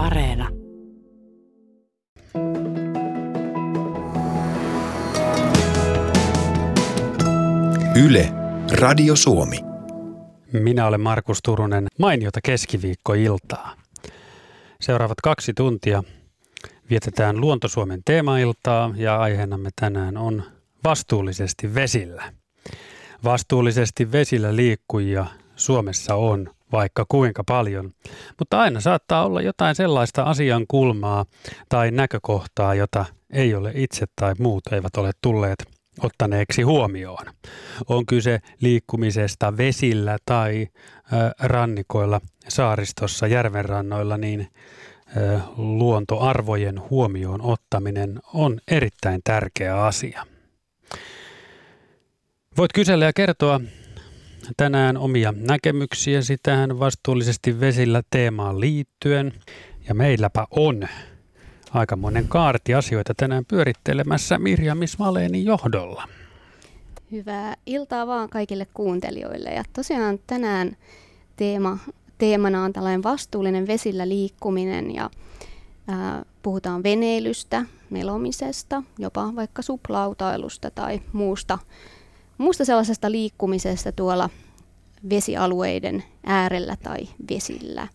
Areena. Yle, Radio Suomi. Minä olen Markus Turunen. Mainiota keskiviikkoiltaa. Seuraavat kaksi tuntia vietetään Luontosuomen teemailtaa ja aiheenamme tänään on vastuullisesti vesillä. Vastuullisesti vesillä liikkujia Suomessa on vaikka kuinka paljon, mutta aina saattaa olla jotain sellaista asian kulmaa tai näkökohtaa, jota ei ole itse tai muut eivät ole tulleet ottaneeksi huomioon. On kyse liikkumisesta vesillä tai rannikoilla, saaristossa, järvenrannoilla, niin luontoarvojen huomioon ottaminen on erittäin tärkeä asia. Voit kysellä ja kertoa tänään omia näkemyksiäsi tähän vastuullisesti vesillä teemaan liittyen. Ja meilläpä on aikamoinen kaarti asioita tänään pyörittelemässä Mirja Mismaleeni johdolla. Hyvää iltaa vaan kaikille kuuntelijoille. Ja tosiaan tänään teema, teemana on tällainen vastuullinen vesillä liikkuminen ja ää, puhutaan veneilystä, melomisesta, jopa vaikka suplautailusta tai muusta, muusta sellaisesta liikkumisesta tuolla vesialueiden äärellä tai vesillä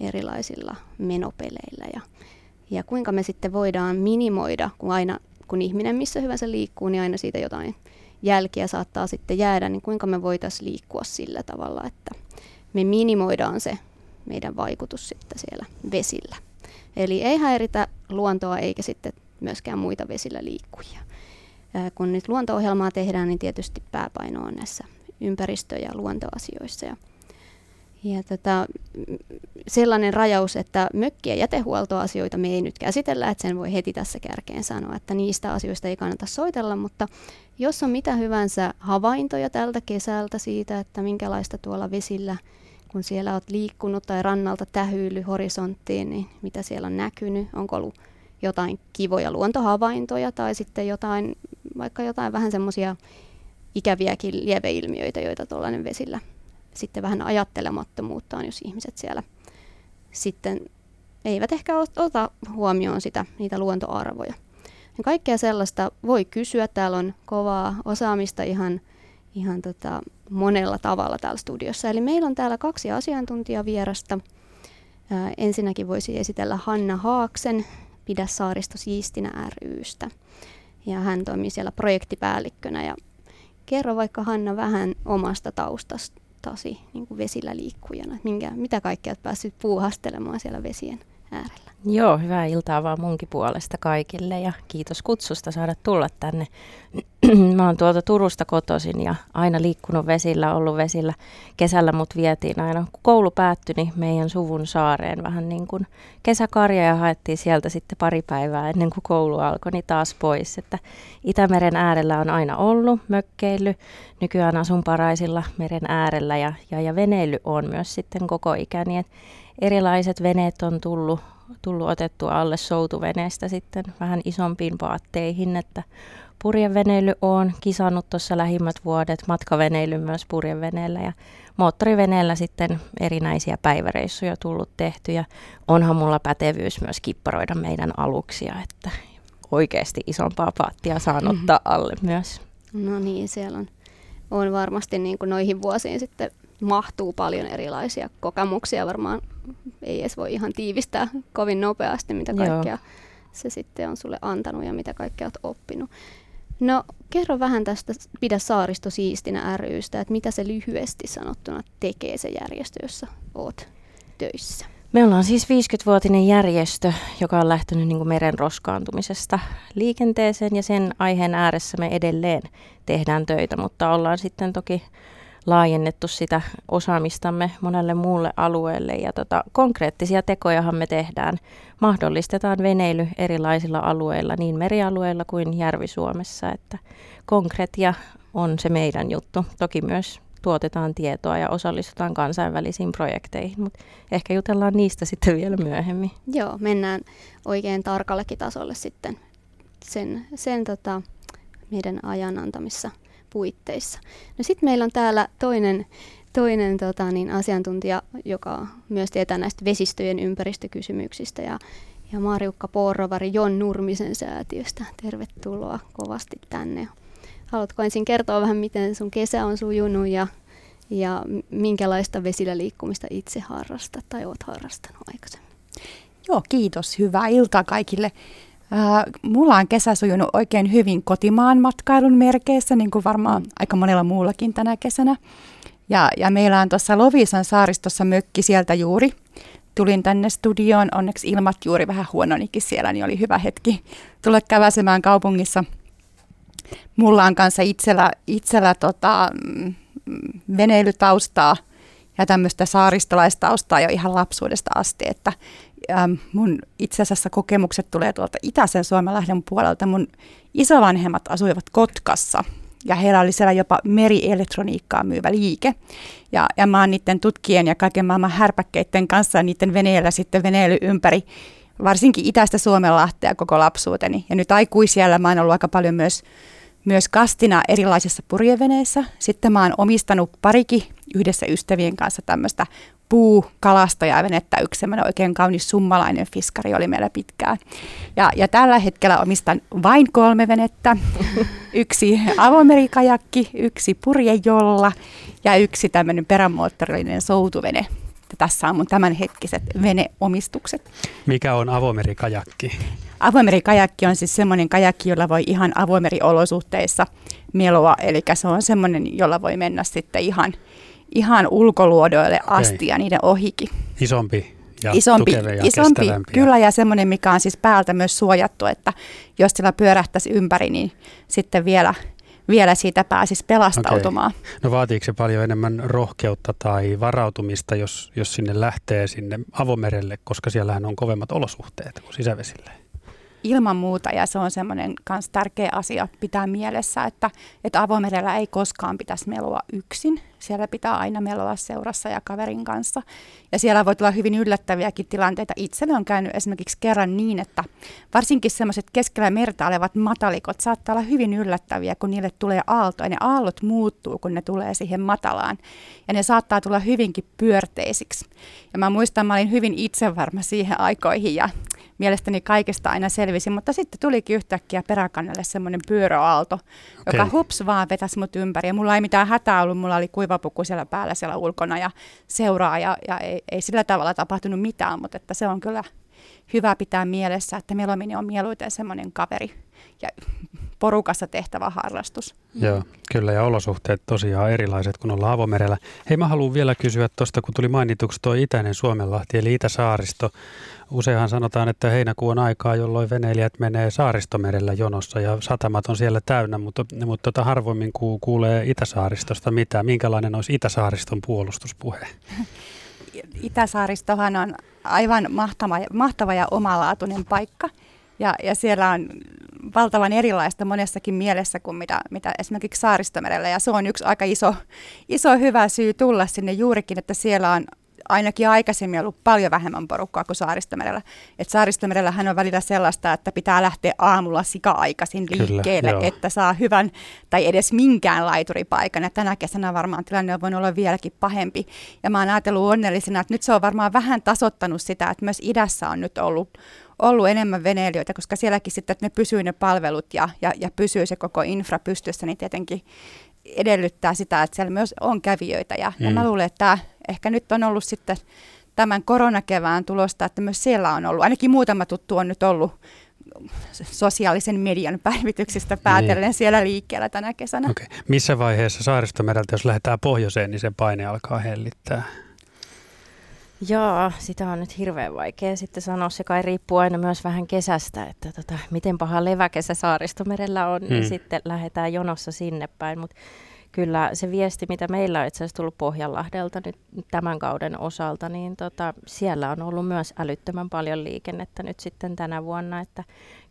erilaisilla menopeleillä. Ja ja kuinka me sitten voidaan minimoida, kun aina kun ihminen missä hyvänsä liikkuu, niin aina siitä jotain jälkiä saattaa sitten jäädä, niin kuinka me voitaisiin liikkua sillä tavalla, että me minimoidaan se meidän vaikutus sitten siellä vesillä. Eli ei häiritä luontoa eikä sitten myöskään muita vesillä liikkujia. Kun nyt luonto-ohjelmaa tehdään, niin tietysti pääpaino on näissä ympäristö- ja luontoasioissa. Ja ja tota, sellainen rajaus, että mökki- ja jätehuoltoasioita me ei nyt käsitellä, että sen voi heti tässä kärkeen sanoa, että niistä asioista ei kannata soitella, mutta jos on mitä hyvänsä havaintoja tältä kesältä siitä, että minkälaista tuolla vesillä, kun siellä olet liikkunut tai rannalta tähyily horisonttiin, niin mitä siellä on näkynyt, onko ollut jotain kivoja luontohavaintoja tai sitten jotain, vaikka jotain vähän semmoisia ikäviäkin lieveilmiöitä, joita tuollainen vesillä sitten vähän ajattelemattomuuttaan, jos ihmiset siellä sitten eivät ehkä ota huomioon sitä, niitä luontoarvoja. Ja kaikkea sellaista voi kysyä. Täällä on kovaa osaamista ihan, ihan tota monella tavalla täällä studiossa. Eli meillä on täällä kaksi asiantuntijavierasta. Ää, ensinnäkin voisi esitellä Hanna Haaksen Pidä saaristo siistinä rystä. Ja hän toimii siellä projektipäällikkönä. Ja kerro vaikka Hanna vähän omasta taustasta tasi niin kuin vesillä liikkujana? Minkä, mitä kaikkea olet päässyt puuhastelemaan siellä vesien äärellä? Joo, hyvää iltaa vaan munkin puolesta kaikille ja kiitos kutsusta saada tulla tänne. Mä oon tuolta Turusta kotoisin ja aina liikkunut vesillä, ollut vesillä. Kesällä mut vietiin aina, kun koulu päättyi, niin meidän suvun saareen vähän niin kuin kesäkarja ja haettiin sieltä sitten pari päivää ennen kuin koulu alkoi, niin taas pois. Että Itämeren äärellä on aina ollut mökkeily, nykyään asun paraisilla meren äärellä ja, ja, ja veneily on myös sitten koko ikäni. Et erilaiset veneet on tullut tullut otettua alle soutuveneestä sitten vähän isompiin paatteihin, että purjeveneily on kisannut tuossa lähimmät vuodet, matkaveneily myös purjeveneellä ja moottoriveneellä sitten erinäisiä päiväreissuja tullut tehty ja onhan mulla pätevyys myös kipparoida meidän aluksia, että oikeasti isompaa paattia saan mm-hmm. ottaa alle myös. No niin, siellä on, on varmasti niin kuin noihin vuosiin sitten mahtuu paljon erilaisia kokemuksia. Varmaan ei edes voi ihan tiivistää kovin nopeasti, mitä kaikkea Joo. se sitten on sulle antanut ja mitä kaikkea olet oppinut. No kerro vähän tästä Pidä saaristo siistinä rystä, että mitä se lyhyesti sanottuna tekee se järjestö, jossa oot töissä. Me ollaan siis 50-vuotinen järjestö, joka on lähtenyt niin kuin meren roskaantumisesta liikenteeseen ja sen aiheen ääressä me edelleen tehdään töitä, mutta ollaan sitten toki laajennettu sitä osaamistamme monelle muulle alueelle ja tota, konkreettisia tekojahan me tehdään. Mahdollistetaan veneily erilaisilla alueilla, niin merialueilla kuin Järvi-Suomessa, että konkreettia on se meidän juttu. Toki myös tuotetaan tietoa ja osallistutaan kansainvälisiin projekteihin, mutta ehkä jutellaan niistä sitten vielä myöhemmin. Joo, mennään oikein tarkallekin tasolle sitten sen, sen tota, meidän ajan antamissa puitteissa. No sitten meillä on täällä toinen, toinen tota, niin asiantuntija, joka myös tietää näistä vesistöjen ympäristökysymyksistä ja, ja Marjukka Porrovari Jon Nurmisen säätiöstä. Tervetuloa kovasti tänne. Haluatko ensin kertoa vähän, miten sun kesä on sujunut ja, ja minkälaista vesillä liikkumista itse harrastat tai oot harrastanut aikaisemmin? Joo, kiitos. Hyvää iltaa kaikille. Äh, mulla on kesä sujunut oikein hyvin kotimaan matkailun merkeissä, niin kuin varmaan mm. aika monella muullakin tänä kesänä. Ja, ja meillä on tuossa Lovisan saaristossa mökki sieltä juuri. Tulin tänne studioon, onneksi ilmat juuri vähän huononikin siellä, niin oli hyvä hetki tulla käväsemään kaupungissa. Mulla on kanssa itsellä, itsellä tota, mm, veneilytaustaa ja tämmöistä saaristolaistaustaa jo ihan lapsuudesta asti, että ähm, mun itse asiassa kokemukset tulee tuolta itäisen Suomenlahden puolelta. Mun isovanhemmat asuivat Kotkassa ja heillä oli siellä jopa merielektroniikkaa myyvä liike. Ja, ja mä oon niiden tutkien ja kaiken maailman härpäkkeiden kanssa niiden veneellä sitten veneily ympäri varsinkin itäistä Suomenlahtea koko lapsuuteni. Ja nyt aikuisiellä mä oon ollut aika paljon myös, myös kastina erilaisissa purjeveneissä. Sitten mä oon omistanut parikin yhdessä ystävien kanssa tämmöistä puu venettä yksi semmoinen oikein kaunis summalainen fiskari oli meillä pitkään. Ja, ja tällä hetkellä omistan vain kolme venettä. Yksi avomerikajakki, yksi purjejolla ja yksi tämmöinen perämoottorillinen soutuvene. Tässä on mun tämänhetkiset veneomistukset. Mikä on avomerikajakki? Avomerikajakki on siis semmoinen kajakki, jolla voi ihan avomeriolosuhteissa meloa, eli se on semmoinen, jolla voi mennä sitten ihan – ihan ulkoluodoille asti okay. ja niiden ohikin. Isompi ja isompi, ja isompi kyllä ja semmoinen, mikä on siis päältä myös suojattu, että jos sillä pyörähtäisi ympäri, niin sitten vielä, vielä siitä pääsisi pelastautumaan. Okay. No vaatiiko se paljon enemmän rohkeutta tai varautumista, jos, jos sinne lähtee sinne avomerelle, koska siellähän on kovemmat olosuhteet kuin sisävesille? Ilman muuta, ja se on semmoinen myös tärkeä asia pitää mielessä, että, että avomerellä ei koskaan pitäisi meloa yksin. Siellä pitää aina meloa seurassa ja kaverin kanssa. Ja siellä voi tulla hyvin yllättäviäkin tilanteita. Itselle on käynyt esimerkiksi kerran niin, että varsinkin semmoiset keskellä merta olevat matalikot saattaa olla hyvin yllättäviä, kun niille tulee aalto. Ja ne aallot muuttuu, kun ne tulee siihen matalaan. Ja ne saattaa tulla hyvinkin pyörteisiksi. Ja mä muistan, mä olin hyvin itsevarma siihen aikoihin ja mielestäni kaikesta aina selvisi, mutta sitten tulikin yhtäkkiä peräkannelle semmoinen pyöräaalto, okay. joka hups vaan vetäisi mut ympäri. Ja mulla ei mitään hätää ollut, mulla oli kuivapuku siellä päällä siellä ulkona ja seuraa ja, ja ei, ei sillä tavalla tapahtunut mitään, mutta että se on kyllä hyvä pitää mielessä, että melominen on mieluiten semmoinen kaveri ja porukassa tehtävä harrastus. Joo, kyllä ja olosuhteet tosiaan erilaiset kun ollaan avomerellä. Hei mä haluan vielä kysyä tuosta, kun tuli mainituksi tuo itäinen Suomenlahti eli Itäsaaristo. Useinhan sanotaan, että heinäkuu on aikaa, jolloin veneilijät menee saaristomerellä jonossa ja satamat on siellä täynnä, mutta, mutta tota harvoimmin kuulee Itäsaaristosta mitään. Minkälainen olisi Itäsaariston puolustuspuhe? Itäsaaristohan on aivan mahtava, mahtava ja omalaatuinen paikka. Ja, ja siellä on valtavan erilaista monessakin mielessä kuin mitä, mitä esimerkiksi saaristomerellä. Ja se on yksi aika iso, iso hyvä syy tulla sinne juurikin, että siellä on ainakin aikaisemmin ollut paljon vähemmän porukkaa kuin Saaristomerellä. Et Saaristomerellähän on välillä sellaista, että pitää lähteä aamulla sika-aikaisin liikkeelle, Kyllä, että saa hyvän tai edes minkään laituripaikan. Ja tänä kesänä varmaan tilanne on voinut olla vieläkin pahempi. Ja mä oon ajatellut onnellisena, että nyt se on varmaan vähän tasottanut sitä, että myös idässä on nyt ollut ollut enemmän veneilijöitä, koska sielläkin sitten, että ne pysyy ne palvelut ja, ja, ja pysyy se koko infra pystyssä, niin tietenkin edellyttää sitä, että siellä myös on kävijöitä. Ja, mm. ja mä luulen, että tämä ehkä nyt on ollut sitten tämän koronakevään tulosta, että myös siellä on ollut, ainakin muutama tuttu on nyt ollut sosiaalisen median päivityksistä päätellen niin. siellä liikkeellä tänä kesänä. Okay. Missä vaiheessa saaristomereltä, jos lähdetään pohjoiseen, niin se paine alkaa hellittää? Joo, sitä on nyt hirveän vaikea sitten sanoa. Se kai riippuu aina myös vähän kesästä, että tota, miten paha leväkesä saaristomerellä on, niin hmm. niin sitten lähdetään jonossa sinne päin. Mutta kyllä se viesti, mitä meillä on itse asiassa tullut Pohjanlahdelta nyt tämän kauden osalta, niin tota, siellä on ollut myös älyttömän paljon liikennettä nyt sitten tänä vuonna, että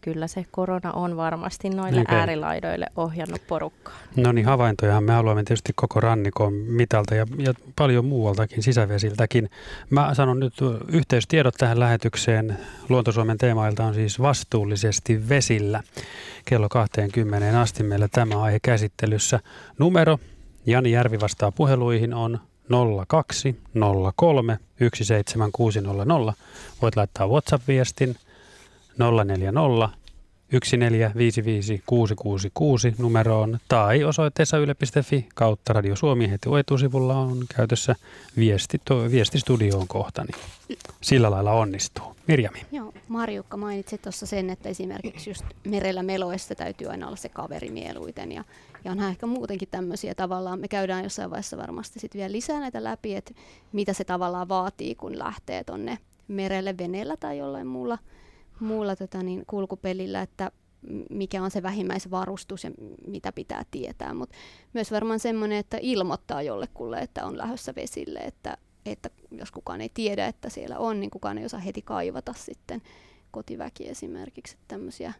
kyllä se korona on varmasti noille okay. äärilaidoille ohjannut porukkaa. No niin, havaintoja me haluamme tietysti koko rannikon mitalta ja, ja paljon muualtakin, sisävesiltäkin. Mä sanon nyt yhteystiedot tähän lähetykseen. Luontosuomen teemailta on siis vastuullisesti vesillä. Kello 20 asti meillä tämä aihe käsittelyssä. Numero Jani Järvi vastaa puheluihin on 02 03 17600. Voit laittaa WhatsApp-viestin 040 1455666 numeroon tai osoitteessa yle.fi kautta Radio Suomi. Heti etusivulla on käytössä viesti, to, viestistudioon kohta, niin sillä lailla onnistuu. Mirjami. Joo, Marjukka mainitsi tuossa sen, että esimerkiksi just merellä meloessa täytyy aina olla se kaveri mieluiten ja, ja onhan ehkä muutenkin tämmöisiä tavallaan, me käydään jossain vaiheessa varmasti sitten vielä lisää näitä läpi, että mitä se tavallaan vaatii, kun lähtee tonne merelle veneellä tai jollain muulla muulla tota, niin, kulkupelillä, että mikä on se vähimmäisvarustus ja mitä pitää tietää. Mutta myös varmaan semmoinen, että ilmoittaa jollekulle, että on lähdössä vesille, että, että jos kukaan ei tiedä, että siellä on, niin kukaan ei osaa heti kaivata sitten kotiväki esimerkiksi. Tämmöisiä,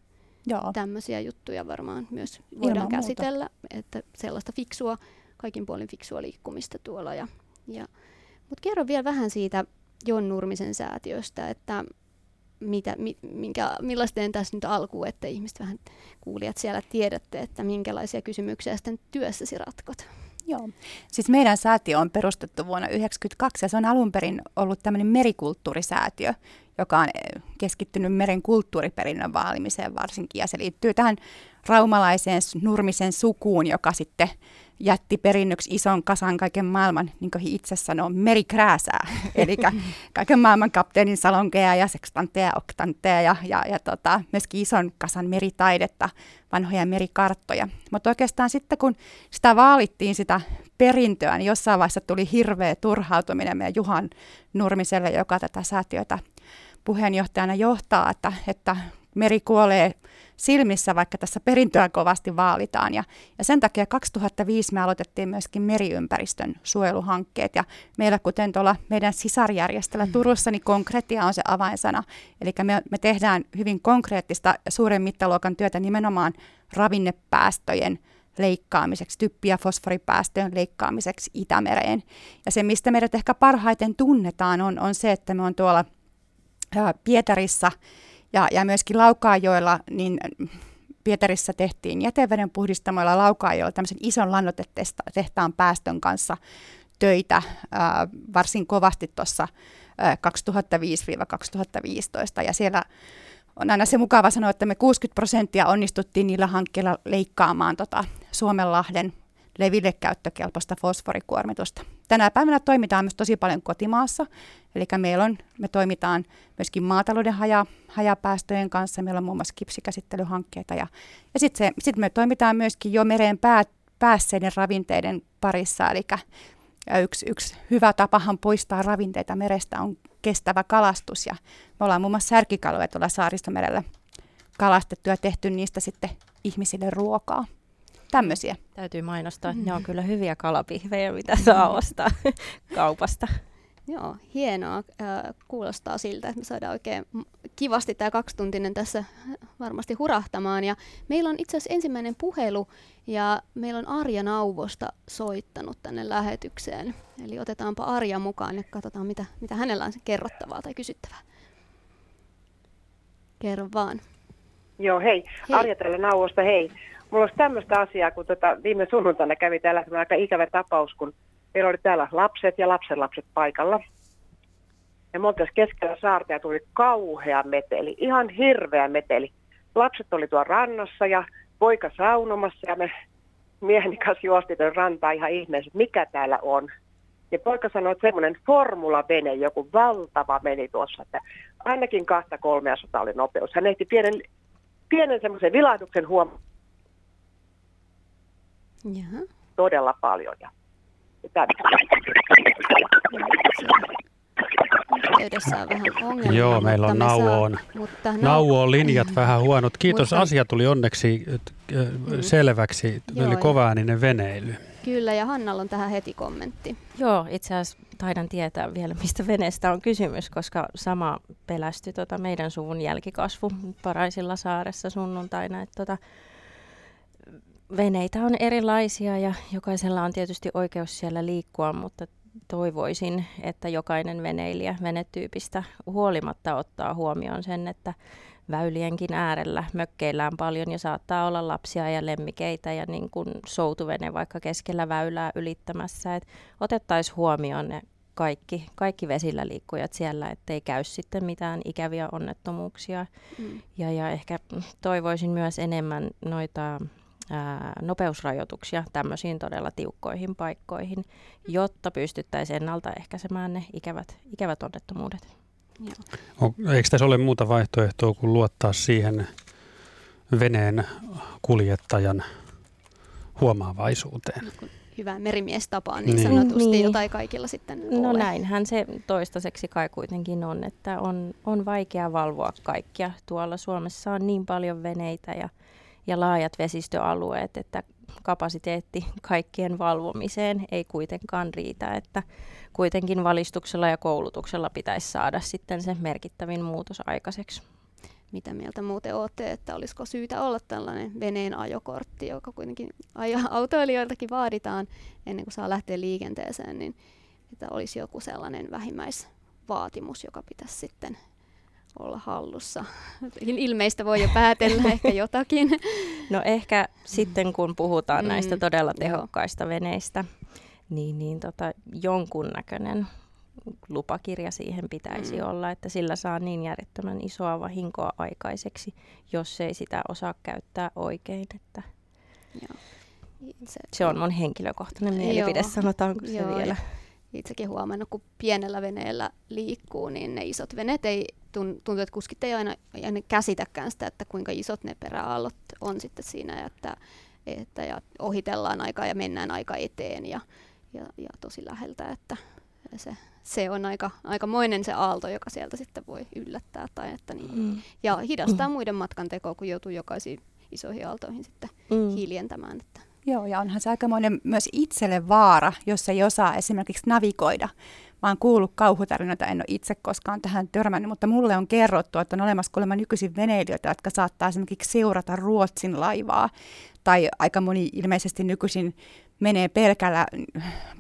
Joo. tämmöisiä juttuja varmaan myös voidaan Ilman käsitellä, muuta. että sellaista fiksua, kaikin puolin fiksua liikkumista tuolla. Ja, ja, Mutta kerro vielä vähän siitä Jon Nurmisen säätiöstä, että mitä, minkä, millaista teen tässä nyt alkuun, että ihmiset vähän kuulijat siellä tiedätte, että minkälaisia kysymyksiä sitten työssäsi ratkot. Joo. Siis meidän säätiö on perustettu vuonna 1992 ja se on alun perin ollut tämmöinen merikulttuurisäätiö, joka on eh, keskittynyt meren kulttuuriperinnön vaalimiseen varsinkin. Ja se liittyy tähän raumalaiseen nurmisen sukuun, joka sitten jätti perinnöksi ison kasan kaiken maailman, niin kuin itse sanoo, merikrääsää. Eli kaiken maailman kapteenin salonkeja ja sekstantteja ja oktantteja ja, ja, ja tota, myöskin ison kasan meritaidetta, vanhoja merikarttoja. Mutta oikeastaan sitten kun sitä vaalittiin sitä perintöä, niin jossain vaiheessa tuli hirveä turhautuminen meidän Juhan Nurmiselle, joka tätä säätiötä puheenjohtajana johtaa, että, että meri kuolee silmissä, vaikka tässä perintöä kovasti vaalitaan. Ja, ja sen takia 2005 me aloitettiin myöskin meriympäristön suojeluhankkeet. Ja meillä, kuten tuolla meidän sisarjärjestöllä Turussa, niin konkreettia on se avainsana. Eli me, me tehdään hyvin konkreettista suuren mittaluokan työtä nimenomaan ravinnepäästöjen leikkaamiseksi, typpi- ja fosforipäästöjen leikkaamiseksi Itämereen. Ja se, mistä meidät ehkä parhaiten tunnetaan, on, on se, että me on tuolla Pietarissa ja, ja myöskin Laukaajoilla, niin Pietarissa tehtiin jäteveden puhdistamoilla Laukaajoilla tämmöisen ison lannotetehtaan päästön kanssa töitä ää, varsin kovasti tuossa 2005-2015 ja siellä on aina se mukava sanoa, että me 60 prosenttia onnistuttiin niillä hankkeilla leikkaamaan tota Suomenlahden leville käyttökelpoista fosforikuormitusta. Tänä päivänä toimitaan myös tosi paljon kotimaassa, eli meillä on, me toimitaan myöskin maatalouden haja, hajapäästöjen kanssa, meillä on muun muassa kipsikäsittelyhankkeita ja, ja sitten sit me toimitaan myöskin jo mereen pää, päässeiden ravinteiden parissa, eli yksi, yksi hyvä tapahan poistaa ravinteita merestä on kestävä kalastus ja me ollaan muun muassa särkikaloja tuolla saaristomerellä kalastettu ja tehty niistä sitten ihmisille ruokaa tämmöisiä. Täytyy mainostaa, että mm. ne on kyllä hyviä kalapihvejä, mitä saa ostaa kaupasta. Joo, hienoa. kuulostaa siltä, että me saadaan oikein kivasti tämä kaksituntinen tässä varmasti hurahtamaan. Ja meillä on itse asiassa ensimmäinen puhelu ja meillä on Arja Nauvosta soittanut tänne lähetykseen. Eli otetaanpa Arja mukaan ja katsotaan, mitä, mitä hänellä on kerrottavaa tai kysyttävää. Kerro vaan. Joo, hei. hei. Arja täällä Nauvosta, hei. Mulla olisi tämmöistä asiaa, kun tota, viime sunnuntaina kävi täällä aika ikävä tapaus, kun meillä oli täällä lapset ja lapsenlapset paikalla. Ja me oltiin keskellä saarta ja tuli kauhea meteli, ihan hirveä meteli. Lapset oli tuolla rannassa ja poika saunomassa ja me mieheni kanssa juosti tuon rantaa ihan ihmeessä, mikä täällä on. Ja poika sanoi, että semmoinen formulavene, joku valtava meni tuossa, että ainakin kahta kolmea sota oli nopeus. Hän ehti pienen, pienen semmoisen vilahduksen huomioon Jaha. todella paljon. Ja, Yhteydessä on vähän ongelmia. Joo, meillä on nauoon, mutta no, nauoon linjat vähän huonot. Kiitos, mutta, asia tuli onneksi mm. selväksi. Joo, oli kovaääninen veneily. Kyllä, ja Hannalla on tähän heti kommentti. Joo, itse asiassa taidan tietää vielä, mistä veneestä on kysymys, koska sama pelästyi tota meidän suvun jälkikasvu Paraisilla saaressa sunnuntaina. Että tota, veneitä on erilaisia ja jokaisella on tietysti oikeus siellä liikkua, mutta toivoisin, että jokainen veneilijä venetyypistä huolimatta ottaa huomioon sen, että väylienkin äärellä mökkeillään paljon ja saattaa olla lapsia ja lemmikeitä ja niin kuin soutuvene vaikka keskellä väylää ylittämässä. Et otettaisiin huomioon ne kaikki, kaikki vesillä liikkujat siellä, ettei käy sitten mitään ikäviä onnettomuuksia. Mm. Ja, ja ehkä toivoisin myös enemmän noita ää, nopeusrajoituksia tämmöisiin todella tiukkoihin paikkoihin, jotta pystyttäisiin ennaltaehkäisemään ne ikävät, ikävät onnettomuudet. Joo. Eikö tässä ole muuta vaihtoehtoa kuin luottaa siihen veneen kuljettajan huomaavaisuuteen? Hyvä merimiestapaa niin, niin sanotusti, niin. jota ei kaikilla sitten No ole. näinhän se toistaiseksi kai kuitenkin on, että on, on vaikea valvoa kaikkia. Tuolla Suomessa on niin paljon veneitä ja, ja laajat vesistöalueet, että kapasiteetti kaikkien valvomiseen ei kuitenkaan riitä, että kuitenkin valistuksella ja koulutuksella pitäisi saada sitten se merkittävin muutos aikaiseksi. Mitä mieltä muuten olette, että olisiko syytä olla tällainen veneen ajokortti, joka kuitenkin autoilijoiltakin vaaditaan ennen kuin saa lähteä liikenteeseen, niin että olisi joku sellainen vähimmäisvaatimus, joka pitäisi sitten olla hallussa. Ilmeistä voi jo päätellä ehkä jotakin. No ehkä sitten kun puhutaan mm, näistä todella tehokkaista veneistä, niin, niin tota, jonkunnäköinen lupakirja siihen pitäisi mm. olla, että sillä saa niin järjettömän isoa vahinkoa aikaiseksi, jos ei sitä osaa käyttää oikein. Että Joo. Se, se on mun henkilökohtainen mielipide, joo, sanotaanko se joo, vielä. Itsekin huomannut, kun pienellä veneellä liikkuu, niin ne isot veneet ei tuntuu, että kuskit ei aina, aina käsitäkään sitä, että kuinka isot ne peräaallot on sitten siinä, että, että ja ohitellaan aikaa ja mennään aika eteen ja, ja, ja tosi läheltä, että se, se on aika, aikamoinen se aalto, joka sieltä sitten voi yllättää. Tai että niin, mm. Ja hidastaa mm. muiden matkan tekoa, kun joutuu jokaisiin isoihin aaltoihin sitten mm. hiljentämään. Että. Joo, ja onhan se aikamoinen myös itselle vaara, jos ei osaa esimerkiksi navigoida. Mä oon kuullut kauhutarinoita, en ole itse koskaan tähän törmännyt, mutta mulle on kerrottu, että on olemassa kuulemma nykyisin veneilijöitä, jotka saattaa esimerkiksi seurata Ruotsin laivaa. Tai aika moni ilmeisesti nykyisin menee pelkällä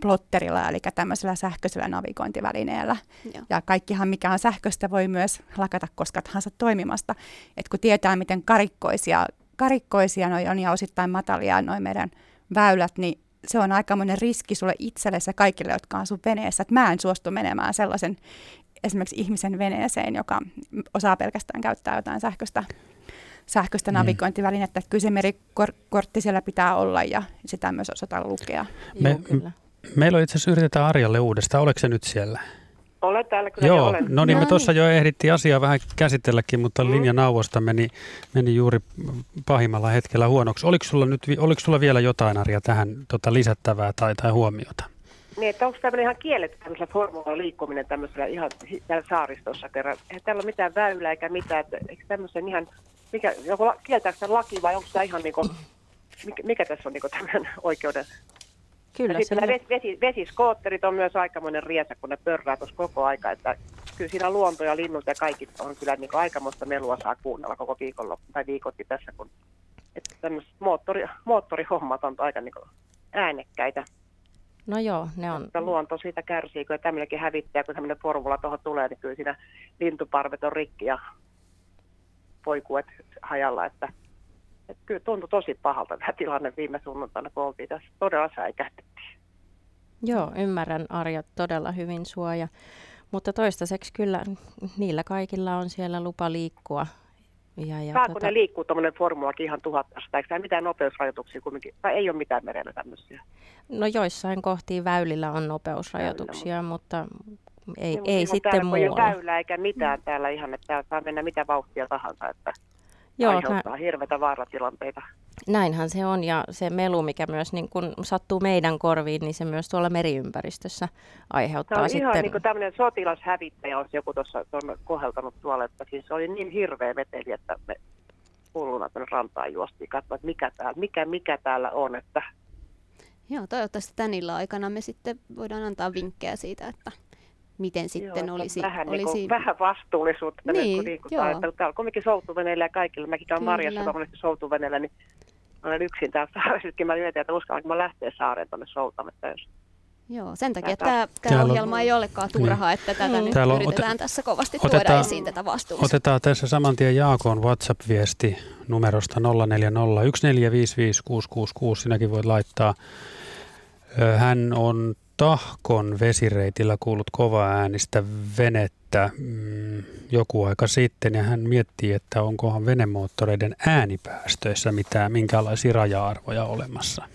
plotterilla, eli tämmöisellä sähköisellä navigointivälineellä. Joo. Ja kaikkihan, mikä on sähköistä, voi myös lakata koska tahansa toimimasta. Et kun tietää, miten karikkoisia, karikkoisia noi on ja osittain matalia noin meidän väylät, niin se on aikamoinen riski sulle itsellesi ja kaikille, jotka on sun veneessä. Et mä en suostu menemään sellaisen esimerkiksi ihmisen veneeseen, joka osaa pelkästään käyttää jotain sähköistä sähköistä mm. navigointivälinettä. Kyllä se merikortti siellä pitää olla ja sitä myös osata lukea. Me, Joo, kyllä. Meillä on itse asiassa yritetään Arjalle uudestaan. Oletko se nyt siellä? Olen täällä kyllä Joo, olen. no niin me tuossa jo ehdittiin asiaa vähän käsitelläkin, mutta mm. linjanauvosta meni, meni juuri pahimmalla hetkellä huonoksi. Oliko sulla, nyt, oliko sulla vielä jotain Arja tähän tota, lisättävää tai, tai huomiota? Niin, että onko tämmöinen ihan kielletty tämmöisellä formula liikkuminen tämmöisellä ihan täällä saaristossa kerran? Eihän täällä ole mitään väylää eikä mitään, että eikö tämmöisen ihan mikä, joku, kieltääkö tämä laki vai onko tämä ihan niin kuin, mikä, mikä tässä on niin tämän oikeuden? Kyllä ja sitten vesi, vesi, vesiskootterit on myös aikamoinen riesa, kun ne pörrää tuossa koko aika, että kyllä siinä luonto ja linnut ja kaikki on kyllä niin aikamoista melua saa kuunnella koko viikonloppu tai viikotkin tässä, kun että tämmöiset moottori, moottorihommat on aika niin äänekkäitä. No joo, ne on. Että luonto siitä kärsii, kun tämmöinenkin hävittää, kun tämmöinen formula tuohon tulee, niin kyllä siinä lintuparvet on rikki ja poikuet hajalla, että, että kyllä tuntui tosi pahalta tämä tilanne viime sunnuntaina, kun oltiin tässä todella säikähtettiin. Joo, ymmärrän Arja todella hyvin suoja, mutta toistaiseksi kyllä niillä kaikilla on siellä lupa liikkua. Ja, ja Saako tota... ne liikkuu tuommoinen formulakin ihan tuhattasta? Eikö mitään nopeusrajoituksia kumminkin? Tai ei ole mitään merellä tämmöisiä? No joissain kohtiin väylillä on nopeusrajoituksia, Väylä, mutta ei, niin, ei sitten muualla. Ei väylä eikä mitään täällä ihan, että täällä saa mennä mitä vauhtia tahansa, että Joo, aiheuttaa nä- hirveitä vaaratilanteita. Näinhän se on ja se melu, mikä myös niin kun sattuu meidän korviin, niin se myös tuolla meriympäristössä aiheuttaa se on sitten... ihan niin kuin tämmöinen sotilashävittäjä on joku tuossa koheltanut tuolla, että siis se oli niin hirveä veteli, että me hulluna tuonne rantaan juostiin katsoa, että mikä täällä, mikä, mikä täällä on, että Joo, toivottavasti tän illan aikana me sitten voidaan antaa vinkkejä siitä, että miten sitten joo, olisi... Vähän, olisi... Niin kuin, vähän vastuullisuutta. Niin, kun liikutaan. Että täällä on kuitenkin soutuveneillä ja kaikilla. Mäkin käyn Marjassa monesti soutuveneellä, niin olen yksin täällä saaressakin. Mä mietin, että uskallanko mä lähteä saareen tuonne soutamatta, jos Joo, sen takia tämä, tämä Täällä on- ohjelma ei olekaan turha, että tätä Niin. nyt Täällä on- yritetään ote- tässä kovasti tuoda otetaan- esiin tätä vastuullisuutta. Otetaan tässä saman tien Jaakon WhatsApp-viesti numerosta 0401455666. Sinäkin voit laittaa. Hän on Tahkon vesireitillä kuullut kova äänistä venettä mm, joku aika sitten ja hän miettii, että onkohan venemoottoreiden äänipäästöissä mitään, minkälaisia raja-arvoja olemassa.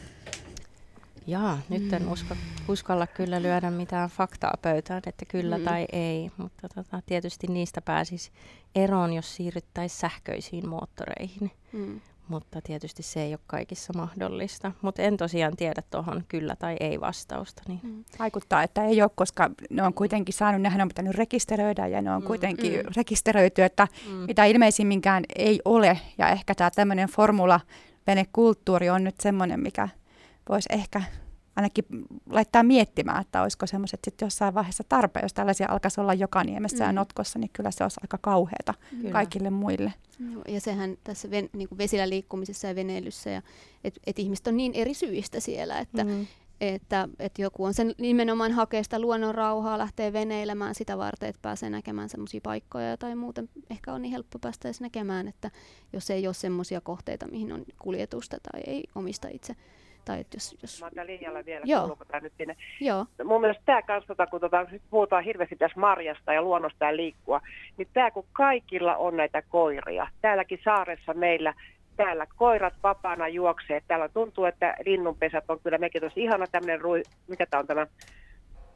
Jaa, nyt en usko, uskalla kyllä lyödä mitään faktaa pöytään, että kyllä Mm. tai ei, mutta tota, tietysti niistä pääsisi eroon, jos siirryttäisiin sähköisiin moottoreihin. Mm. Mutta tietysti se ei ole kaikissa mahdollista. Mutta en tosiaan tiedä tuohon kyllä tai ei vastausta. Niin. Mm. Vaikuttaa, että ei ole, koska ne on kuitenkin saanut, nehän on pitänyt rekisteröidä ja ne on Mm, kuitenkin mm. rekisteröity, että Mm. mitä ilmeisimminkään ei ole. Ja ehkä tämä tämmöinen formula venekulttuuri on nyt semmoinen, mikä voisi ehkä ainakin laittaa miettimään, että olisiko semmoiset sitten jossain vaiheessa tarpeen, jos tällaisia alkaisi olla joka niemessä ja Mm. notkossa, niin kyllä se olisi aika kauheata Kyllä. kaikille muille. Joo, ja sehän tässä ven, niin kuin vesillä liikkumisessa ja veneilyssä, ja, että et ihmiset on niin eri syistä siellä, että, Mm. että, että joku on sen nimenomaan hakee sitä luonnon rauhaa, lähtee veneilemään sitä varten, että pääsee näkemään semmoisia paikkoja tai muuten ehkä on niin helppo päästä edes näkemään, että jos ei ole semmoisia kohteita, mihin on kuljetusta tai ei omista itse. Tai että jos, jos, Mä oon linjalla vielä, Joo. kuuluuko tää nyt sinne. joo, Mun mielestä tämä kanssa, tota, kun tota, nyt puhutaan hirveästi tässä marjasta ja luonnosta ja liikkua, niin tämä kun kaikilla on näitä koiria, täälläkin saaressa meillä, täällä koirat vapaana juoksee, täällä tuntuu, että linnunpesät on kyllä mekin tosi ihana tämmöinen, rui, mikä tämä on tämä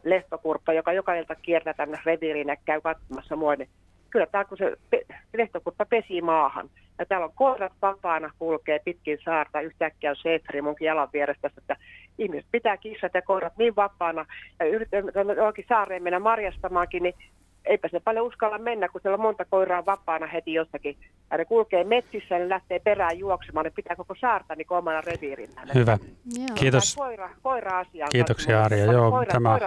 lehtokurppa, joka joka ilta kiertää tänne reviiriin ja käy katsomassa mua, niin kyllä tämä kun se pe- lehtokurppa pesii maahan. Ja täällä on koirat vapaana, kulkee pitkin saarta, yhtäkkiä on Seetri munkin jalan vierestä, että ihmiset pitää kissat ja koirat niin vapaana. Ja yritetään saareen mennä marjastamaankin, niin eipä se paljon uskalla mennä, kun siellä on monta koiraa vapaana heti jostakin. Ja ne kulkee metsissä ja ne lähtee perään juoksemaan, ne pitää koko saarta niin omana reviirillään. Hyvä. joo. Kiitos. Koira, koira-asia. on Kiitoksia, Arja. Joo, koirat, tämä-.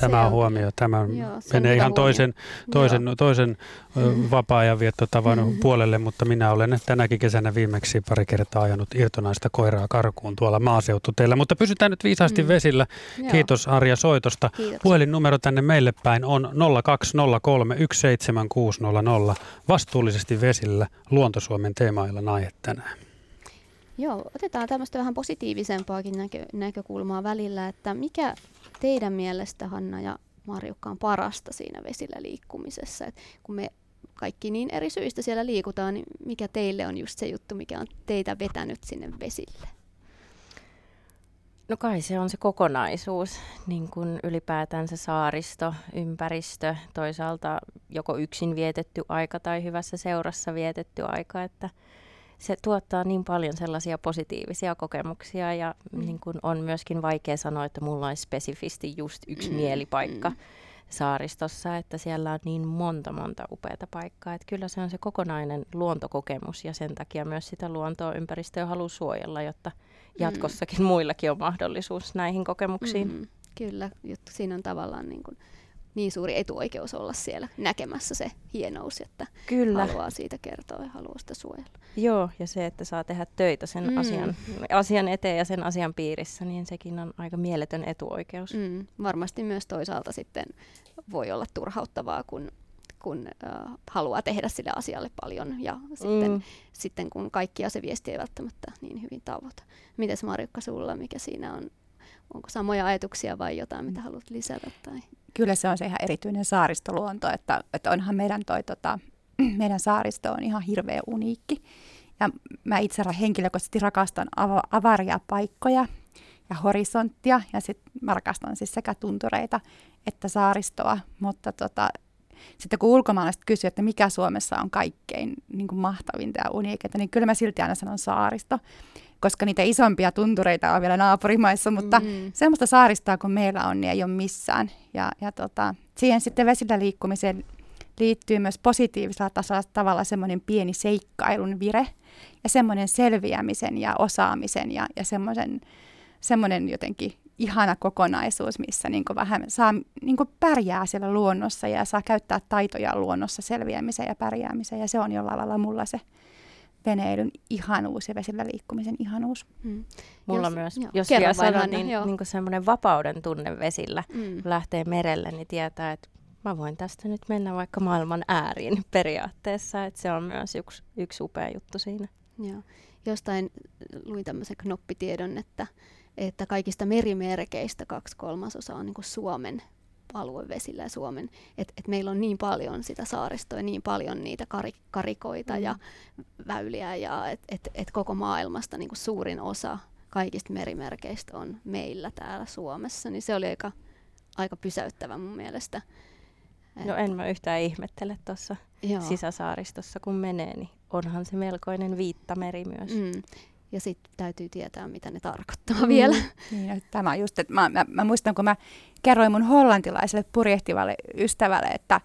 Tämä on huomio. Tämä Joo, menee ihan huomio. toisen, toisen, Joo. toisen ö, vapaa-ajan viettotavan puolelle, mutta minä olen tänäkin kesänä viimeksi pari kertaa ajanut irtonaista koiraa karkuun tuolla maaseututeillä. Mutta pysytään nyt viisaasti Mm. vesillä. Joo. Kiitos Arja soitosta. Kiitoksia. Puhelinnumero tänne meille päin on 020317600. Vastuullisesti vesillä Luontosuomen teemailla aihe tänään. Joo, otetaan tämmöistä vähän positiivisempaakin näkö, näkökulmaa välillä, että mikä teidän mielestä, Hanna ja Marjukka, on parasta siinä vesillä liikkumisessa? Et kun me kaikki niin eri syistä siellä liikutaan, niin mikä teille on just se juttu, mikä on teitä vetänyt sinne vesille? No kai se on se kokonaisuus, niin kuin ylipäätään se saaristo, ympäristö, toisaalta joko yksin vietetty aika tai hyvässä seurassa vietetty aika, että se tuottaa niin paljon sellaisia positiivisia kokemuksia ja Mm. niin kuin on myöskin vaikea sanoa, että mulla olisi spesifisti just yksi Mm, mielipaikka mm. saaristossa, että siellä on niin monta monta upeata paikkaa, että kyllä se on se kokonainen luontokokemus ja sen takia myös sitä luontoa ympäristöä haluaa suojella, jotta jatkossakin muillakin on mahdollisuus näihin kokemuksiin. Mm, kyllä, juttu. siinä on tavallaan niin, kuin niin suuri etuoikeus olla siellä näkemässä se hienous, että Kyllä. haluaa siitä kertoa ja haluaa sitä suojella. Joo, ja se, että saa tehdä töitä sen Mm. asian, asian eteen ja sen asian piirissä, niin sekin on aika mieletön etuoikeus. Mm, varmasti myös toisaalta sitten voi olla turhauttavaa, kun, kun äh, haluaa tehdä sille asialle paljon ja sitten, Mm. sitten kun kaikkia se viesti ei välttämättä niin hyvin tavoita. Mites Marjukka sulla, mikä siinä on? Onko samoja ajatuksia vai jotain, mitä haluat lisätä? Tai? Kyllä se on se ihan erityinen saaristoluonto, että, että onhan meidän, toi, tota, meidän saaristo on ihan hirveä uniikki. Ja mä itse henkilökohtaisesti rakastan ava- avaria paikkoja ja horisonttia, ja sitten mä rakastan siis sekä tuntureita että saaristoa, mutta tota, sitten kun ulkomaalaiset kysyvät, että mikä Suomessa on kaikkein niin kuin mahtavinta ja uniikinta, niin kyllä mä silti aina sanon saaristo, koska niitä isompia tuntureita on vielä naapurimaissa, mutta Mm. semmoista saaristoa kuin meillä on, niin ei ole missään. Ja, ja tota, siihen sitten vesillä liikkumiseen liittyy myös positiivisella tasolla tavalla semmoinen pieni seikkailun vire ja semmoinen selviämisen ja osaamisen ja, ja semmoinen, semmoinen jotenkin ihana kokonaisuus, missä niin vähän saa niin pärjää siellä luonnossa ja saa käyttää taitoja luonnossa selviämiseen ja pärjäämiseen. Ja se on jollain lailla mulla se veneilyn ihanuus ja vesillä liikkumisen ihanuus. Mm. Mulla jos, myös, joo, jos vielä sanon, niin, niin semmoinen vapauden tunne vesillä, mm. kun lähtee merelle, niin tietää, että mä voin tästä nyt mennä vaikka maailman ääriin periaatteessa, että se on myös yksi, yksi upea juttu siinä. Joo. Jostain luin tämmöisen knoppitiedon, että, että kaikista merimerkeistä kaksi kolmasosaa on niin kuin Suomen aluevesillä ja Suomen, että et meillä on niin paljon sitä saaristoa ja niin paljon niitä kari, karikoita mm. ja väyliä ja että et, et koko maailmasta niin kuin suurin osa kaikista merimerkeistä on meillä täällä Suomessa, niin se oli aika, aika pysäyttävä mun mielestä. No en mä yhtään ihmettele tuossa sisäsaaristossa, kun menee, niin onhan se melkoinen viittameri myös. Mm. Ja sitten täytyy tietää, mitä ne tarkoittaa mm. vielä. Niin, tämä just, että mä, mä, mä muistan, kun mä kerroin mun hollantilaiselle purjehtivalle ystävälle, että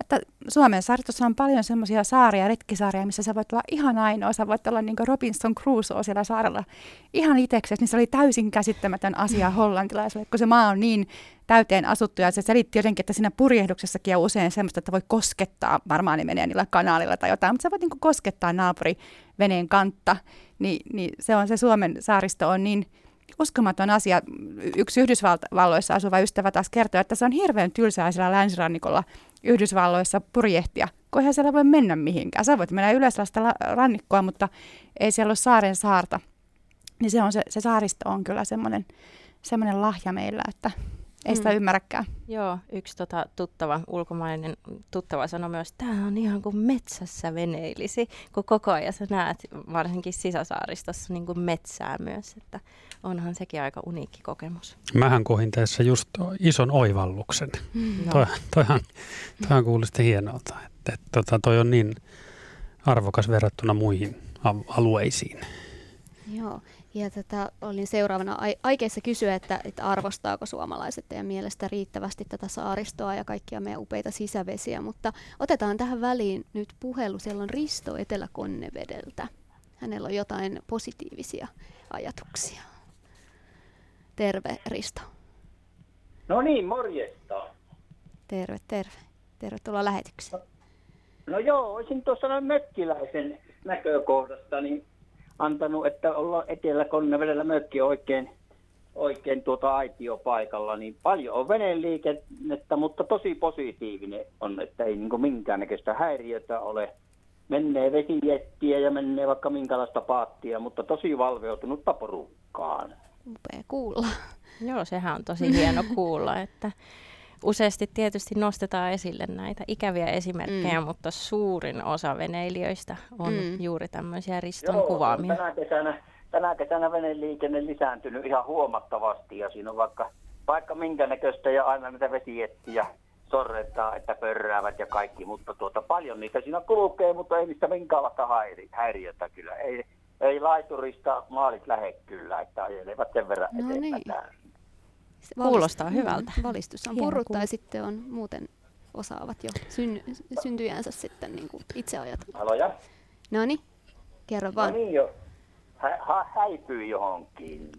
että Suomen saaristossa on paljon semmoisia saaria, retkisaaria, missä sä voit olla ihan ainoa. Sä voit olla niin Robinson Crusoe siellä saarella ihan itseksesi, niin se oli täysin käsittämätön asia hollantilaiselle, kun se maa on niin täyteen asuttu. Ja se selitti jotenkin, että siinä purjehduksessakin on usein semmoista, että voi koskettaa, varmaan ne menee niillä kanaalilla tai jotain, mutta sä voit niin koskettaa naapuri veneen kantta, niin, niin se on se Suomen saaristo on niin uskomaton asia. Yksi Yhdysvalloissa asuva ystävä taas kertoi, että se on hirveän tylsää siellä länsirannikolla Yhdysvalloissa purjehtia, kun eihän siellä voi mennä mihinkään. Sä voit mennä yleislasta rannikkoa, mutta ei siellä ole saaren saarta. Niin se, on se, se saaristo on kyllä semmoinen, semmoinen lahja meillä, että ei sitä mm. ymmärräkään. Joo, yksi tota, tuttava, ulkomainen tuttava sanoi myös, että tämä on ihan kuin metsässä veneilisi, kun koko ajan sä näet varsinkin sisäsaaristossa niin kuin metsää myös, että onhan sekin aika uniikki kokemus. Mähän kohin tässä just ison oivalluksen. Mm. No. Toi, toihan, toihan kuulosti hienolta, että, että tota, toi on niin arvokas verrattuna muihin alueisiin. Joo, ja tätä olin seuraavana aikeissa kysyä, että, että arvostaako suomalaiset teidän mielestä riittävästi tätä saaristoa ja kaikkia meidän upeita sisävesiä, mutta otetaan tähän väliin nyt puhelu. Siellä on Risto Etelä-Konnevedeltä. Hänellä on jotain positiivisia ajatuksia. Terve Risto. No niin, morjesta. Terve, terve. Tervetuloa lähetykseen. No, no joo, olisin tuossa mökkiläisen näkökohdasta, niin antanut, että ollaan Etelä-Konnevedellä mökki oikein, oikein tuota aitiopaikalla, niin paljon on veneliikennettä, mutta tosi positiivinen on, että ei niin minkäännäköistä häiriötä ole. Menee vesijettiä ja menee vaikka minkälaista paattia, mutta tosi valveutunutta porukkaan. Upea kuulla. Joo, sehän on tosi hieno kuulla, että useasti tietysti nostetaan esille näitä ikäviä esimerkkejä, mm. mutta suurin osa veneilijöistä on mm. juuri tämmöisiä riston Joo, kuvaamia. Tänä kesänä, tänä kesänä veneliikenne lisääntynyt ihan huomattavasti ja siinä on vaikka, vaikka minkä näköistä ja aina näitä vesiettiä sorretaan, että pörräävät ja kaikki, mutta tuota, paljon niitä siinä kulkee, mutta ei niistä minkäänlaista häiriötä kyllä. Ei, ei laiturista maalit lähde kyllä, että ajelevat sen verran no eteenpäin. Niin. Kuulostaa mm, hyvältä. Valistus on purrut tai sitten on muuten osaavat jo syn, syntyjänsä sitten niin kuin itse ajatella. Aloja. No niin, kerro vaan. No niin jo. Hä, hä, häipyy johonkin.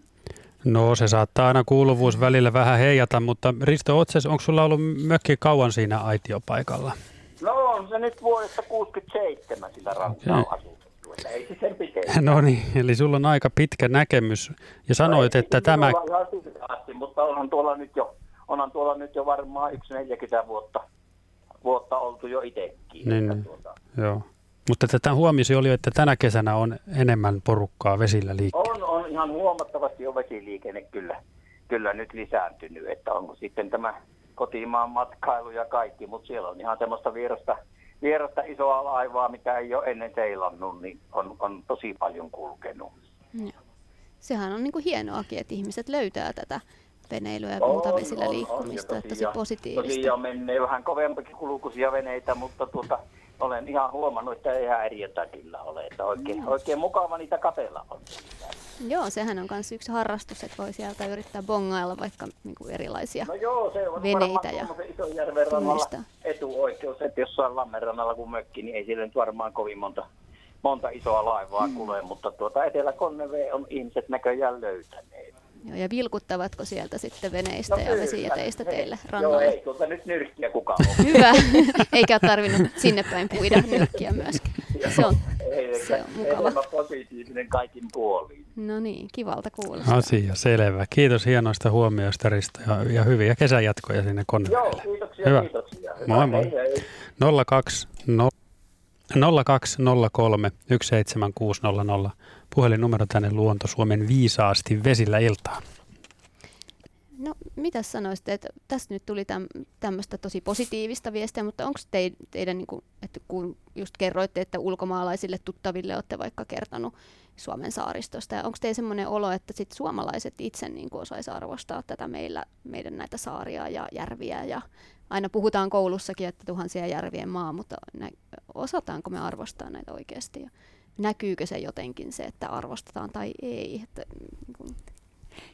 No se saattaa aina kuuluvuus välillä vähän heijata, mutta Risto Otses, onko sulla ollut mökki kauan siinä aitiopaikalla? No on se nyt vuodesta 67 sillä rannalla ei se sen No niin, eli sulla on aika pitkä näkemys. Ja sanoit, no, että tämä... Asti, mutta onhan tuolla nyt jo, onhan tuolla nyt jo varmaan yksi 40 vuotta, vuotta oltu jo itsekin. Niin, tuota. joo. Mutta tätä huomisi oli, että tänä kesänä on enemmän porukkaa vesillä liikkeellä. On, on ihan huomattavasti jo vesiliikenne kyllä, kyllä nyt lisääntynyt, että onko sitten tämä kotimaan matkailu ja kaikki, mutta siellä on ihan semmoista vierasta vierasta isoa laivaa, mitä ei ole ennen seilannut, niin on, on tosi paljon kulkenut. Joo. Sehän on niin kuin hienoakin, että ihmiset löytää tätä veneilyä ja muuta vesillä liikkumista, on, on, että tosi positiivista. Tosiaan menee vähän kovempikin kulkuisia veneitä, mutta tuota, olen ihan huomannut, että ei häiriötä kyllä ole. Että oikein, no. oikein mukava niitä katella on. Joo, sehän on myös yksi harrastus, että voi sieltä yrittää bongailla vaikka niin kuin erilaisia no joo, se on veneitä ja Isonjärven rannalla etuoikeus, että jos on Lammenrannalla kuin mökki, niin ei sille nyt varmaan kovin monta, monta isoa laivaa mm. kulje, mutta tuota Etelä-Konneve on ihmiset näköjään löytäneet. Joo, ja vilkuttavatko sieltä sitten veneistä no, ja vesijäteistä teille rannalle? Joo, ei tuolta nyt nyrkkiä kukaan Hyvä, eikä ole tarvinnut sinne päin puida nyrkkiä myöskään. Se on Se on mukava. positiivinen kaikin puoliin. No niin, kivalta kuulostaa. Asia selvä. Kiitos hienoista huomioista Risto ja, ja hyviä kesänjatkoja sinne Joo, Konnevedelle. kiitoksia, Hyvä. kiitoksia. Hyvä, Moi, moi. hei, hei. 020 0203 17600. Puhelinnumero tänne Luonto Suomen viisaasti vesillä iltaan. No, mitä sanoisitte, että tästä nyt tuli täm, tämmöistä tosi positiivista viestiä, mutta onko te, teidän, niin kuin, että kun just kerroitte, että ulkomaalaisille tuttaville olette vaikka kertonut Suomen saaristosta, ja onko teillä semmoinen olo, että sit suomalaiset itse niin osaisi arvostaa tätä meillä, meidän näitä saaria ja järviä, ja aina puhutaan koulussakin, että tuhansia järvien maa, mutta nä, osataanko me arvostaa näitä oikeasti, ja näkyykö se jotenkin se, että arvostetaan tai ei, että, niin kuin,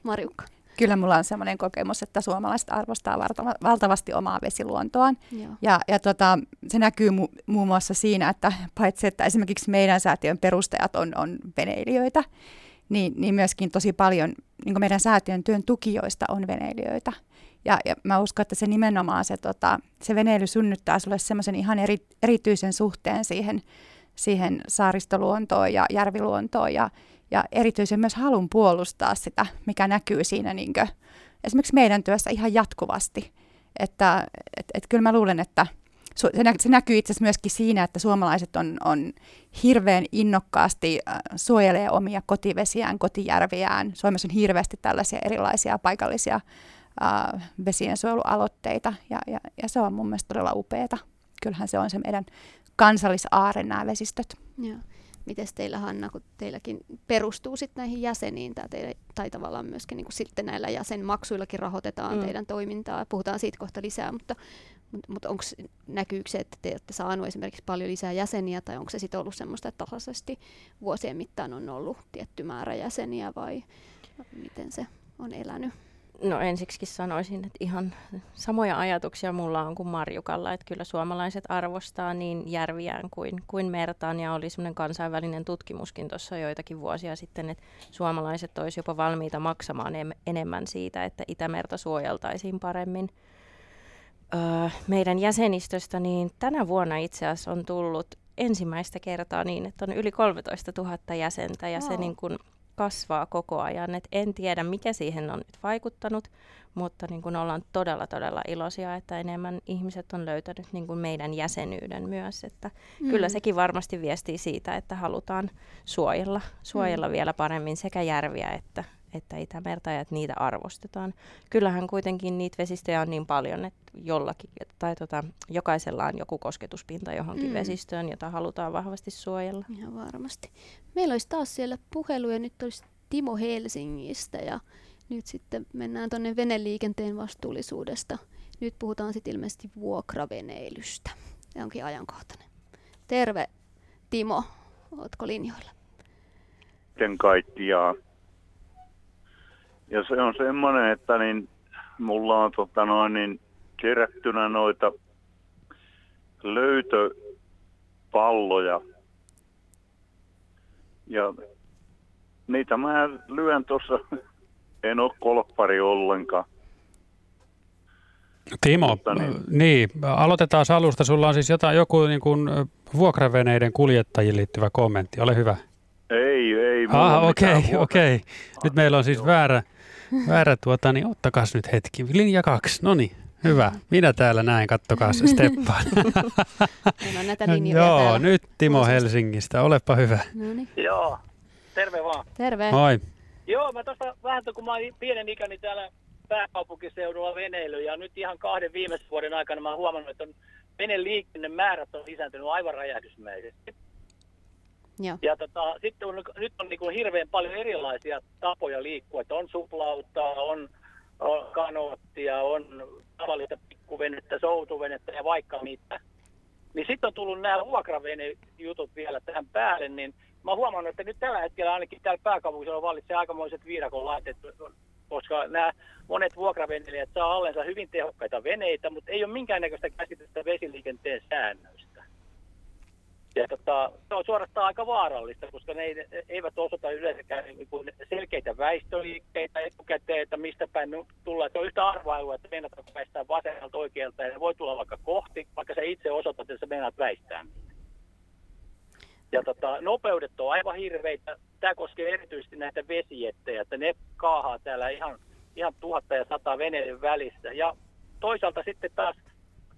Marjukka. Kyllä mulla on sellainen kokemus, että suomalaiset arvostaa valtava, valtavasti omaa vesiluontoaan. Joo. Ja, ja tota, se näkyy mu- muun muassa siinä, että paitsi että esimerkiksi meidän säätiön perustajat on, on veneilijöitä, niin, niin myöskin tosi paljon niin meidän säätiön työn tukijoista on veneilijöitä. Ja, ja mä uskon, että se nimenomaan se, tota, se veneily synnyttää sulle semmoisen ihan eri, erityisen suhteen siihen, siihen saaristoluontoon ja järviluontoon ja, ja erityisen myös halun puolustaa sitä, mikä näkyy siinä niin kuin, esimerkiksi meidän työssä ihan jatkuvasti. Että et, et kyllä mä luulen, että se, nä, se näkyy itse asiassa myöskin siinä, että suomalaiset on, on hirveän innokkaasti äh, suojelee omia kotivesiään, kotijärviään. Suomessa on hirveästi tällaisia erilaisia paikallisia äh, vesiensuojelualoitteita ja, ja, ja se on mun mielestä todella upeeta. Kyllähän se on se meidän kansallisaare nämä vesistöt. Joo. Mites teillä Hanna, kun teilläkin perustuu sitten näihin jäseniin, tää teille, tai tavallaan myöskin niin sitten näillä jäsenmaksuillakin rahoitetaan mm. teidän toimintaa, puhutaan siitä kohta lisää, mutta, mutta, mutta onko, näkyykö se, että te olette saaneet esimerkiksi paljon lisää jäseniä, tai onko se sitten ollut semmoista, että tasaisesti vuosien mittaan on ollut tietty määrä jäseniä, vai miten se on elänyt? No ensiksikin sanoisin, että ihan samoja ajatuksia mulla on kuin Marjukalla, että kyllä suomalaiset arvostaa niin järviään kuin, kuin mertaan. Ja oli semmoinen kansainvälinen tutkimuskin tuossa joitakin vuosia sitten, että suomalaiset olisi jopa valmiita maksamaan em- enemmän siitä, että Itämerta suojeltaisiin paremmin. Öö, meidän jäsenistöstä niin tänä vuonna itse asiassa on tullut ensimmäistä kertaa niin, että on yli 13 000 jäsentä. Ja se niin kuin kasvaa koko ajan. Et en tiedä, mikä siihen on nyt vaikuttanut, mutta niin kun ollaan todella, todella iloisia, että enemmän ihmiset on löytänyt niin kun meidän jäsenyyden myös. Että mm. Kyllä sekin varmasti viestii siitä, että halutaan suojella, suojella mm. vielä paremmin sekä järviä että, että Itämerta ja että niitä arvostetaan. Kyllähän kuitenkin niitä vesistöjä on niin paljon, että jollakin, tai tota, jokaisella on joku kosketuspinta johonkin mm. vesistöön, jota halutaan vahvasti suojella. Ihan varmasti. Meillä olisi taas siellä puheluja, nyt olisi Timo Helsingistä ja nyt sitten mennään tuonne veneliikenteen vastuullisuudesta. Nyt puhutaan sitten ilmeisesti vuokraveneilystä. Ja onkin ajankohtainen. Terve Timo, ootko linjoilla? Sitten kaikkiaan. Ja se on semmoinen, että niin, mulla on tota noin, niin, kerättynä noita löytöpalloja. Ja niitä mä lyön tuossa, en ole kolppari ollenkaan. Timo, Mutta niin. niin. aloitetaan alusta. Sulla on siis jotain, joku niin kuin, vuokraveneiden kuljettajiin liittyvä kommentti. Ole hyvä. Ei, ei. Ah, okei, vuokra- okei. Nyt meillä on siis väärä, väärä tuota, niin ottakas nyt hetki. Linja kaksi, no niin, hyvä. Minä täällä näin, kattokaa Steppaan. On näitä linjoja Joo, täällä. nyt Timo. Helsingistä, olepa hyvä. No niin, Joo, terve vaan. terve. Moi. Joo, mä tuossa vähän, kun mä olin pienen ikäni täällä pääkaupunkiseudulla veneily ja nyt ihan kahden viimeisen vuoden aikana mä oon huomannut, että on veneliikennemäärät on lisääntynyt aivan räjähdysmäisesti. Joo. Ja tota, sitten on, nyt on niin hirveän paljon erilaisia tapoja liikkua, että on suplauttaa, on, on kanoottia, on tavallista pikkuvenettä, soutuvenettä ja vaikka mitä. Niin sitten on tullut nämä vuokravenejutut vielä tähän päälle, niin mä huomannut, että nyt tällä hetkellä ainakin täällä pääkaupunkisella vallitsee aikamoiset viidakon laitteet, koska nämä monet vuokraveneilijät saa allensa hyvin tehokkaita veneitä, mutta ei ole minkäännäköistä käsitystä vesiliikenteen säännöistä. Ja tota, se on suorastaan aika vaarallista, koska ne ei- eivät osoita yleensäkään niin kuin selkeitä väistöliikkeitä etukäteen, että mistä päin tullaan. Se on yhtä arvailua, että meinataanko väistää vasemmalta oikealta ja ne voi tulla vaikka kohti, vaikka sä itse osoitat, että sä meinaat väistää. Ja tota, nopeudet on aivan hirveitä. Tämä koskee erityisesti näitä vesijettejä, että ne kaahaa täällä ihan, ihan tuhatta ja sata veneiden välissä. Ja toisaalta sitten taas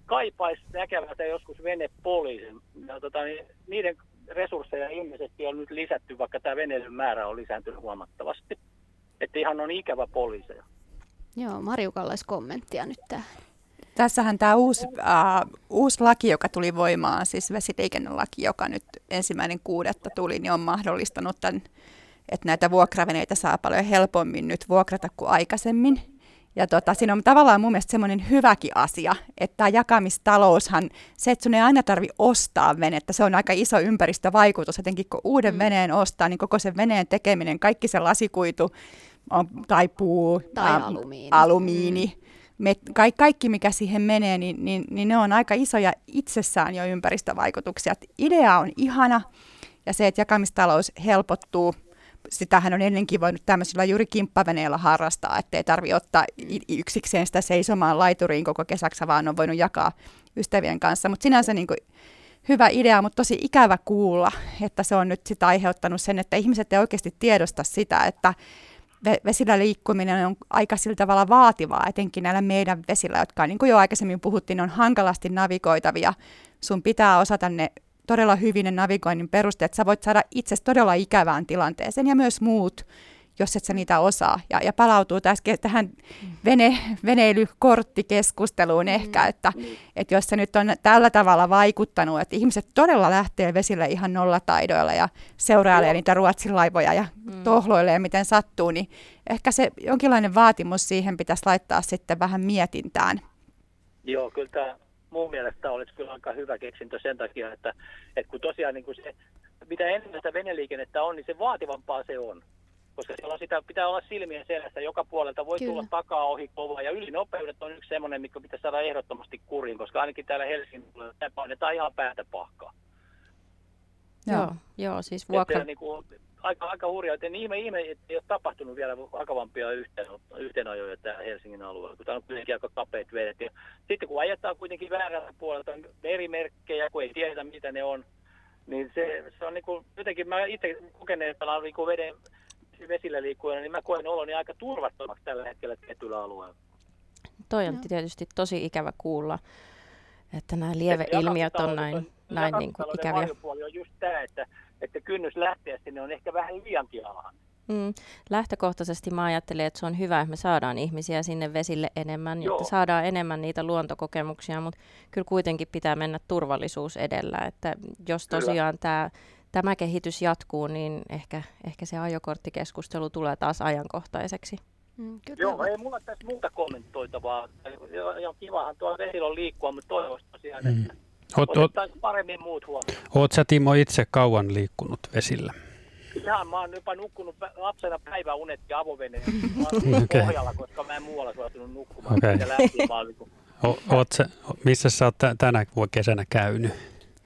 kaipaisi näkevänsä joskus venepoliisin. Ja tota, niin niiden resursseja ilmeisesti on nyt lisätty, vaikka tämä veneiden määrä on lisääntynyt huomattavasti. Että ihan on ikävä poliiseja. Joo, Marjukalla olisi kommenttia nyt tähän. Tässähän tämä uusi, äh, uusi laki, joka tuli voimaan, siis vesiliikennelaki, joka nyt ensimmäinen kuudetta tuli, niin on mahdollistanut tämän, että näitä vuokraveneitä saa paljon helpommin nyt vuokrata kuin aikaisemmin. Ja tota, siinä on tavallaan mun mielestä semmoinen hyväkin asia, että tämä jakamistaloushan, se, että sun ei aina tarvi ostaa venettä, se on aika iso ympäristövaikutus, jotenkin kun uuden mm. veneen ostaa, niin koko sen veneen tekeminen, kaikki se lasikuitu on, tai puu, tai ä, alumiini, alumiini mm. me, ka, kaikki mikä siihen menee, niin, niin, niin ne on aika isoja itsessään jo ympäristövaikutuksia. Et idea on ihana, ja se, että jakamistalous helpottuu sitähän on ennenkin voinut tämmöisillä juuri kimppaveneillä harrastaa, ettei tarvi ottaa yksikseen sitä seisomaan laituriin koko kesäksi, vaan on voinut jakaa ystävien kanssa. Mutta sinänsä niin kuin hyvä idea, mutta tosi ikävä kuulla, että se on nyt sitä aiheuttanut sen, että ihmiset ei oikeasti tiedosta sitä, että vesillä liikkuminen on aika sillä tavalla vaativaa, etenkin näillä meidän vesillä, jotka niin kuin jo aikaisemmin puhuttiin, on hankalasti navigoitavia. Sun pitää osata ne todella hyvin ne navigoinnin perusteet. Sä voit saada itse todella ikävään tilanteeseen ja myös muut, jos et sä niitä osaa. Ja, ja palautuu täs, tähän vene, veneilykorttikeskusteluun ehkä, mm. että, mm. että jos se nyt on tällä tavalla vaikuttanut, että ihmiset todella lähtee vesille ihan nollataidoilla ja seurailee niitä Ruotsin laivoja ja mm. tohloilee miten sattuu, niin ehkä se jonkinlainen vaatimus siihen pitäisi laittaa sitten vähän mietintään. Joo, kyllä tämä mun mielestä olisi kyllä aika hyvä keksintö sen takia, että, että kun tosiaan niin kuin se, mitä enemmän sitä veneliikennettä on, niin se vaativampaa se on. Koska siellä on sitä, pitää olla silmien selässä, joka puolelta voi kyllä. tulla takaa ohi kova. Ja ylinopeudet on yksi semmoinen, mikä pitää saada ehdottomasti kuriin, koska ainakin täällä Helsingissä painetaan ihan päätä pahkaa. Joo, joo siis vuokra... Että, niin kuin, aika, aika hurjaa. Että ihme, ihme, että ei ole tapahtunut vielä vakavampia yhteen, yhteenajoja täällä Helsingin alueella, kun tämä on kuitenkin aika kapeat vedet. Ja sitten kun ajetaan kuitenkin väärältä puolelta merimerkkejä, kun ei tiedetä mitä ne on, niin se, se on niin kuin, jotenkin mä itse kokeneen, että on niin kuin veden, vesillä liikkujana, niin mä koen oloni aika turvattomaksi tällä hetkellä tietyllä alueella. Toi on no. tietysti tosi ikävä kuulla, että nämä lieveilmiöt on näin, näin niin kuin ikäviä. on just tämä, että että kynnys lähteä sinne on ehkä vähän liiankin alhainen. Mm. Lähtökohtaisesti mä ajattelen, että se on hyvä, että me saadaan ihmisiä sinne vesille enemmän, Joo. jotta saadaan enemmän niitä luontokokemuksia, mutta kyllä kuitenkin pitää mennä turvallisuus edellä, että jos tosiaan tämä tämä kehitys jatkuu, niin ehkä, ehkä se ajokorttikeskustelu tulee taas ajankohtaiseksi. Mm, Joo, ei mulla tässä muuta kommentoitavaa. Ja kivahan tuolla vesillä on liikkua, mutta toivoisin tosiaan, mm. että Oot, oot, paremmin muut huomioon. Oot sä Timo itse kauan liikkunut vesillä? Ihan, mä oon jopa nukkunut lapsena päiväunet ja avoveneen okay. pohjalla, koska mä en muualla suostunut nukkumaan. Okay. Lähti, o, oot sä, missä sä oot tänä kesänä käynyt?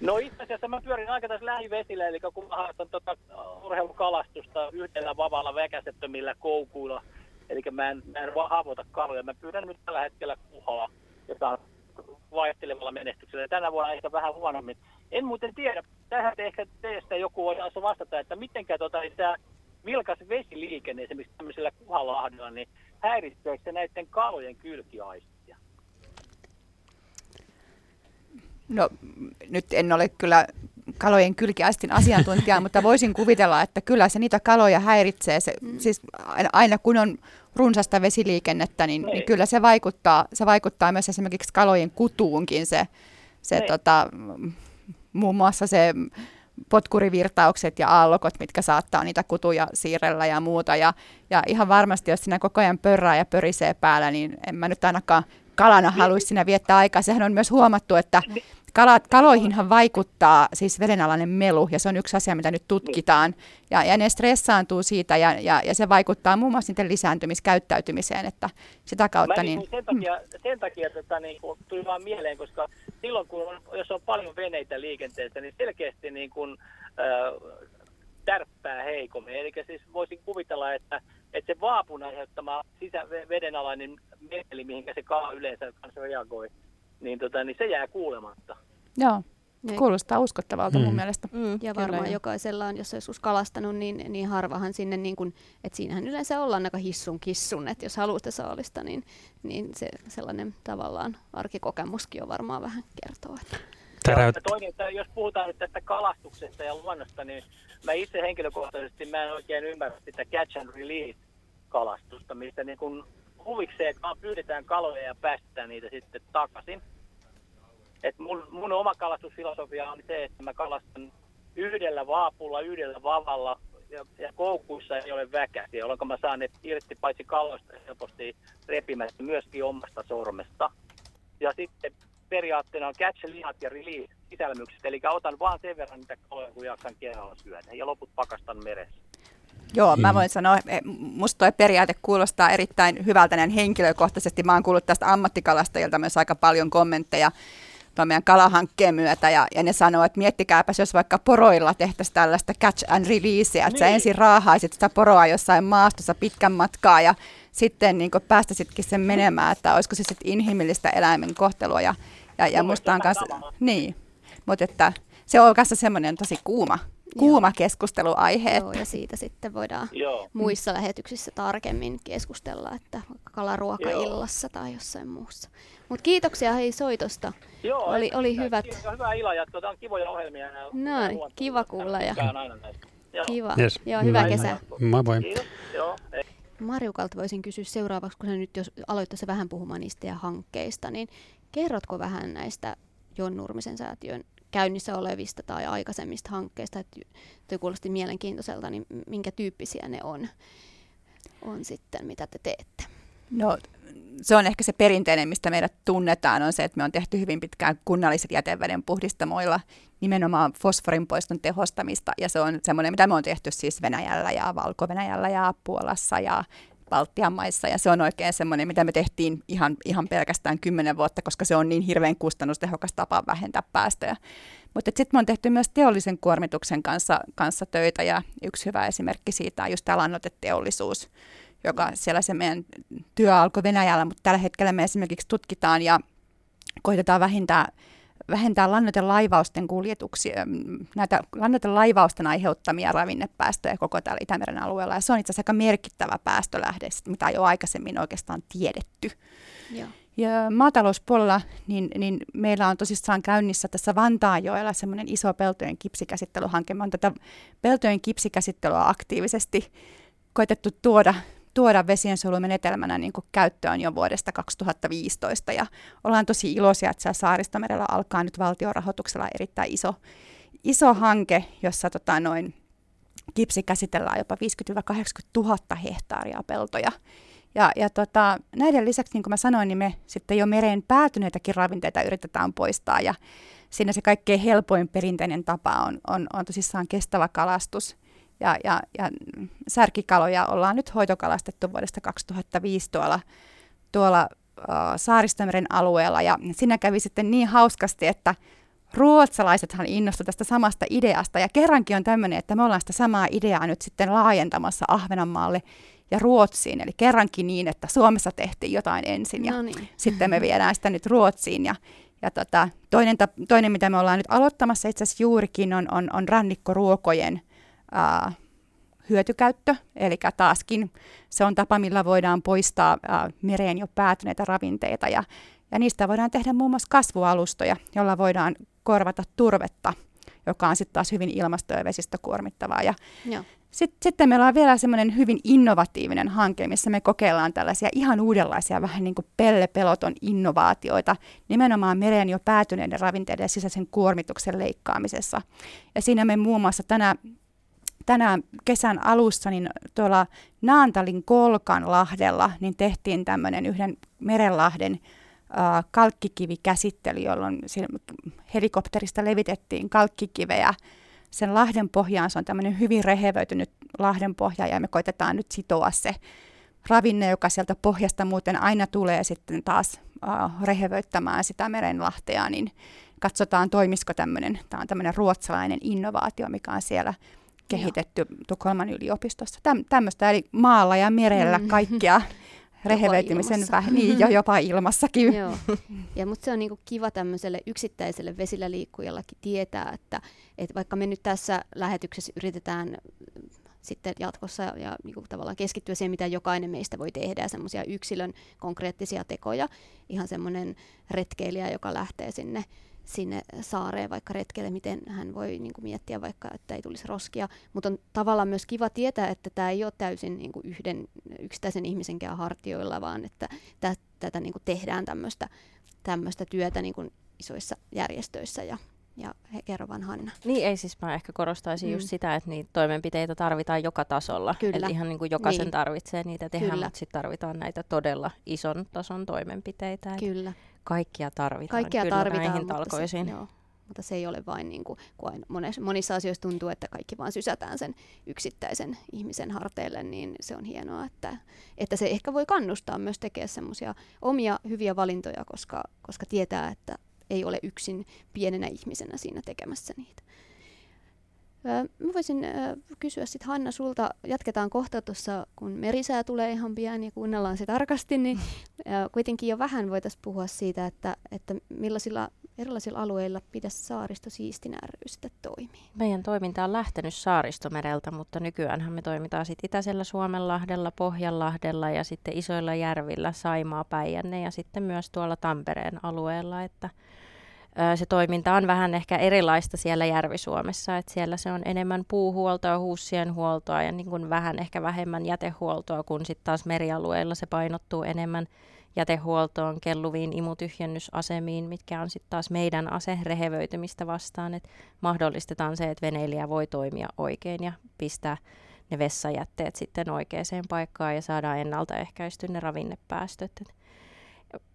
No itse asiassa mä pyörin aika tässä lähivesillä, eli kun mä harrastan tota urheilukalastusta yhdellä vavalla väkäsettömillä koukuilla, eli mä en, mä en vaan havota kaloja. Mä pyydän nyt tällä hetkellä kuhaa, jota vaihtelevalla menestyksellä. Tänä vuonna ehkä vähän huonommin. En muuten tiedä, tähän ehkä teistä joku voi vastata, että mitenkä tota, niin tämä vilkas vesiliikenne esimerkiksi tämmöisellä kuhalahdella, niin häiritseekö se näiden kalojen kylkiaistia? No nyt en ole kyllä kalojen kylkiaistin asiantuntija, mutta voisin kuvitella, että kyllä se niitä kaloja häiritsee. Se, mm. Siis aina kun on runsasta vesiliikennettä, niin, niin, niin kyllä se vaikuttaa, se vaikuttaa myös esimerkiksi kalojen kutuunkin se, se niin. tota, muun muassa se potkurivirtaukset ja aallokot, mitkä saattaa niitä kutuja siirrellä ja muuta. Ja, ja ihan varmasti, jos siinä koko ajan pörrää ja pörisee päällä, niin en mä nyt ainakaan kalana haluaisi siinä viettää aikaa. Sehän on myös huomattu, että niin. Kalat, kaloihinhan vaikuttaa siis vedenalainen melu, ja se on yksi asia, mitä nyt tutkitaan. Ja, ja ne stressaantuu siitä, ja, ja, ja se vaikuttaa muun muassa niiden lisääntymiskäyttäytymiseen, että sitä kautta... niin, niin, sen takia, sen takia tota, niin, tuli vaan mieleen, koska silloin, kun on, jos on paljon veneitä liikenteessä, niin selkeästi niin kun, äh, tärppää heikommin. Eli siis voisin kuvitella, että, että se vaapun aiheuttama sisä, vedenalainen meteli, mihinkä se kaa yleensä kanssa reagoi, niin, tota, niin se jää kuulematta. Joo. Kuulostaa uskottavalta mm. mun mielestä. Mm, ja varmaan Kyllä. jokaisella on, jos joskus kalastanut, niin, niin harvahan sinne, niin kun, että siinähän yleensä ollaan aika hissun kissun, että jos haluatte saalista, niin, niin se sellainen tavallaan arkikokemuskin on varmaan vähän kertoo. Että. Täräyt... Toinen, että jos puhutaan nyt tästä kalastuksesta ja luonnosta, niin mä itse henkilökohtaisesti mä en oikein ymmärrä sitä catch and release kalastusta, mistä niin kun huvikseen vaan pyydetään kaloja ja päästetään niitä sitten takaisin. Et mun, mun oma kalastusfilosofia on se, että mä kalastan yhdellä vaapulla, yhdellä vavalla ja, ja koukuissa ei ole väkäsiä, jolloin mä saan ne irti paitsi kaloista helposti repimästä myöskin omasta sormesta. Ja sitten periaatteena on catch, lihat ja release sisälmykset, eli otan vaan sen verran niitä kaloja, kun jaksan kehalla syödä, ja loput pakastan meressä. Joo, mä voin sanoa, että musta tuo periaate kuulostaa erittäin hyvältä näin henkilökohtaisesti. Mä oon kuullut tästä ammattikalastajilta myös aika paljon kommentteja tuon meidän kalahankkeen myötä, ja, ja ne sanoo, että miettikääpäs, jos vaikka poroilla tehtäisiin tällaista catch and release, että niin. sä ensin raahaisit sitä poroa jossain maastossa pitkän matkaa, ja sitten niin päästäisitkin sen menemään, että olisiko se sitten inhimillistä eläimen kohtelua, ja, ja, ja musta on kanssa, niin, mutta että se on kanssa semmoinen tosi kuuma kuuma Joo. keskusteluaihe. Joo, ja siitä sitten voidaan Joo. muissa lähetyksissä tarkemmin keskustella, että kalaruokaillassa tai jossain muussa. Mutta kiitoksia hei soitosta. Joo, oli, oli hyvät. Hyvää ilaa ja tuota, on kivoja ohjelmia. No, niin, kiva kuulla. Ja... Kiva. Yes. Joo, hyvää Näin. kesää. Moi moi. Marjukalta voisin kysyä seuraavaksi, kun hän nyt jos aloittaisi vähän puhumaan niistä ja hankkeista, niin kerrotko vähän näistä Jon Nurmisen säätiön käynnissä olevista tai aikaisemmista hankkeista, että toi kuulosti mielenkiintoiselta, niin minkä tyyppisiä ne on, on sitten, mitä te teette? No se on ehkä se perinteinen, mistä meidät tunnetaan, on se, että me on tehty hyvin pitkään kunnalliset jäteveden puhdistamoilla nimenomaan fosforin poiston tehostamista, ja se on semmoinen, mitä me on tehty siis Venäjällä ja Valko-Venäjällä ja Puolassa ja Baltian maissa, ja se on oikein semmoinen, mitä me tehtiin ihan, ihan pelkästään kymmenen vuotta, koska se on niin hirveän kustannustehokas tapa vähentää päästöjä. Mutta sitten me on tehty myös teollisen kuormituksen kanssa, kanssa töitä, ja yksi hyvä esimerkki siitä on just tämä lannoteteollisuus, joka siellä se meidän työ alkoi Venäjällä, mutta tällä hetkellä me esimerkiksi tutkitaan ja koitetaan vähentää vähentää lannotelaivausten kuljetuksia, näitä lannotelaivausten aiheuttamia ravinnepäästöjä koko täällä Itämeren alueella. Ja se on itse asiassa aika merkittävä päästölähde, mitä jo aikaisemmin oikeastaan tiedetty. Joo. Ja maatalouspuolella niin, niin meillä on tosissaan käynnissä tässä Vantaajoella semmoinen iso peltojen kipsikäsittelyhanke. Me on tätä peltojen kipsikäsittelyä aktiivisesti koitettu tuoda tuoda vesiensuojelumenetelmänä niin kuin käyttöön jo vuodesta 2015 ja ollaan tosi iloisia, että Saaristomerellä alkaa nyt valtiorahoituksella erittäin iso, iso hanke, jossa tota, noin kipsi käsitellään jopa 50-80 000 hehtaaria peltoja. Ja, ja tota, näiden lisäksi, niin kuin mä sanoin, niin me sitten jo mereen päätyneitäkin ravinteita yritetään poistaa. Ja siinä se kaikkein helpoin perinteinen tapa on, on, on tosissaan kestävä kalastus – ja, ja, ja särkikaloja ollaan nyt hoitokalastettu vuodesta 2005 tuolla, tuolla uh, Saaristomeren alueella. Ja siinä kävi sitten niin hauskasti, että ruotsalaisethan innostuivat tästä samasta ideasta. Ja kerrankin on tämmöinen, että me ollaan sitä samaa ideaa nyt sitten laajentamassa Ahvenanmaalle ja Ruotsiin. Eli kerrankin niin, että Suomessa tehtiin jotain ensin ja no niin. sitten me viedään sitä nyt Ruotsiin. Ja, ja tota, toinen, toinen, mitä me ollaan nyt aloittamassa itse asiassa juurikin, on, on, on rannikkoruokojen ää, hyötykäyttö, eli taaskin se on tapa, millä voidaan poistaa ää, mereen jo päätyneitä ravinteita ja, ja niistä voidaan tehdä muun muassa kasvualustoja, jolla voidaan korvata turvetta, joka on sitten taas hyvin ilmasto- ja vesistö kuormittavaa. Ja Sitten, sitten meillä on vielä semmoinen hyvin innovatiivinen hanke, missä me kokeillaan tällaisia ihan uudenlaisia, vähän niin kuin pellepeloton innovaatioita, nimenomaan mereen jo päätyneiden ravinteiden ja sisäisen kuormituksen leikkaamisessa. Ja siinä me muun muassa tänä tänä kesän alussa niin tuolla Naantalin Kolkanlahdella niin tehtiin tämmöinen yhden merenlahden äh, kalkkikivikäsittely, jolloin helikopterista levitettiin kalkkikiveä sen lahden pohjaan. Se on tämmöinen hyvin rehevöitynyt lahden pohja ja me koitetaan nyt sitoa se ravinne, joka sieltä pohjasta muuten aina tulee sitten taas äh, rehevöittämään sitä merenlahtea, niin katsotaan toimisiko tämmöinen, tämä on tämmöinen ruotsalainen innovaatio, mikä on siellä kehitetty Joo. Tukholman yliopistossa. Täm, tämmöistä, eli maalla ja merellä mm. kaikkia rehevöitymisen väh- niin, jo jopa ilmassakin. Joo. Ja mutta se on niinku kiva tämmöiselle yksittäiselle vesillä liikkujallakin tietää, että, että vaikka me nyt tässä lähetyksessä yritetään sitten jatkossa ja niin kuin tavallaan keskittyä siihen, mitä jokainen meistä voi tehdä ja semmoisia yksilön konkreettisia tekoja. Ihan semmoinen retkeilijä, joka lähtee sinne sinne saareen vaikka retkelle, miten hän voi niin kuin miettiä vaikka, että ei tulisi roskia. Mutta on tavallaan myös kiva tietää, että tämä ei ole täysin niin kuin yhden yksittäisen ihmisenkään hartioilla, vaan että tä, tätä niin kuin tehdään tämmöistä työtä niin kuin isoissa järjestöissä ja ja vaan Hanna. Niin ei siis mä ehkä korostaisin mm. just sitä, että niitä toimenpiteitä tarvitaan joka tasolla. Kyllä. Eli ihan niin kuin jokaisen niin. tarvitsee niitä tehdä, Kyllä. mutta sitten tarvitaan näitä todella ison tason toimenpiteitä. Kyllä. Kaikkia tarvitaan Kaikkia kyllä tarvitaan, näihin talkoisiin. Se, joo, mutta se ei ole vain niin kuin, kun monissa, monissa asioissa tuntuu, että kaikki vaan sysätään sen yksittäisen ihmisen harteille, niin se on hienoa, että, että se ehkä voi kannustaa myös tekemään semmoisia omia hyviä valintoja, koska, koska tietää, että ei ole yksin pienenä ihmisenä siinä tekemässä niitä. Mä voisin kysyä sitten Hanna sulta, jatketaan kohta tuossa, kun merisää tulee ihan pian ja kuunnellaan se tarkasti, niin kuitenkin jo vähän voitaisiin puhua siitä, että, että millaisilla erilaisilla alueilla pitäisi saaristo siistin ry sitten toimii. Meidän toiminta on lähtenyt saaristomereltä, mutta nykyään me toimitaan sitten Itäisellä Suomenlahdella, Pohjanlahdella ja sitten isoilla järvillä, Saimaa, Päijänne ja sitten myös tuolla Tampereen alueella, että se toiminta on vähän ehkä erilaista siellä Järvi-Suomessa, että siellä se on enemmän puuhuoltoa, huussien huoltoa ja niin kuin vähän ehkä vähemmän jätehuoltoa, kun sitten taas merialueilla se painottuu enemmän jätehuoltoon, kelluviin imutyhjennysasemiin, mitkä on sitten taas meidän ase rehevöitymistä vastaan, että mahdollistetaan se, että veneilijä voi toimia oikein ja pistää ne vessajätteet sitten oikeaan paikkaan ja saadaan ennaltaehkäisty ne ravinnepäästöt. Et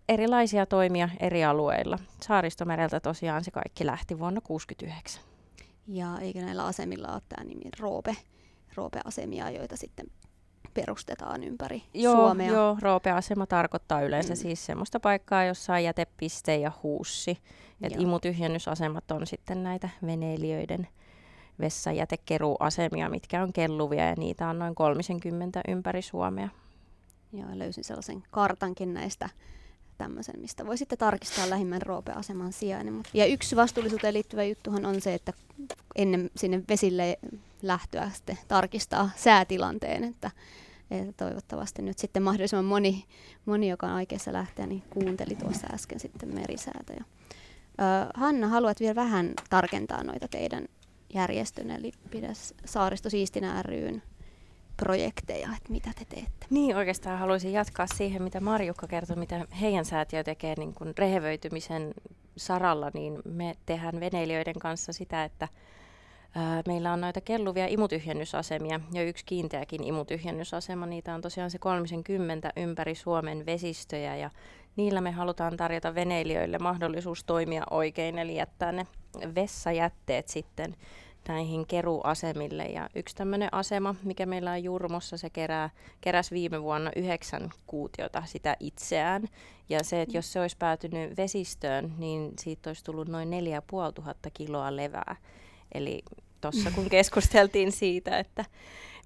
erilaisia toimia eri alueilla. Saaristomereltä tosiaan se kaikki lähti vuonna 1969. Ja eikö näillä asemilla ole tämä nimi Roope, Roope-asemia, joita sitten perustetaan ympäri joo, Suomea? Joo, Roope-asema tarkoittaa yleensä mm. siis semmoista paikkaa, jossa on jätepiste ja huussi. Et imutyhjennysasemat on sitten näitä veneilijöiden vessajätekeruuasemia, mitkä on kelluvia ja niitä on noin 30 ympäri Suomea. Joo, löysin sellaisen kartankin näistä tämmöisen, mistä voi sitten tarkistaa lähimmän roopeaseman sijainnin. Ja yksi vastuullisuuteen liittyvä juttuhan on se, että ennen sinne vesille lähtöä sitten tarkistaa säätilanteen, että, että toivottavasti nyt sitten mahdollisimman moni, moni, joka on aikeissa lähteä, niin kuunteli tuossa äsken sitten merisäätä. Ö, Hanna, haluat vielä vähän tarkentaa noita teidän järjestön, eli Pidäs Saaristo Siistinä ryn projekteja, että mitä te teette? Niin, oikeastaan haluaisin jatkaa siihen, mitä Marjukka kertoi, mitä heidän säätiö tekee niin kuin rehevöitymisen saralla, niin me tehdään veneilijöiden kanssa sitä, että meillä on noita kelluvia imutyhjennysasemia ja yksi kiinteäkin imutyhjennysasema. Niitä on tosiaan se 30 ympäri Suomen vesistöjä ja niillä me halutaan tarjota veneilijöille mahdollisuus toimia oikein, eli jättää ne vessajätteet sitten näihin keruasemille. Ja yksi tämmöinen asema, mikä meillä on Jurmossa, se kerää, keräsi viime vuonna yhdeksän kuutiota sitä itseään. Ja se, että jos se olisi päätynyt vesistöön, niin siitä olisi tullut noin 4500 kiloa levää. Eli tuossa kun keskusteltiin siitä, että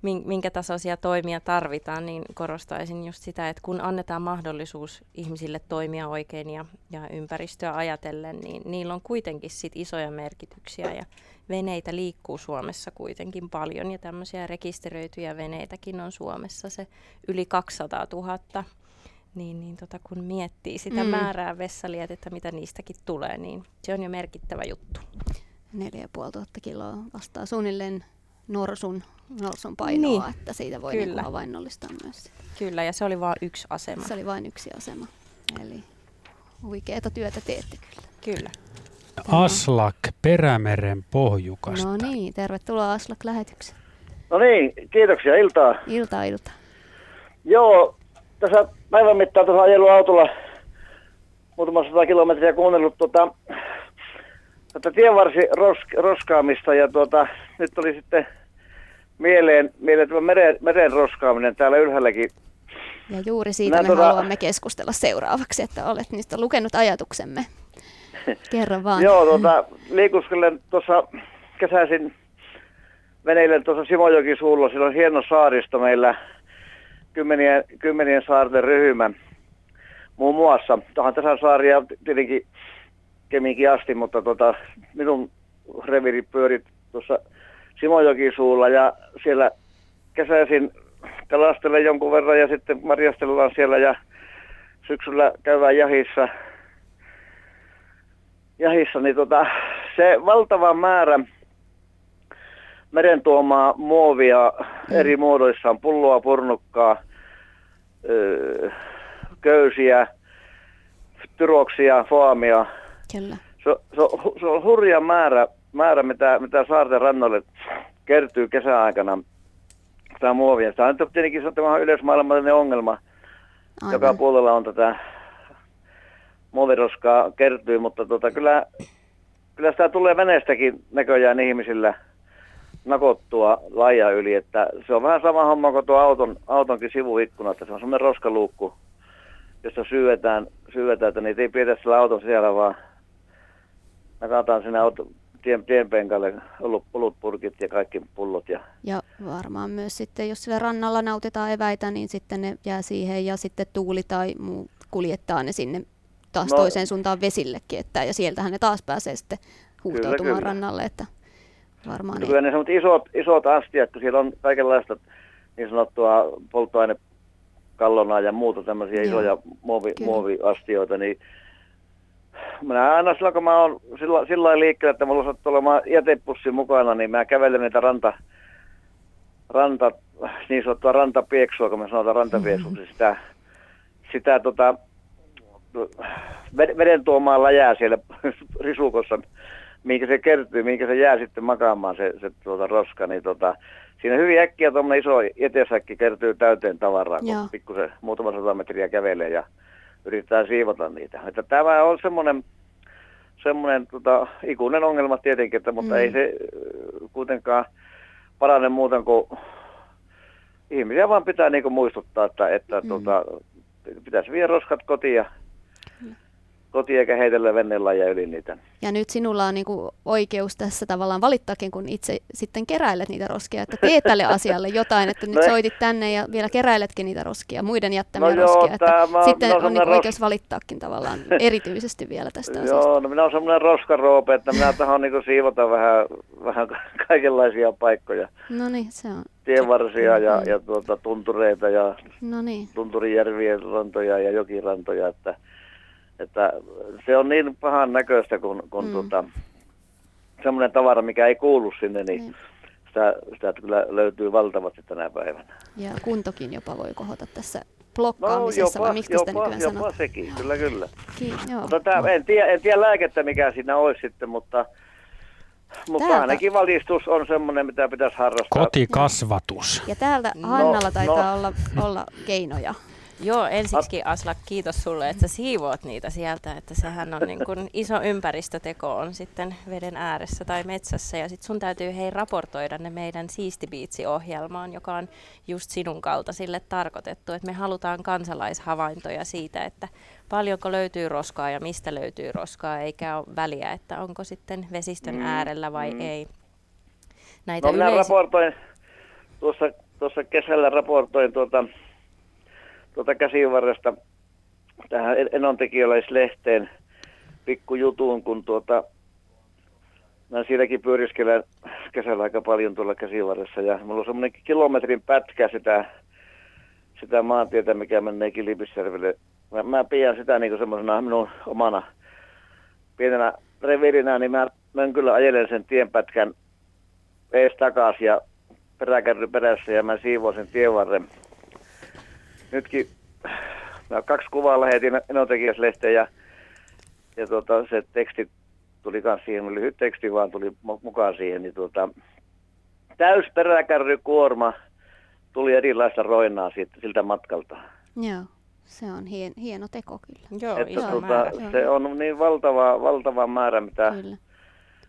minkä tasoisia toimia tarvitaan, niin korostaisin just sitä, että kun annetaan mahdollisuus ihmisille toimia oikein ja, ja ympäristöä ajatellen, niin niillä on kuitenkin sit isoja merkityksiä ja veneitä liikkuu Suomessa kuitenkin paljon ja tämmöisiä rekisteröityjä veneitäkin on Suomessa se yli 200 000. Niin, niin tota, kun miettii sitä mm. määrää vessalietettä, mitä niistäkin tulee, niin se on jo merkittävä juttu. 4500 kiloa vastaa suunnilleen norsun, norsun painoa, niin. että siitä voi Kyllä. Niin havainnollistaa myös. Kyllä, ja se oli vain yksi asema. Se oli vain yksi asema. Eli huikeeta työtä teette kyllä. Kyllä. Aslak Perämeren pohjukasta. No niin, tervetuloa Aslak lähetykseen. No niin, kiitoksia, iltaa. Iltaa, ilta. Joo, tässä päivän mittaan tuossa ajellut autolla muutama sata kilometriä kuunnellut tuota, tätä tienvarsi ros- roskaamista ja tuota, nyt oli sitten mieleen, mieleen tämä meren, meren roskaaminen täällä ylhäälläkin. Ja juuri siitä Nää, me tuota... haluamme keskustella seuraavaksi, että olet niistä lukenut ajatuksemme. Kerro vaan. Joo, tuota, liikuskelen tuossa kesäisin veneille tuossa Simojoki suulla, siellä on hieno saaristo meillä kymmenien, kymmenien saarten ryhmä. Muun muassa, tuohan tässä saaria tietenkin Kemikin asti, mutta tota, minun reviri pyörit tuossa Simojokisuulla ja siellä kesäisin kalastelen jonkun verran ja sitten marjastellaan siellä ja syksyllä käydään jahissa. Jahissa, niin tota, se valtava määrä meren tuomaa muovia mm. eri muodoissaan, pulloa, purnukkaa, öö, köysiä, tyroksia, foamia. Kyllä. Se, se, on, se on hurja määrä, määrä mitä, mitä saarten rannoille kertyy kesäaikana tämä muovia. Tämä on tietenkin se on yleismaailmallinen ongelma. Aivan. Joka puolella on tätä muoviroskaa kertyy, mutta tota, kyllä, kyllä sitä tulee veneestäkin näköjään ihmisillä nakottua laija yli, että se on vähän sama homma kuin tuo auton, autonkin sivuikkuna, että se on semmoinen roskaluukku, jossa syötään, syötään että niitä ei pidetä sillä auton siellä, vaan nakataan sinne auto, tien, tienpenkalle ollut olutpurkit ja kaikki pullot. Ja... ja varmaan myös sitten, jos sillä rannalla nautitaan eväitä, niin sitten ne jää siihen ja sitten tuuli tai muu kuljettaa ne sinne taas no, toiseen suuntaan vesillekin, että, ja sieltähän ne taas pääsee sitten huuhtoutumaan kyllä, kyllä. rannalle, että varmaan Kyllä ne isot, isot astiat, kun siellä on kaikenlaista niin sanottua polttoainekallonaa ja muuta tämmöisiä Joo, isoja muovi, muoviastioita, niin minä aina silloin, kun mä oon sillä, sillä liikkeellä, että mulla sattuu olemaan jätepussi mukana, niin mä kävelen niitä ranta, ranta niin sanottua rantapieksua, kun me sanotaan rantapieksuksi, mm-hmm. sitä, sitä tota, veden tuomaan läjää siellä risukossa, minkä se kertyy, minkä se jää sitten makaamaan se, se tuota roska, niin tota, siinä hyvin äkkiä tuommoinen iso jätesäkki kertyy täyteen tavaraa, kun pikkusen muutama sata metriä kävelee ja yritetään siivota niitä. Että tämä on semmoinen, semmoinen tota, ikuinen ongelma tietenkin, että, mutta mm. ei se kuitenkaan parane muuten kuin ihmisiä vaan pitää niin muistuttaa, että, että mm. tota, pitäisi viedä roskat kotiin ja kotiin eikä heitellä ja yli niitä. Ja nyt sinulla on niinku oikeus tässä tavallaan valittaakin, kun itse sitten keräilet niitä roskia, että teet tälle asialle jotain, että nyt no soitit tänne ja vielä keräiletkin niitä roskia, muiden jättämiä no roskia. Joo, että mä, sitten on niinku ros... oikeus valittaakin tavallaan erityisesti vielä tästä asiasta. Joo, no minä olen semmoinen roskaroope, että minä tahan niinku siivota vähän, vähän kaikenlaisia paikkoja. No niin, se on. Tienvarsia ja, mm. ja tuota, tuntureita ja no niin. tunturijärvien rantoja ja jokirantoja, että että se on niin pahan näköistä, kun, kun mm. tota, semmoinen tavara, mikä ei kuulu sinne, niin mm. sitä, sitä kyllä löytyy valtavasti tänä päivänä. Ja kuntokin jopa voi kohota tässä blokkaamisessa, no, jopa, vai miksi sitä nykyään jopa sanot? sekin, kyllä kyllä. Ki, joo. Mutta tämä, en, tiedä, en tiedä lääkettä, mikä siinä olisi sitten, mutta mutta ainakin valistus on semmoinen, mitä pitäisi harrastaa. Kotikasvatus. Ja täältä Hannalla no, taitaa no. Olla, olla keinoja. Joo, ensiksi Aslak, kiitos sulle, että sä siivoat niitä sieltä, että sehän on niin kuin iso ympäristöteko on sitten veden ääressä tai metsässä ja sitten sun täytyy hei raportoida ne meidän Siistibiitsi-ohjelmaan, joka on just sinun kaltaisille tarkoitettu, että me halutaan kansalaishavaintoja siitä, että paljonko löytyy roskaa ja mistä löytyy roskaa, eikä ole väliä, että onko sitten vesistön mm, äärellä vai mm. ei. Näitä no minä yleis- raportoin, tuossa, tuossa kesällä raportoin tuota, tuota käsivarresta tähän enontekijöläislehteen pikkujutuun, kun tuota, mä siinäkin pyöriskelen kesällä aika paljon tuolla käsivarressa ja mulla on semmoinen kilometrin pätkä sitä, sitä maantietä, mikä menee Kilpisjärvelle. Mä, mä pidän sitä niin semmoisena minun omana pienenä revirinä, niin mä, mä kyllä ajelen sen tienpätkän ees takaisin ja peräkärry perässä ja mä siivoan sen tienvarren nytkin mä kaksi kuvaa lähetin Enotekijäslehteen ja, ja tuota, se teksti tuli myös siihen, lyhyt teksti vaan tuli mukaan siihen, niin tuota, täys peräkärrykuorma tuli erilaista roinaa siitä, siltä matkalta. Joo, se on hien, hieno teko kyllä. Joo, että tuota, määrä. Se on niin valtava, valtava määrä, mitä kyllä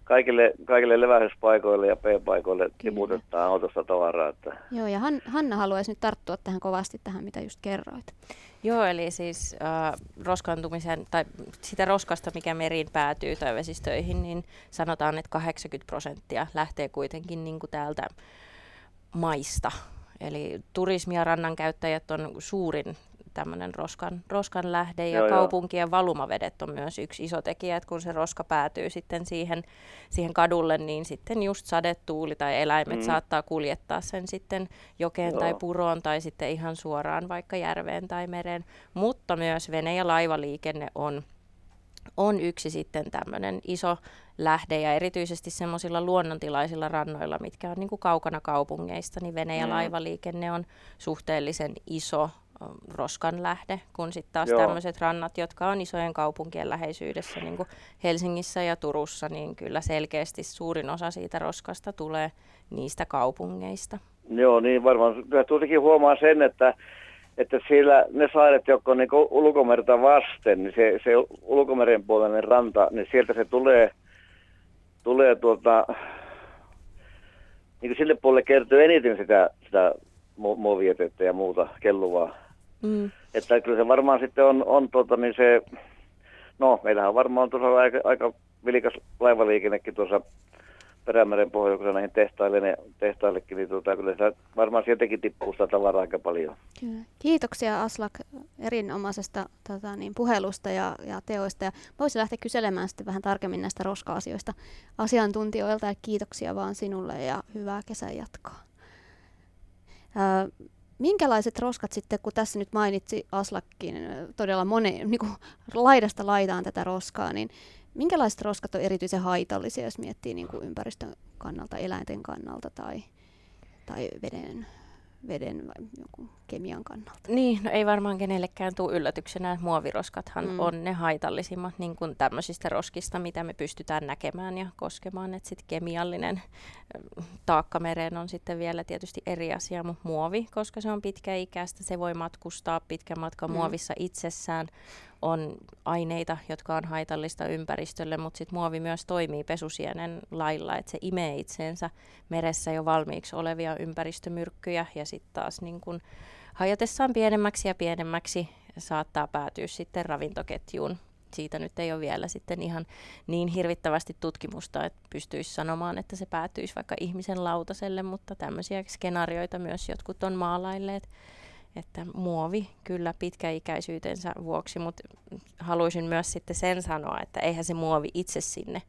kaikille, kaikille levähdyspaikoille ja P-paikoille tiputetaan autosta tavaraa. Että. Joo, ja Han, Hanna haluaisi nyt tarttua tähän kovasti tähän, mitä just kerroit. Joo, eli siis äh, roskantumisen tai sitä roskasta, mikä meriin päätyy tai vesistöihin, niin sanotaan, että 80 prosenttia lähtee kuitenkin niin kuin täältä maista. Eli turismi- ja rannan käyttäjät on suurin tämmöinen roskan, roskan lähde ja Joo, joo. kaupunkien valumavedet on myös yksi iso tekijä, että kun se roska päätyy sitten siihen, siihen kadulle, niin sitten just sadetuuli tai eläimet Mm. saattaa kuljettaa sen sitten jokeen Joo. tai puroon tai sitten ihan suoraan vaikka järveen tai mereen, mutta myös vene- ja laivaliikenne on on yksi sitten tämmöinen iso lähde ja erityisesti semmoisilla luonnontilaisilla rannoilla, mitkä on niin kuin kaukana kaupungeista, niin vene- ja Mm. laivaliikenne on suhteellisen iso roskan lähde, kun sitten taas tämmöiset rannat, jotka on isojen kaupunkien läheisyydessä, niin kuin Helsingissä ja Turussa, niin kyllä selkeästi suurin osa siitä roskasta tulee niistä kaupungeista. Joo, niin varmaan. Kyllä tuotakin huomaa sen, että, että siellä ne saaret, jotka on niin ulkomerta vasten, niin se, se ulkomeren puolinen ranta, niin sieltä se tulee, tulee tuota, niin kuin sille puolelle kertyy eniten sitä, sitä mu- muovietettä ja muuta kelluvaa. Mm. Että kyllä se varmaan sitten on, on tuota, niin se, no meillähän on varmaan tuossa aika, aika vilkas laivaliikennekin tuossa Perämeren pohjoisessa näihin tehtaille, ne, tehtaillekin, niin tuota, kyllä sitä varmaan sieltäkin tippuu sitä tavaraa aika paljon. Kyllä. Kiitoksia Aslak erinomaisesta tota, niin, puhelusta ja, ja teoista. Ja voisin lähteä kyselemään sitten vähän tarkemmin näistä roska-asioista asiantuntijoilta. Ja kiitoksia vaan sinulle ja hyvää kesän jatkoa. Ää, minkälaiset roskat sitten, kun tässä nyt mainitsi Aslakkin todella monen, niin kuin laidasta laitaan tätä roskaa, niin minkälaiset roskat on erityisen haitallisia, jos miettii niin kuin ympäristön kannalta, eläinten kannalta tai, tai veden, veden vai jonkun kemian kannalta? Niin, no ei varmaan kenellekään tule yllätyksenä, että muoviroskathan Mm. on ne haitallisimmat niin kuin tämmöisistä roskista, mitä me pystytään näkemään ja koskemaan. Että sitten kemiallinen taakka mereen on sitten vielä tietysti eri asia, mutta muovi, koska se on pitkäikäistä, se voi matkustaa pitkän matkan mm. muovissa itsessään. On aineita, jotka on haitallista ympäristölle, mutta sitten muovi myös toimii pesusienen lailla, että se imee itseensä meressä jo valmiiksi olevia ympäristömyrkkyjä ja sitten taas niin kun hajotessaan pienemmäksi ja pienemmäksi saattaa päätyä sitten ravintoketjuun. Siitä nyt ei ole vielä sitten ihan niin hirvittävästi tutkimusta, että pystyisi sanomaan, että se päätyisi vaikka ihmisen lautaselle, mutta tämmöisiä skenaarioita myös jotkut on maalailleet, että muovi kyllä pitkäikäisyytensä vuoksi, mutta haluaisin myös sitten sen sanoa, että eihän se muovi itse sinne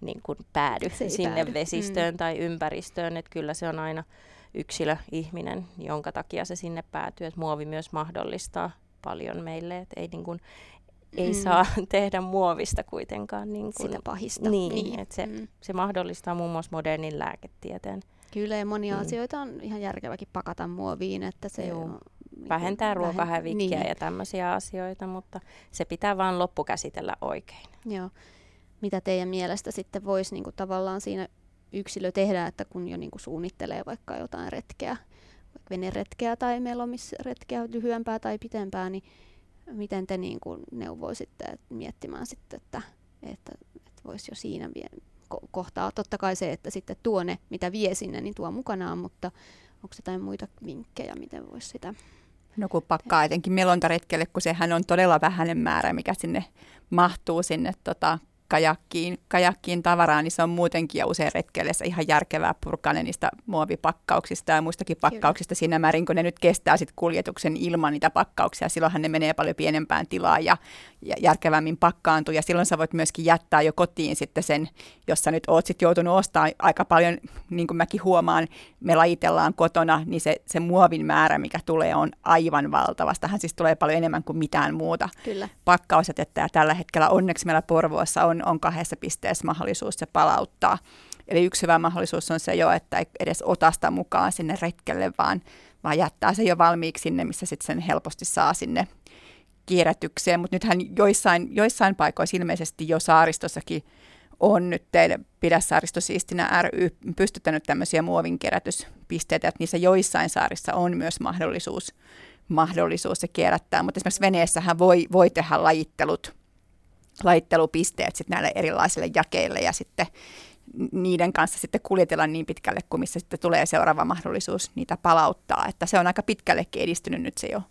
niin kuin päädy sinne päädy. vesistöön Mm. tai ympäristöön, että kyllä se on aina yksilö, ihminen, jonka takia se sinne päätyy, että muovi myös mahdollistaa paljon meille, että ei, niin kuin, ei Mm. saa tehdä muovista kuitenkaan niin kuin, Sitä pahista. Niin, Niin. Että se, Mm. se mahdollistaa muun muassa modernin lääketieteen. Kyllä, ja monia Mm. asioita on ihan järkeväkin pakata muoviin, että se Joo. On, niin Vähentää kuin ruokahävikkiä niin. ja tämmöisiä asioita, mutta se pitää vaan loppukäsitellä oikein. Joo. Mitä teidän mielestä sitten voisi niin kuin tavallaan siinä yksilö tehdä, että kun jo niin kuin suunnittelee vaikka jotain retkeä, vaikka veneretkeä tai melomisretkeä, lyhyempää tai pitempää, niin miten te niin kuin neuvoisitte et miettimään sitten, että, että, että voisi jo siinä vie, ko- kohtaa. Totta kai se, että sitten tuo ne, mitä vie sinne, niin tuo mukanaan, mutta onko jotain muita vinkkejä, miten voisi sitä No kun pakkaa etenkin melontaretkelle, kun sehän on todella vähäinen määrä, mikä sinne mahtuu sinne tota, kajakkiin, kajakkiin tavaraa, niin se on muutenkin ja usein retkelle se ihan järkevää purkaa ne niistä muovipakkauksista ja muistakin pakkauksista Kyllä. siinä määrin, kun ne nyt kestää sit kuljetuksen ilman niitä pakkauksia. Silloinhan ne menee paljon pienempään tilaan ja, ja järkevämmin pakkaantuu ja silloin sä voit myöskin jättää jo kotiin sitten sen, jos sä nyt oot sit joutunut ostamaan aika paljon, niin kuin mäkin huomaan, me lajitellaan kotona, niin se, se muovin määrä, mikä tulee, on aivan valtava. Tähän siis tulee paljon enemmän kuin mitään muuta Kyllä. pakkausjätettä ja tällä hetkellä onneksi meillä Porvoossa on, on kahdessa pisteessä mahdollisuus se palauttaa. Eli yksi hyvä mahdollisuus on se jo, että ei edes ota sitä mukaan sinne retkelle, vaan, vaan jättää se jo valmiiksi sinne, missä sitten sen helposti saa sinne kierrätykseen. Mutta nythän joissain, joissain paikoissa ilmeisesti jo saaristossakin on nyt teille Pidä saaristo siistinä ry pystyttänyt tämmöisiä muovinkerätyspisteitä, että niissä joissain saarissa on myös mahdollisuus, mahdollisuus se kierrättää, mutta esimerkiksi veneessähän voi, voi tehdä lajittelut, lajittelupisteet sitten näille erilaisille jakeille ja sitten niiden kanssa sitten kuljetella niin pitkälle, kuin missä sitten tulee seuraava mahdollisuus niitä palauttaa. Että se on aika pitkällekin edistynyt nyt se jo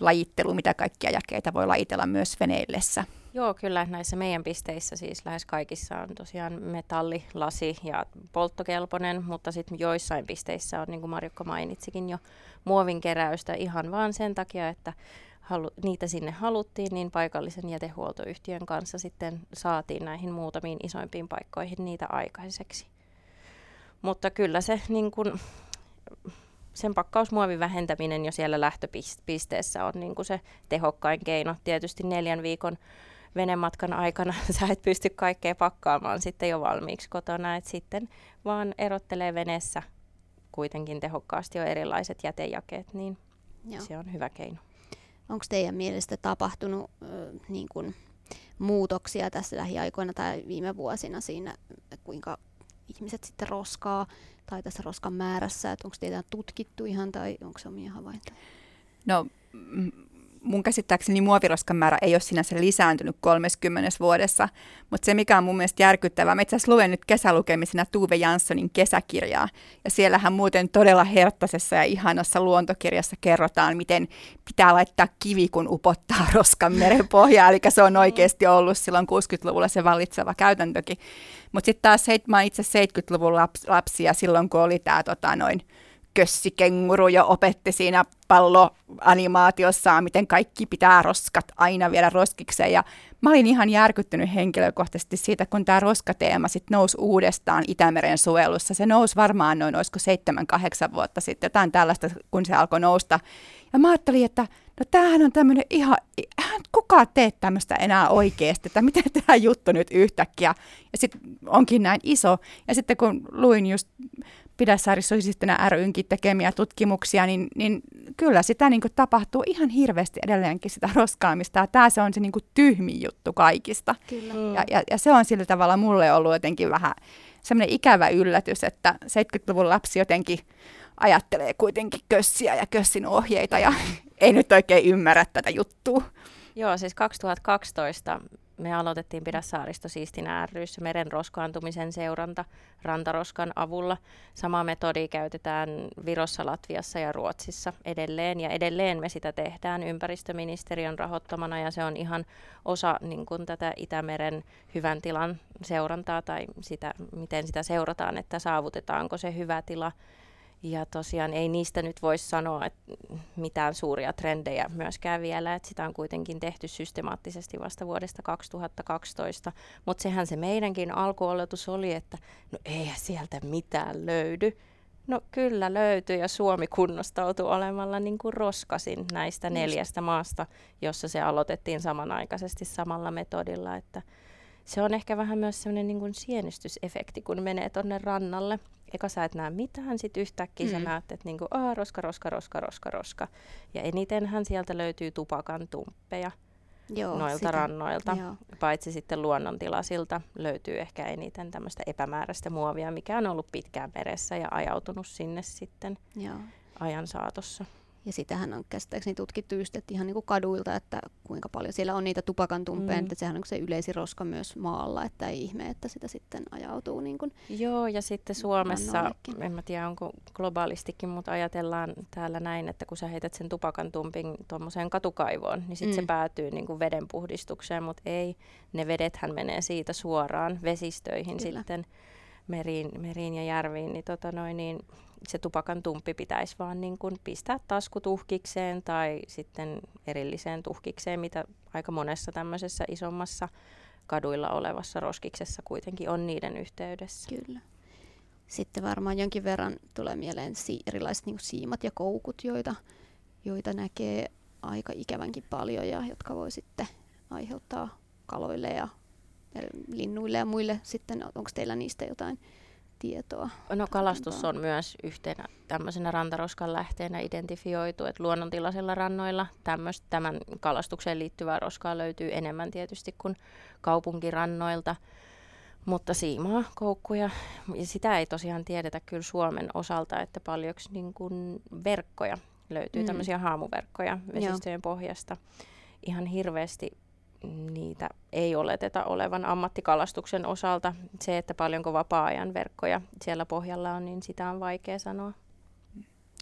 lajittelu, mitä kaikkia jakeita voi lajitella myös veneillessä. Joo, kyllä näissä meidän pisteissä siis lähes kaikissa on tosiaan metalli, lasi ja polttokelpoinen, mutta sitten joissain pisteissä on, niin kuin Marjukka mainitsikin jo, muovin keräystä ihan vaan sen takia, että halu, niitä sinne haluttiin, niin paikallisen jätehuoltoyhtiön kanssa sitten saatiin näihin muutamiin isoimpiin paikkoihin niitä aikaiseksi. Mutta kyllä se niin kun, sen pakkausmuovin vähentäminen jo siellä lähtöpisteessä on niin se tehokkain keino. Tietysti neljän viikon venematkan aikana sä et pysty kaikkea pakkaamaan sitten jo valmiiksi kotona, että sitten vaan erottelee veneessä kuitenkin tehokkaasti jo erilaiset jätejakeet, niin Joo. se on hyvä keino. Onko teidän mielestä tapahtunut äh, niin kuin muutoksia tässä lähiaikoina tai viime vuosina siinä, kuinka ihmiset sitten roskaa tai tässä roskan määrässä, että onko teitä tutkittu ihan tai onko se omia havaintoja? No mun käsittääkseni muoviroskan määrä ei ole sinänsä lisääntynyt 30 vuodessa, mutta se mikä on mun mielestä järkyttävää, mä itse asiassa luen nyt kesälukemisena Tuve Janssonin kesäkirjaa, ja siellähän muuten todella herttaisessa ja ihanassa luontokirjassa kerrotaan, miten pitää laittaa kivi, kun upottaa roskan meren pohjaa, eli se on oikeasti ollut silloin 60-luvulla se vallitseva käytäntökin. Mutta sitten taas mä itse 70-luvun lapsi, ja silloin kun oli tämä tota, noin kössikenguru jo opetti siinä palloanimaatiossaan, miten kaikki pitää roskat aina viedä roskikseen. Ja mä olin ihan järkyttynyt henkilökohtaisesti siitä, kun tämä roskateema sitten nousi uudestaan Itämeren suojelussa. Se nousi varmaan noin, olisiko seitsemän, kahdeksan vuotta sitten, jotain tällaista, kun se alkoi nousta. Ja mä ajattelin, että no tämähän on tämmöinen ihan, kuka tee tämmöistä enää oikeasti, että miten tämä juttu nyt yhtäkkiä. Ja sitten onkin näin iso. Ja sitten kun luin just Pidässaari Soisistönä rynkin tekemiä tutkimuksia, niin, niin kyllä sitä niin kuin tapahtuu ihan hirveästi edelleenkin sitä roskaamista. Ja tämä se on se niin kuin tyhmin juttu kaikista. Kyllä. Ja, ja, ja se on sillä tavalla mulle ollut jotenkin vähän semmoinen ikävä yllätys, että 70-luvun lapsi jotenkin ajattelee kuitenkin kössiä ja kössin ohjeita ja ei nyt oikein ymmärrä tätä juttua. Joo, siis 2012 me aloitettiin Pidä saaristo siistinä ryssä meren roskaantumisen seuranta rantaroskan avulla. Sama metodi käytetään Virossa, Latviassa ja Ruotsissa edelleen ja edelleen me sitä tehdään ympäristöministeriön rahoittamana ja se on ihan osa niin kuin tätä Itämeren hyvän tilan seurantaa tai sitä, miten sitä seurataan, että saavutetaanko se hyvä tila ja tosiaan ei niistä nyt voisi sanoa että mitään suuria trendejä myöskään vielä, että sitä on kuitenkin tehty systemaattisesti vasta vuodesta 2012, mutta sehän se meidänkin alkuoletus oli, että no eihän sieltä mitään löydy. No kyllä löytyy ja Suomi kunnostautui olemalla niin kuin roskasin näistä neljästä maasta, jossa se aloitettiin samanaikaisesti samalla metodilla, että se on ehkä vähän myös sellainen niin kuin sienestysefekti, kun menee tuonne rannalle – eka sä et näe mitään, sitten yhtäkkiä mm. sä näet, että niinku, Aa, roska, roska, roska, roska, roska. Ja enitenhän sieltä löytyy tupakan tumppeja Joo, noilta sitä. rannoilta. Joo. Paitsi sitten luonnontilasilta löytyy ehkä eniten tämmöistä epämääräistä muovia, mikä on ollut pitkään meressä ja ajautunut sinne sitten Joo. ajan saatossa. Ja sitähän on käsittääkseni tutkittu just, että ihan niin kuin kaduilta, että kuinka paljon siellä on niitä tupakantumpeja, mm. että sehän on se yleisin roska myös maalla, että ei ihme, että sitä sitten ajautuu niin kuin Joo, ja sitten Suomessa, en mä tiedä onko globaalistikin, mutta ajatellaan täällä näin, että kun sä heität sen tupakantumpin tuommoiseen katukaivoon, niin sitten mm. se päätyy niin kuin vedenpuhdistukseen, mutta ei, ne vedethän menee siitä suoraan vesistöihin Kyllä. sitten meriin, meriin ja järviin, niin, tota noin, niin se tupakan tumppi pitäisi vaan niin kuin pistää taskutuhkikseen tai sitten erilliseen tuhkikseen, mitä aika monessa tämmöisessä isommassa kaduilla olevassa roskiksessa kuitenkin on niiden yhteydessä. Kyllä. Sitten varmaan jonkin verran tulee mieleen si- erilaiset niin siimat ja koukut, joita, joita näkee aika ikävänkin paljon ja jotka voi sitten aiheuttaa kaloille ja linnuille ja muille. Sitten onko teillä niistä jotain tietoa. No kalastus on myös yhtenä tämmöisenä rantaroskan lähteenä identifioitu, että luonnontilaisilla rannoilla tämmöistä, tämän kalastukseen liittyvää roskaa löytyy enemmän tietysti kuin kaupunkirannoilta. Mutta siimaa, koukkuja, ja sitä ei tosiaan tiedetä kyllä Suomen osalta, että paljonko niin kuin verkkoja löytyy, mm. tämmöisiä haamuverkkoja vesistöjen Joo. pohjasta. Ihan hirveästi niitä ei oleteta olevan ammattikalastuksen osalta. Se, että paljonko vapaa-ajan verkkoja siellä pohjalla on, niin sitä on vaikea sanoa.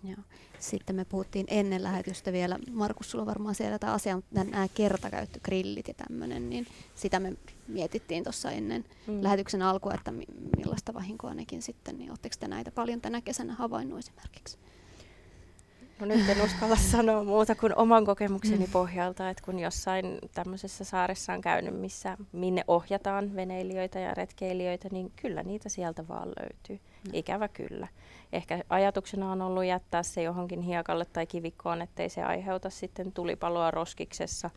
Joo. Sitten me puhuttiin ennen lähetystä vielä, Markus, sulla on varmaan siellä tämä asia, mutta nämä kertakäyttögrillit ja tämmöinen, niin sitä me mietittiin tuossa ennen mm. lähetyksen alkua, että millaista vahinkoa nekin sitten, niin oletteko te näitä paljon tänä kesänä havainnut esimerkiksi? No nyt en uskalla sanoa muuta kuin oman kokemukseni mm. pohjalta, että kun jossain tämmöisessä saaressa on käynyt, missä, minne ohjataan veneilijöitä ja retkeilijöitä, niin kyllä niitä sieltä vaan löytyy. Mm. Ikävä kyllä. Ehkä ajatuksena on ollut jättää se johonkin hiekalle tai kivikkoon, ettei se aiheuta sitten tulipaloa roskiksessa.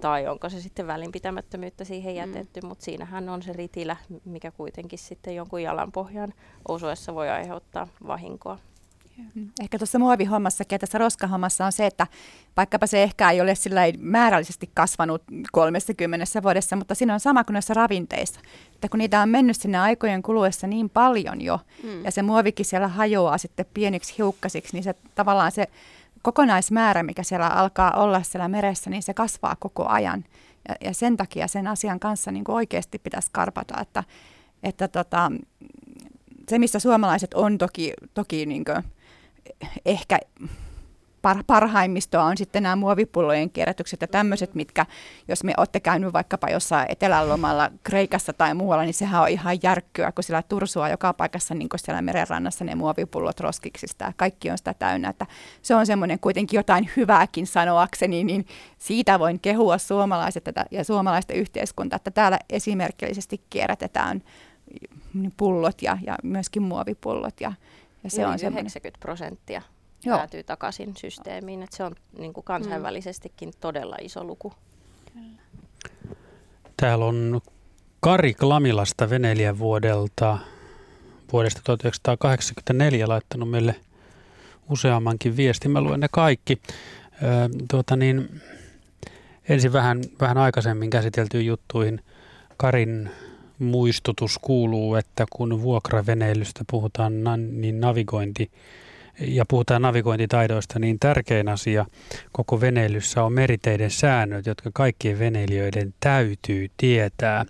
Tai onko se sitten välinpitämättömyyttä siihen mm. jätetty, mm. mutta siinähän on se ritilä, mikä kuitenkin sitten jonkun jalanpohjan osuessa voi aiheuttaa vahinkoa. Mm. Ehkä tuossa muovihommassakin ja tässä roskahommassa on se, että vaikkapa se ehkä ei ole sillä määrällisesti kasvanut 30 vuodessa, mutta siinä on sama kuin näissä ravinteissa. Että kun niitä on mennyt sinne aikojen kuluessa niin paljon jo, mm. ja se muovikin siellä hajoaa sitten pieniksi hiukkasiksi, niin se tavallaan se kokonaismäärä, mikä siellä alkaa olla siellä meressä, niin se kasvaa koko ajan. Ja, ja sen takia sen asian kanssa niin kuin oikeasti pitäisi karpata, että, että tota, se, missä suomalaiset on toki, toki niin kuin, ehkä par, parhaimmistoa on sitten nämä muovipullojen kierrätykset ja tämmöiset, mitkä, jos me olette käynyt vaikkapa jossain etelälomalla Kreikassa tai muualla, niin sehän on ihan järkkyä, kun siellä tursua joka paikassa niin kuin siellä merenrannassa ne muovipullot roskiksista ja kaikki on sitä täynnä, että se on semmoinen kuitenkin jotain hyvääkin sanoakseni, niin siitä voin kehua suomalaiset ja suomalaista yhteiskuntaa, että täällä esimerkillisesti kierrätetään pullot ja, ja myöskin muovipullot ja ja se Yli on 90 prosenttia Joo. päätyy takaisin systeemiin. Että se on niin kuin kansainvälisestikin mm. todella iso luku. Täällä on Kari Klamilasta veneilijän vuodelta vuodesta 1984 laittanut meille useammankin viestin. Mä luen ne kaikki. Öö, tuota niin, ensin vähän, vähän aikaisemmin käsiteltyyn juttuihin. Karin muistutus kuuluu, että kun vuokraveneilystä puhutaan, niin navigointi ja puhutaan navigointitaidoista, niin tärkein asia koko veneilyssä on meriteiden säännöt, jotka kaikkien veneilijöiden täytyy tietää.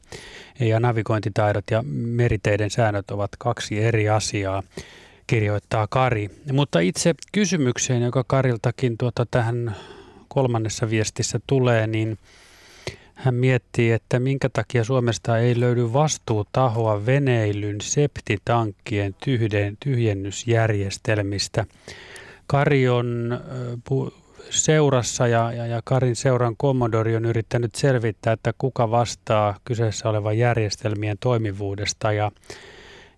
Ja navigointitaidot ja meriteiden säännöt ovat kaksi eri asiaa, kirjoittaa Kari. Mutta itse kysymykseen, joka Kariltakin tuota tähän kolmannessa viestissä tulee, niin hän miettii, että minkä takia Suomesta ei löydy vastuutahoa veneilyn septitankkien tyhden, tyhjennysjärjestelmistä. Kari on seurassa ja, ja, ja Karin seuran kommodori on yrittänyt selvittää, että kuka vastaa kyseessä olevan järjestelmien toimivuudesta ja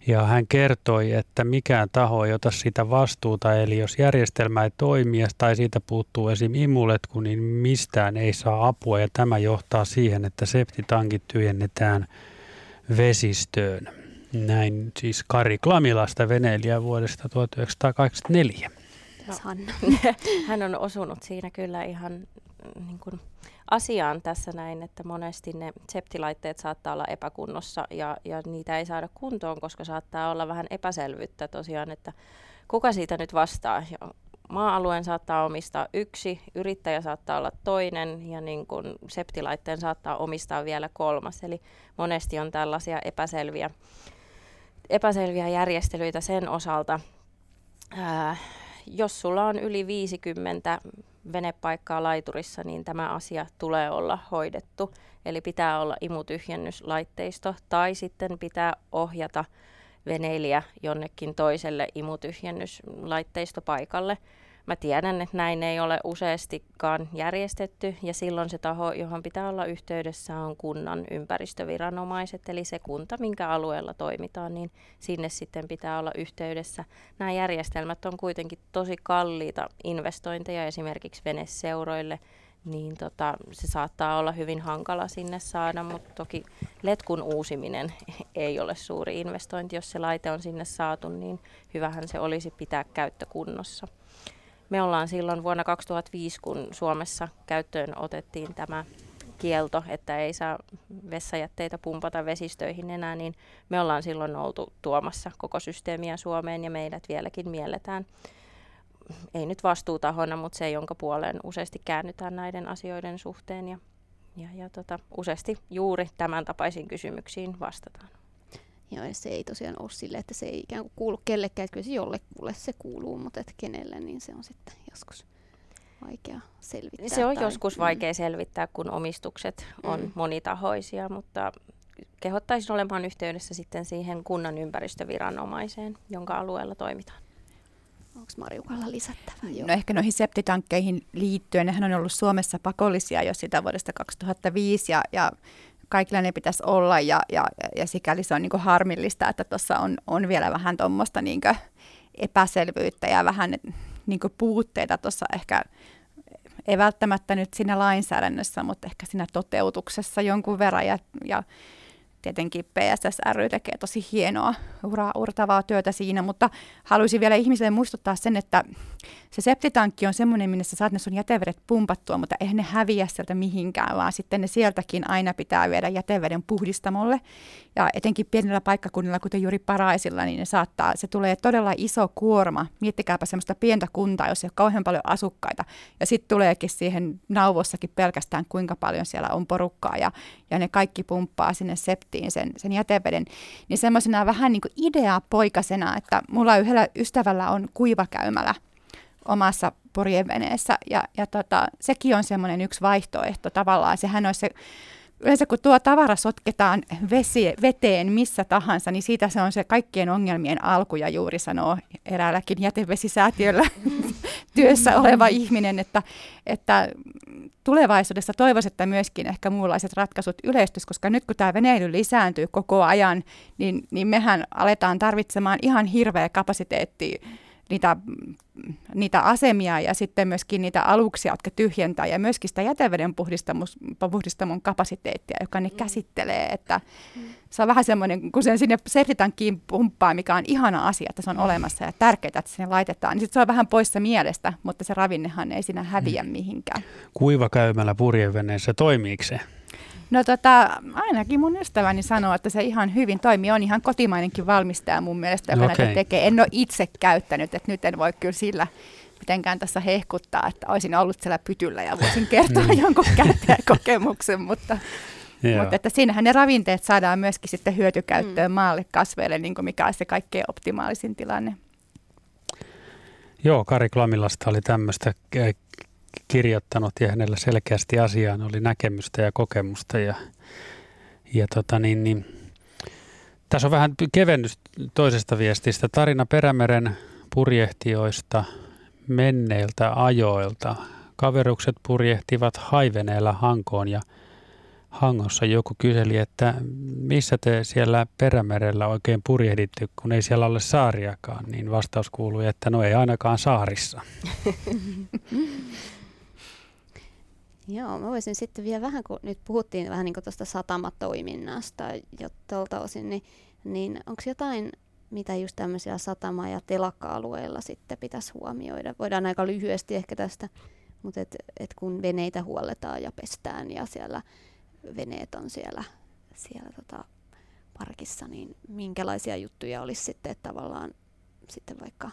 ja hän kertoi, että mikään taho ei ota sitä vastuuta, eli jos järjestelmä ei toimi tai siitä puuttuu esim. imuletku, niin mistään ei saa apua ja tämä johtaa siihen, että septitankit tyhjennetään vesistöön. Näin siis Kari Klamilasta veneilijä vuodesta 1984. Hän on osunut siinä kyllä ihan niin kuin asiaan tässä näin, että monesti ne septilaitteet saattaa olla epäkunnossa ja, ja niitä ei saada kuntoon, koska saattaa olla vähän epäselvyyttä tosiaan, että kuka siitä nyt vastaa. Ja maa-alueen saattaa omistaa yksi, yrittäjä saattaa olla toinen ja niin kun septilaitteen saattaa omistaa vielä kolmas. Eli monesti on tällaisia epäselviä, epäselviä järjestelyitä sen osalta. Ää, jos sulla on yli 50 venepaikkaa laiturissa, niin tämä asia tulee olla hoidettu. Eli pitää olla imutyhjennyslaitteisto tai sitten pitää ohjata veneilijä jonnekin toiselle imutyhjennyslaiteistopaikalle. Mä tiedän, että näin ei ole useastikaan järjestetty ja silloin se taho, johon pitää olla yhteydessä, on kunnan ympäristöviranomaiset, eli se kunta, minkä alueella toimitaan, niin sinne sitten pitää olla yhteydessä. Nämä järjestelmät on kuitenkin tosi kalliita investointeja esimerkiksi veneseuroille, niin tota, se saattaa olla hyvin hankala sinne saada, mutta toki letkun uusiminen ei ole suuri investointi. Jos se laite on sinne saatu, niin hyvähän se olisi pitää käyttökunnossa. Me ollaan silloin vuonna 2005, kun Suomessa käyttöön otettiin tämä kielto, että ei saa vessajätteitä pumpata vesistöihin enää, niin me ollaan silloin oltu tuomassa koko systeemiä Suomeen ja meidät vieläkin mielletään, ei nyt vastuutahona, mutta se, jonka puoleen useasti käännytään näiden asioiden suhteen ja, ja, ja tota, useasti juuri tämän tapaisiin kysymyksiin vastataan. Ja se ei tosiaan ole sille, että se ei ikään kuin kuulu kellekään, että kyllä se jollekulle se kuuluu, mutta että kenelle, niin se on sitten joskus vaikea selvittää. Se on tai, joskus vaikea selvittää, kun omistukset on Mm. monitahoisia, mutta kehottaisin olemaan yhteydessä sitten siihen kunnan ympäristöviranomaiseen, jonka alueella toimitaan. Onko Marjukalla lisättävää? Joo. No ehkä noihin septitankkeihin liittyen, nehän on ollut Suomessa pakollisia jo sitä vuodesta 2005 ja, ja kaikilla ne pitäisi olla ja, ja, ja sikäli se on niin harmillista, että tuossa on, on vielä vähän tuommoista niin epäselvyyttä ja vähän niin puutteita tuossa ehkä ei välttämättä nyt siinä lainsäädännössä, mutta ehkä siinä toteutuksessa jonkun verran ja, ja tietenkin PSS ry tekee tosi hienoa, uraa urtavaa työtä siinä, mutta haluaisin vielä ihmisille muistuttaa sen, että se septitankki on semmoinen, minne sä saat ne sun jätevedet pumpattua, mutta eihän ne häviä sieltä mihinkään, vaan sitten ne sieltäkin aina pitää viedä jäteveden puhdistamolle. Ja etenkin pienillä paikkakunnilla, kuten juuri Paraisilla, niin ne saattaa, se tulee todella iso kuorma. Miettikääpä semmoista pientä kuntaa, jos ei ole kauhean paljon asukkaita. Ja sitten tuleekin siihen nauvossakin pelkästään, kuinka paljon siellä on porukkaa ja, ja ne kaikki pumppaa sinne septiin sen, sen jäteveden. Niin semmoisena vähän niin kuin ideaa poikasena, että mulla yhdellä ystävällä on kuivakäymälä omassa purjeveneessä ja, ja tota, sekin on semmoinen yksi vaihtoehto tavallaan. Sehän olisi se yleensä kun tuo tavara sotketaan vesi, veteen missä tahansa, niin siitä se on se kaikkien ongelmien alku ja juuri sanoo eräälläkin jätevesisäätiöllä työssä oleva ihminen, että, että tulevaisuudessa toivoisin, että myöskin ehkä muunlaiset ratkaisut yleistys, koska nyt kun tämä veneily lisääntyy koko ajan, niin, niin mehän aletaan tarvitsemaan ihan hirveä kapasiteetti niitä, niitä asemia ja sitten myöskin niitä aluksia, jotka tyhjentää ja myöskin sitä jäteveden puhdistamon kapasiteettia, joka ne käsittelee. Että se on vähän semmoinen, kun sen sinne septitankkiin pumppaa, mikä on ihana asia, että se on olemassa ja tärkeää, että sinne laitetaan, niin sitten se on vähän poissa mielestä, mutta se ravinnehan ei siinä häviä mihinkään. Kuivakäymällä purjeveneessä, toimiiko se? No tota, ainakin mun ystäväni sanoo, että se ihan hyvin toimii. On ihan kotimainenkin valmistaja mun mielestä, joka Okei. näitä tekee. En ole itse käyttänyt, että nyt en voi kyllä sillä mitenkään tässä hehkuttaa, että olisin ollut siellä pytyllä ja voisin kertoa Mm. jonkun käyttäjäkokemuksen, mutta, Joo. mutta että siinähän ne ravinteet saadaan myöskin sitten hyötykäyttöön mm. maalle, kasveille, niin kuin mikä olisi se kaikkein optimaalisin tilanne. Joo, Kari Klamilasta oli tämmöistä kirjoittanut ja hänellä selkeästi asiaan oli näkemystä ja kokemusta. Ja, ja tota niin, niin, tässä on vähän kevennys toisesta viestistä. Tarina Perämeren purjehtijoista menneiltä ajoilta. Kaverukset purjehtivat haiveneellä Hankoon ja Hangossa joku kyseli, että missä te siellä Perämerellä oikein purjehditte, kun ei siellä ole saariakaan, niin vastaus kuului, että no ei ainakaan saarissa. Joo, mä voisin sitten vielä vähän, kun nyt puhuttiin vähän niin tuosta satamatoiminnasta jo tuolta osin, niin, niin onko jotain, mitä just tämmöisillä satama- ja telakka-alueilla sitten pitäisi huomioida? Voidaan aika lyhyesti ehkä tästä, mutta et, et kun veneitä huolletaan ja pestään ja siellä veneet on siellä, siellä tota parkissa, niin minkälaisia juttuja olisi sitten että tavallaan sitten vaikka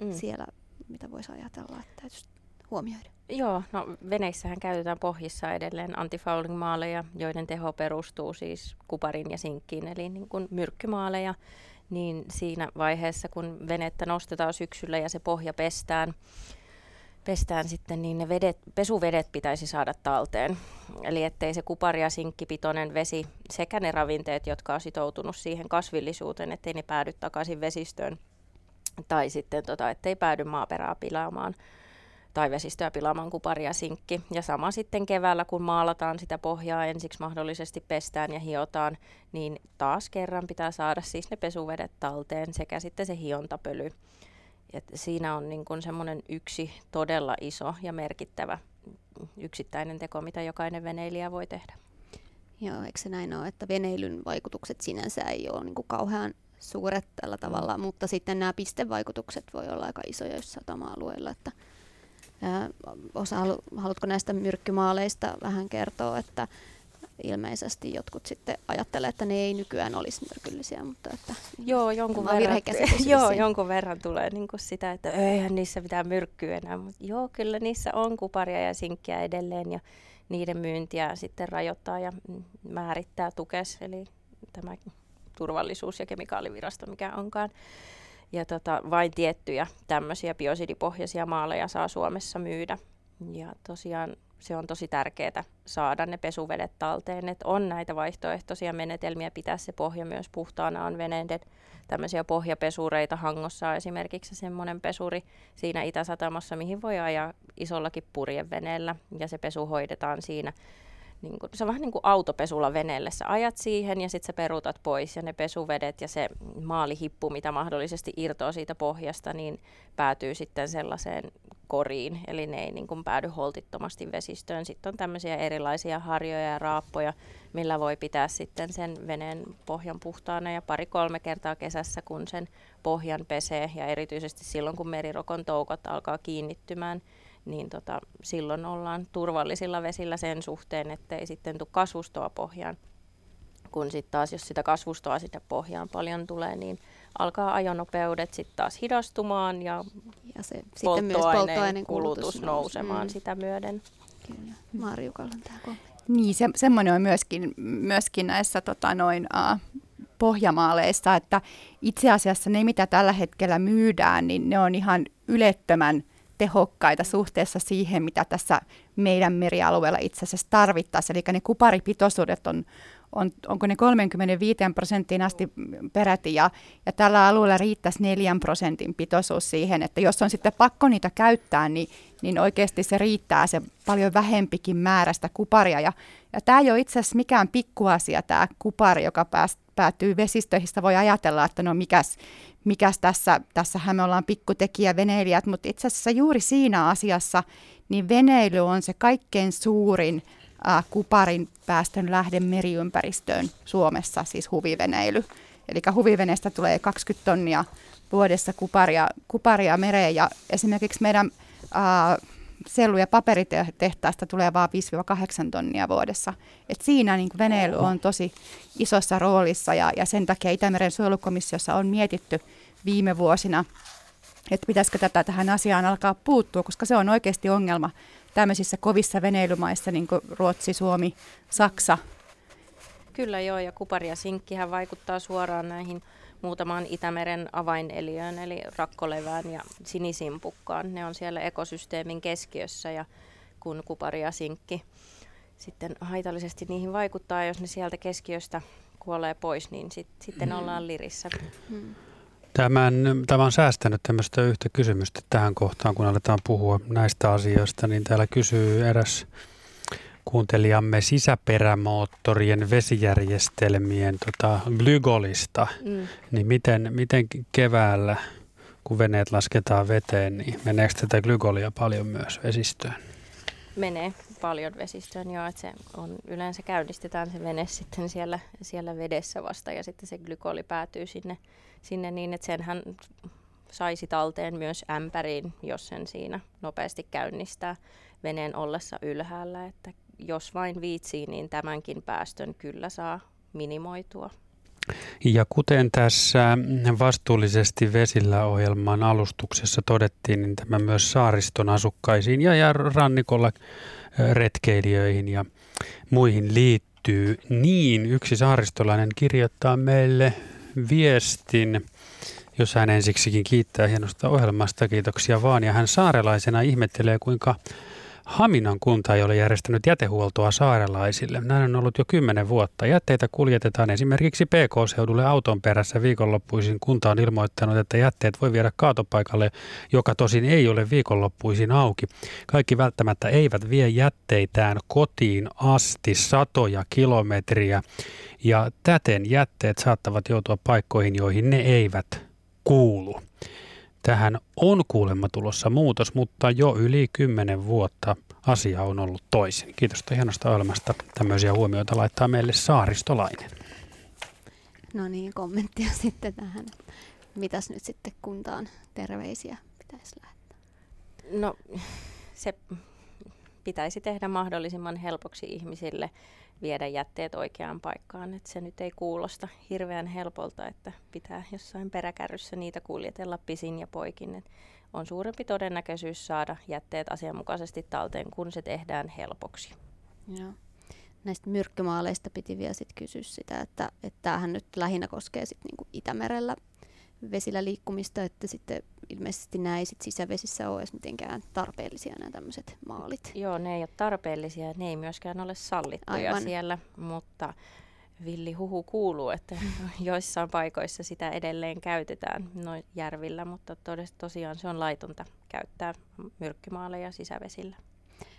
Mm. siellä, mitä voisi ajatella, että täytyisi huomioida? Joo, no veneissähän käytetään pohjissa edelleen antifouling-maaleja, joiden teho perustuu siis kuparin ja sinkkiin, eli niin kuin myrkkymaaleja. Niin siinä vaiheessa, kun venettä nostetaan syksyllä ja se pohja pestään, pestään sitten, niin ne vedet, pesuvedet pitäisi saada talteen. Eli ettei se kupari- ja sinkkipitoinen vesi sekä ne ravinteet, jotka on sitoutunut siihen kasvillisuuteen, ettei ne päädy takaisin vesistöön. Tai sitten, tota, ettei päädy maaperää pilaamaan tai vesistöä pilaamaan kupari ja sinkki. Ja sama sitten keväällä, kun maalataan sitä pohjaa, ensiksi mahdollisesti pestään ja hiotaan, niin taas kerran pitää saada siis ne pesuvedet talteen sekä sitten se hiontapöly. Et siinä on niin kun semmoinen yksi todella iso ja merkittävä yksittäinen teko, mitä jokainen veneilijä voi tehdä. Joo, eikö se näin ole, että veneilyn vaikutukset sinänsä ei ole niin kuin kauhean suuret tällä tavalla, mm. mutta sitten nämä pistevaikutukset voi olla aika isoja jos satama-alueilla. Että, osa, halu, haluatko näistä myrkkymaaleista vähän kertoa, että ilmeisesti jotkut sitten ajattelee, että ne ei nykyään olisi myrkyllisiä, mutta että Joo, jonkun verran, joo, jonkun verran tulee niin kuin sitä, että eihän niissä mitään myrkkyä enää. Mutta joo, kyllä niissä on kuparia ja sinkkiä edelleen ja niiden myyntiä sitten rajoittaa ja mm, määrittää tukes, eli tämä turvallisuus- ja kemikaalivirasto, mikä onkaan. Ja tota, vain tiettyjä tämmöisiä biosidipohjaisia maaleja saa Suomessa myydä. Ja tosiaan se on tosi tärkeää saada ne pesuvedet talteen, että on näitä vaihtoehtoisia menetelmiä pitää se pohja myös puhtaana. On veneiden tämmöisiä pohjapesureita Hangossa esimerkiksi semmoinen pesuri siinä Itäsatamassa, mihin voi ajaa isollakin purjeveneellä ja se pesu hoidetaan siinä niin kuin, se on vähän niin kuin autopesulla veneelle. Sä ajat siihen ja sitten sä peruutat pois ja ne pesuvedet ja se maalihippu, mitä mahdollisesti irtoaa siitä pohjasta, niin päätyy sitten sellaiseen koriin, eli ne ei niin kuin päädy holtittomasti vesistöön. Sitten on tämmöisiä erilaisia harjoja ja raappoja, millä voi pitää sitten sen veneen pohjan puhtaana ja pari-kolme kertaa kesässä, kun sen pohjan pesee ja erityisesti silloin, kun merirokon toukot alkaa kiinnittymään, niin tota, silloin ollaan turvallisilla vesillä sen suhteen, ettei sitten tule kasvustoa pohjaan. Kun sitten taas, jos sitä kasvustoa sinne pohjaan paljon tulee, niin alkaa ajonopeudet sitten taas hidastumaan ja, ja se, sitten myös polttoaineen kulutus, kulutus nousemaan mm. sitä myöden. Kyllä. Marjukalla on tämä Niin, se, semmoinen on myöskin, myöskin näissä tota, noin, uh, pohjamaaleissa, että itse asiassa ne, mitä tällä hetkellä myydään, niin ne on ihan ylettömän tehokkaita suhteessa siihen, mitä tässä meidän merialueella itse asiassa tarvittaisiin. Eli ne kuparipitoisuudet on, on, onko ne 35 prosenttiin asti peräti, ja, ja tällä alueella riittäisi 4 prosentin pitoisuus siihen, että jos on sitten pakko niitä käyttää, niin, niin oikeasti se riittää se paljon vähempikin määrästä kuparia. Ja, ja tämä ei ole itse asiassa mikään pikkuasia, tämä kupari, joka pääs, päätyy vesistöihin. Sitä voi ajatella, että no mikäs, mikäs tässä, tässähän me ollaan pikkutekijä veneilijät, mutta itse asiassa juuri siinä asiassa, niin veneily on se kaikkein suurin äh, kuparin päästön lähde meriympäristöön Suomessa, siis huviveneily. Eli huviveneestä tulee 20 tonnia vuodessa kuparia, kuparia mereen ja esimerkiksi meidän äh, sellu- ja paperitehtaasta tulee vain 5-8 tonnia vuodessa. Et siinä niin veneily on tosi isossa roolissa ja, ja sen takia Itämeren suojelukomissiossa on mietitty viime vuosina, että pitäisikö tätä tähän asiaan alkaa puuttua, koska se on oikeasti ongelma tämmöisissä kovissa veneilymaissa, niin kuin Ruotsi, Suomi, Saksa. Kyllä joo, ja kupari ja sinkkihän vaikuttaa suoraan näihin muutamaan Itämeren avaineliöön, eli rakkolevään ja sinisimpukkaan. Ne on siellä ekosysteemin keskiössä, ja kun kupari ja sinkki sitten haitallisesti niihin vaikuttaa, jos ne sieltä keskiöstä kuolee pois, niin sit, sitten ollaan lirissä. Hmm. Tämän, tämä on säästänyt tämmöistä yhtä kysymystä tähän kohtaan, kun aletaan puhua näistä asioista, niin täällä kysyy eräs kuuntelijamme sisäperämoottorien vesijärjestelmien tota, glygolista, mm. niin miten, miten keväällä, kun veneet lasketaan veteen, niin meneekö tätä glygolia paljon myös vesistöön? Menee paljon vesistöön, joo, että se on, yleensä käynnistetään se vene sitten siellä, siellä vedessä vasta ja sitten se glykoli päätyy sinne sinne niin, että senhän saisi talteen myös ämpäriin, jos sen siinä nopeasti käynnistää veneen ollessa ylhäällä. Että jos vain viitsii, niin tämänkin päästön kyllä saa minimoitua. Ja kuten tässä vastuullisesti vesillä ohjelman alustuksessa todettiin, niin tämä myös saariston asukkaisiin ja, rannikolla retkeilijöihin ja muihin liittyy. Niin, yksi saaristolainen kirjoittaa meille viestin, jos hän ensiksikin kiittää hienosta ohjelmasta. Kiitoksia vaan. Ja hän saarelaisena ihmettelee, kuinka Haminan kunta ei ole järjestänyt jätehuoltoa saarelaisille. Näin on ollut jo kymmenen vuotta. Jätteitä kuljetetaan esimerkiksi PK-seudulle auton perässä viikonloppuisin. Kunta on ilmoittanut, että jätteet voi viedä kaatopaikalle, joka tosin ei ole viikonloppuisin auki. Kaikki välttämättä eivät vie jätteitään kotiin asti satoja kilometriä ja täten jätteet saattavat joutua paikkoihin, joihin ne eivät kuulu. Tähän on kuulemma tulossa muutos, mutta jo yli kymmenen vuotta asia on ollut toisin. Kiitos hienosta ohjelmasta. Tämmöisiä huomioita laittaa meille Saaristolainen. No niin, kommenttia sitten tähän. Mitäs nyt sitten kuntaan terveisiä pitäisi lähettää? No se pitäisi tehdä mahdollisimman helpoksi ihmisille viedä jätteet oikeaan paikkaan. Et se nyt ei kuulosta hirveän helpolta, että pitää jossain peräkärryssä niitä kuljetella pisin ja poikin. Et on suurempi todennäköisyys saada jätteet asianmukaisesti talteen, kun se tehdään helpoksi. Joo. näistä myrkkymaaleista piti vielä sit kysyä sitä, että, että tämähän nyt lähinnä koskee sit niinku Itämerellä vesillä liikkumista, että sitten ilmeisesti nämä ei sit sisävesissä ole edes mitenkään tarpeellisia nämä tämmöiset maalit. Joo, ne ei ole tarpeellisia, ne ei myöskään ole sallittuja Aivan. siellä, mutta villi huhu kuuluu, että joissain paikoissa sitä edelleen käytetään noin järvillä, mutta tosiaan se on laitonta käyttää myrkkymaaleja sisävesillä.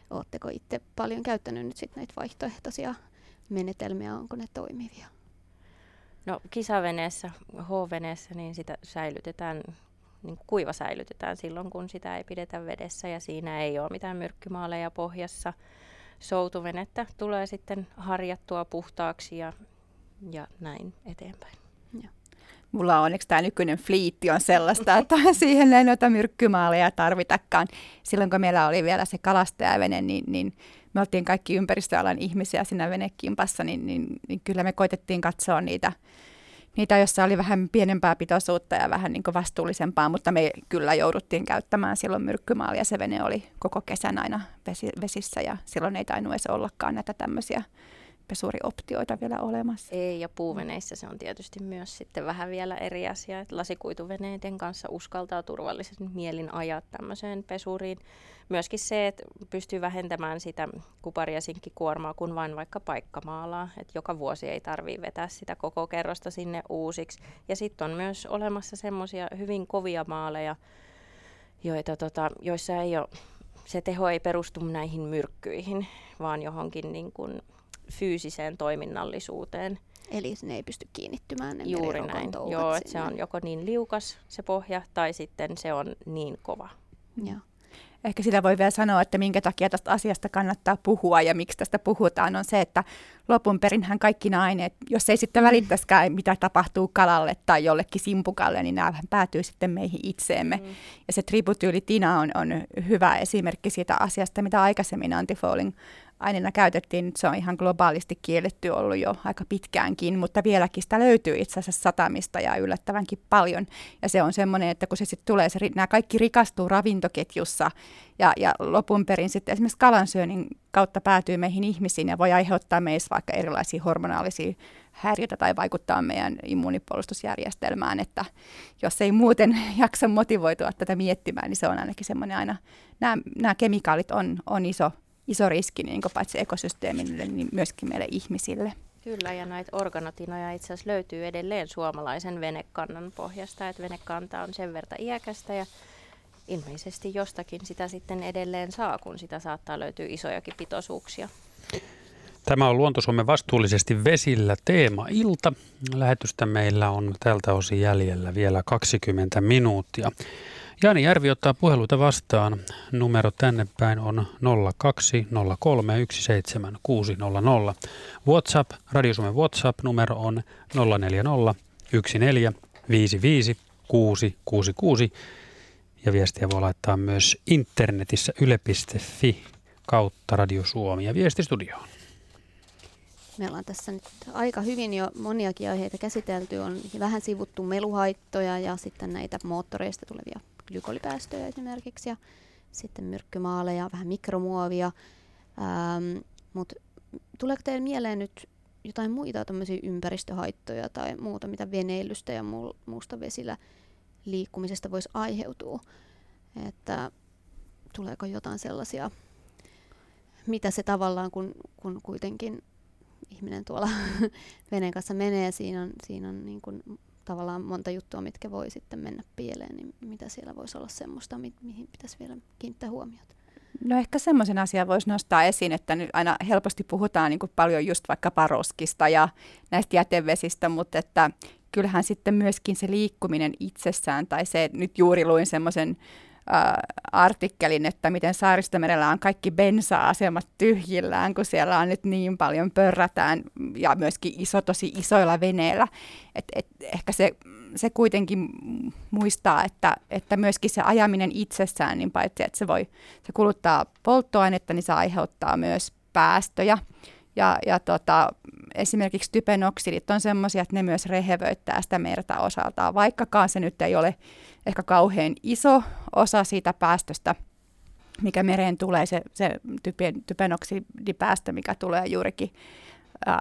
Oletteko itse paljon käyttänyt nyt sit näitä vaihtoehtoisia menetelmiä, onko ne toimivia? No kisaveneessä, H-veneessä, niin sitä säilytetään, niin kuiva säilytetään silloin, kun sitä ei pidetä vedessä ja siinä ei ole mitään myrkkymaaleja pohjassa. Soutuvenettä tulee sitten harjattua puhtaaksi ja, ja näin eteenpäin. Mulla on onneksi tämä nykyinen fliitti on sellaista, että siihen ei noita myrkkymaaleja tarvitakaan. Silloin kun meillä oli vielä se kalastajavene, niin, niin me oltiin kaikki ympäristöalan ihmisiä siinä venekimpassa, niin, niin, niin kyllä me koitettiin katsoa niitä, niitä, joissa oli vähän pienempää pitoisuutta ja vähän niin vastuullisempaa, mutta me kyllä jouduttiin käyttämään silloin myrkkymaalia. Se vene oli koko kesän aina vesi, vesissä ja silloin ei tainnut edes ollakaan näitä tämmöisiä pesurioptioita vielä olemassa. Ei, ja puuveneissä se on tietysti myös sitten vähän vielä eri asia, että lasikuituveneiden kanssa uskaltaa turvallisen mielin ajaa tämmöiseen pesuriin. Myöskin se, että pystyy vähentämään sitä kupari- ja sinkkikuormaa, kun vain vaikka paikkamaalaa, että joka vuosi ei tarvitse vetää sitä koko kerrosta sinne uusiksi. Ja sitten on myös olemassa semmoisia hyvin kovia maaleja, joita, tota, joissa ei ole, se teho ei perustu näihin myrkkyihin, vaan johonkin niin kuin fyysiseen toiminnallisuuteen. Eli ne ei pysty kiinnittymään ne Juuri näin. Joo, että se on joko niin liukas se pohja tai sitten se on niin kova. Joo. Ehkä sitä voi vielä sanoa, että minkä takia tästä asiasta kannattaa puhua ja miksi tästä puhutaan, on se, että lopun perinhän kaikki nämä aineet, jos ei sitten välittäisikään, mitä tapahtuu kalalle tai jollekin simpukalle, niin nämä päätyy sitten meihin itseemme. Mm. Ja se tributyylitina on, on hyvä esimerkki siitä asiasta, mitä aikaisemmin antifouling aineena käytettiin. Se on ihan globaalisti kielletty ollut jo aika pitkäänkin, mutta vieläkin sitä löytyy itse asiassa satamista ja yllättävänkin paljon. Ja se on semmoinen, että kun se sitten tulee, se, nämä kaikki rikastuu ravintoketjussa ja, ja lopun perin sitten esimerkiksi kalansyönnin kautta päätyy meihin ihmisiin ja voi aiheuttaa meissä vaikka erilaisia hormonaalisia häiriötä tai vaikuttaa meidän immuunipuolustusjärjestelmään, että jos ei muuten jaksa motivoitua tätä miettimään, niin se on ainakin semmoinen aina, nämä, nämä kemikaalit on, on iso iso riski niin paitsi ekosysteemille, niin myöskin meille ihmisille. Kyllä, ja näitä organotinoja itse asiassa löytyy edelleen suomalaisen venekannan pohjasta, että venekanta on sen verran iäkästä ja ilmeisesti jostakin sitä sitten edelleen saa, kun sitä saattaa löytyä isojakin pitoisuuksia. Tämä on Luontosuomen vastuullisesti vesillä teema-ilta. Lähetystä meillä on tältä osin jäljellä vielä 20 minuuttia. Jani Järvi ottaa puheluita vastaan. Numero tänne päin on 020317600. WhatsApp, Radio Suomen WhatsApp-numero on 040 666. Ja viestiä voi laittaa myös internetissä yle.fi kautta Radio Suomi ja viestistudioon. Me ollaan tässä nyt aika hyvin jo moniakin aiheita käsitelty. On vähän sivuttu meluhaittoja ja sitten näitä moottoreista tulevia glykolipäästöjä esimerkiksi ja sitten myrkkymaaleja, vähän mikromuovia. Ähm, Mutta tuleeko teille mieleen nyt jotain muita ympäristöhaittoja tai muuta, mitä veneilystä ja muusta vesillä liikkumisesta voisi aiheutua? Että tuleeko jotain sellaisia, mitä se tavallaan, kun, kun kuitenkin ihminen tuolla veneen kanssa menee, siinä on, siinä on niin kuin tavallaan monta juttua, mitkä voi sitten mennä pieleen, niin mitä siellä voisi olla semmoista, mi- mihin pitäisi vielä kiinnittää huomiota? No ehkä semmoisen asian voisi nostaa esiin, että nyt aina helposti puhutaan niin paljon just vaikka paroskista ja näistä jätevesistä, mutta että kyllähän sitten myöskin se liikkuminen itsessään tai se, nyt juuri luin semmoisen artikkelin, että miten Saaristomerellä on kaikki bensa-asemat tyhjillään, kun siellä on nyt niin paljon pörrätään ja myöskin iso, tosi isoilla veneillä. Et, et ehkä se, se kuitenkin muistaa, että, että myöskin se ajaminen itsessään, niin paitsi että se, voi, se kuluttaa polttoainetta, niin se aiheuttaa myös päästöjä. Ja, ja tota, esimerkiksi typenoksidit on sellaisia, että ne myös rehevöittää sitä merta osaltaan, vaikkakaan se nyt ei ole ehkä kauhean iso osa siitä päästöstä, mikä mereen tulee, se, se typen, typenoksidipäästö, mikä tulee juurikin ää,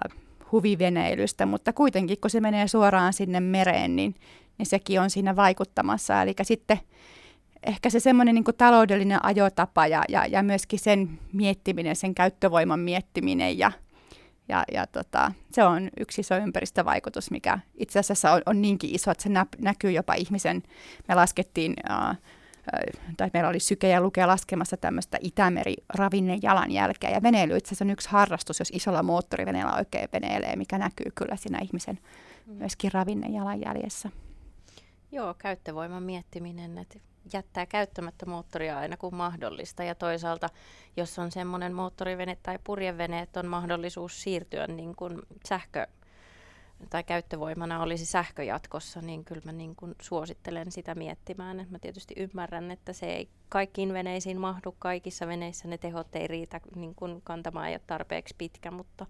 huviveneilystä, mutta kuitenkin kun se menee suoraan sinne mereen, niin, niin sekin on siinä vaikuttamassa. Eli sitten ehkä se semmoinen niin taloudellinen ajotapa ja, ja, ja myöskin sen miettiminen, sen käyttövoiman miettiminen ja, ja, ja tota, se on yksi iso ympäristövaikutus, mikä itse asiassa on, on niinkin iso, että se nä, näkyy jopa ihmisen. Me laskettiin, äh, tai meillä oli syke ja lukea laskemassa tämmöistä Itämeri-ravinnejalanjälkeä. Ja veneily itse asiassa on yksi harrastus, jos isolla moottoriveneellä oikein veneilee, mikä näkyy kyllä siinä ihmisen mm. myöskin ravinnejalanjäljessä. Joo, käyttövoiman miettiminen, että jättää käyttämättä moottoria aina kun mahdollista. Ja toisaalta, jos on semmoinen moottorivene tai purjevene, että on mahdollisuus siirtyä niin kuin sähkö tai käyttövoimana olisi sähkö jatkossa, niin kyllä mä niin kuin suosittelen sitä miettimään. mä tietysti ymmärrän, että se ei kaikkiin veneisiin mahdu. Kaikissa veneissä ne tehot ei riitä niin kuin kantamaan ei ole tarpeeksi pitkä, mutta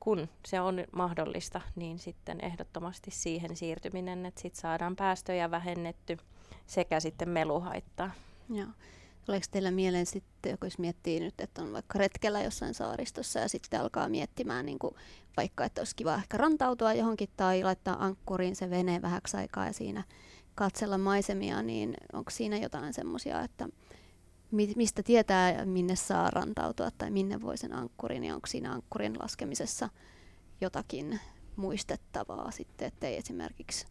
kun se on mahdollista, niin sitten ehdottomasti siihen siirtyminen, että sitten saadaan päästöjä vähennetty – sekä sitten meluhaittaa. Joo. Tuleeko teillä mieleen sitten, jos miettii nyt, että on vaikka retkellä jossain saaristossa ja sitten alkaa miettimään niin kuin vaikka, että olisi kiva ehkä rantautua johonkin tai laittaa ankkuriin se vene vähäksi aikaa ja siinä katsella maisemia, niin onko siinä jotain semmoisia, että mistä tietää, minne saa rantautua tai minne voi sen ankkurin ja onko siinä ankkurin laskemisessa jotakin muistettavaa sitten, ettei esimerkiksi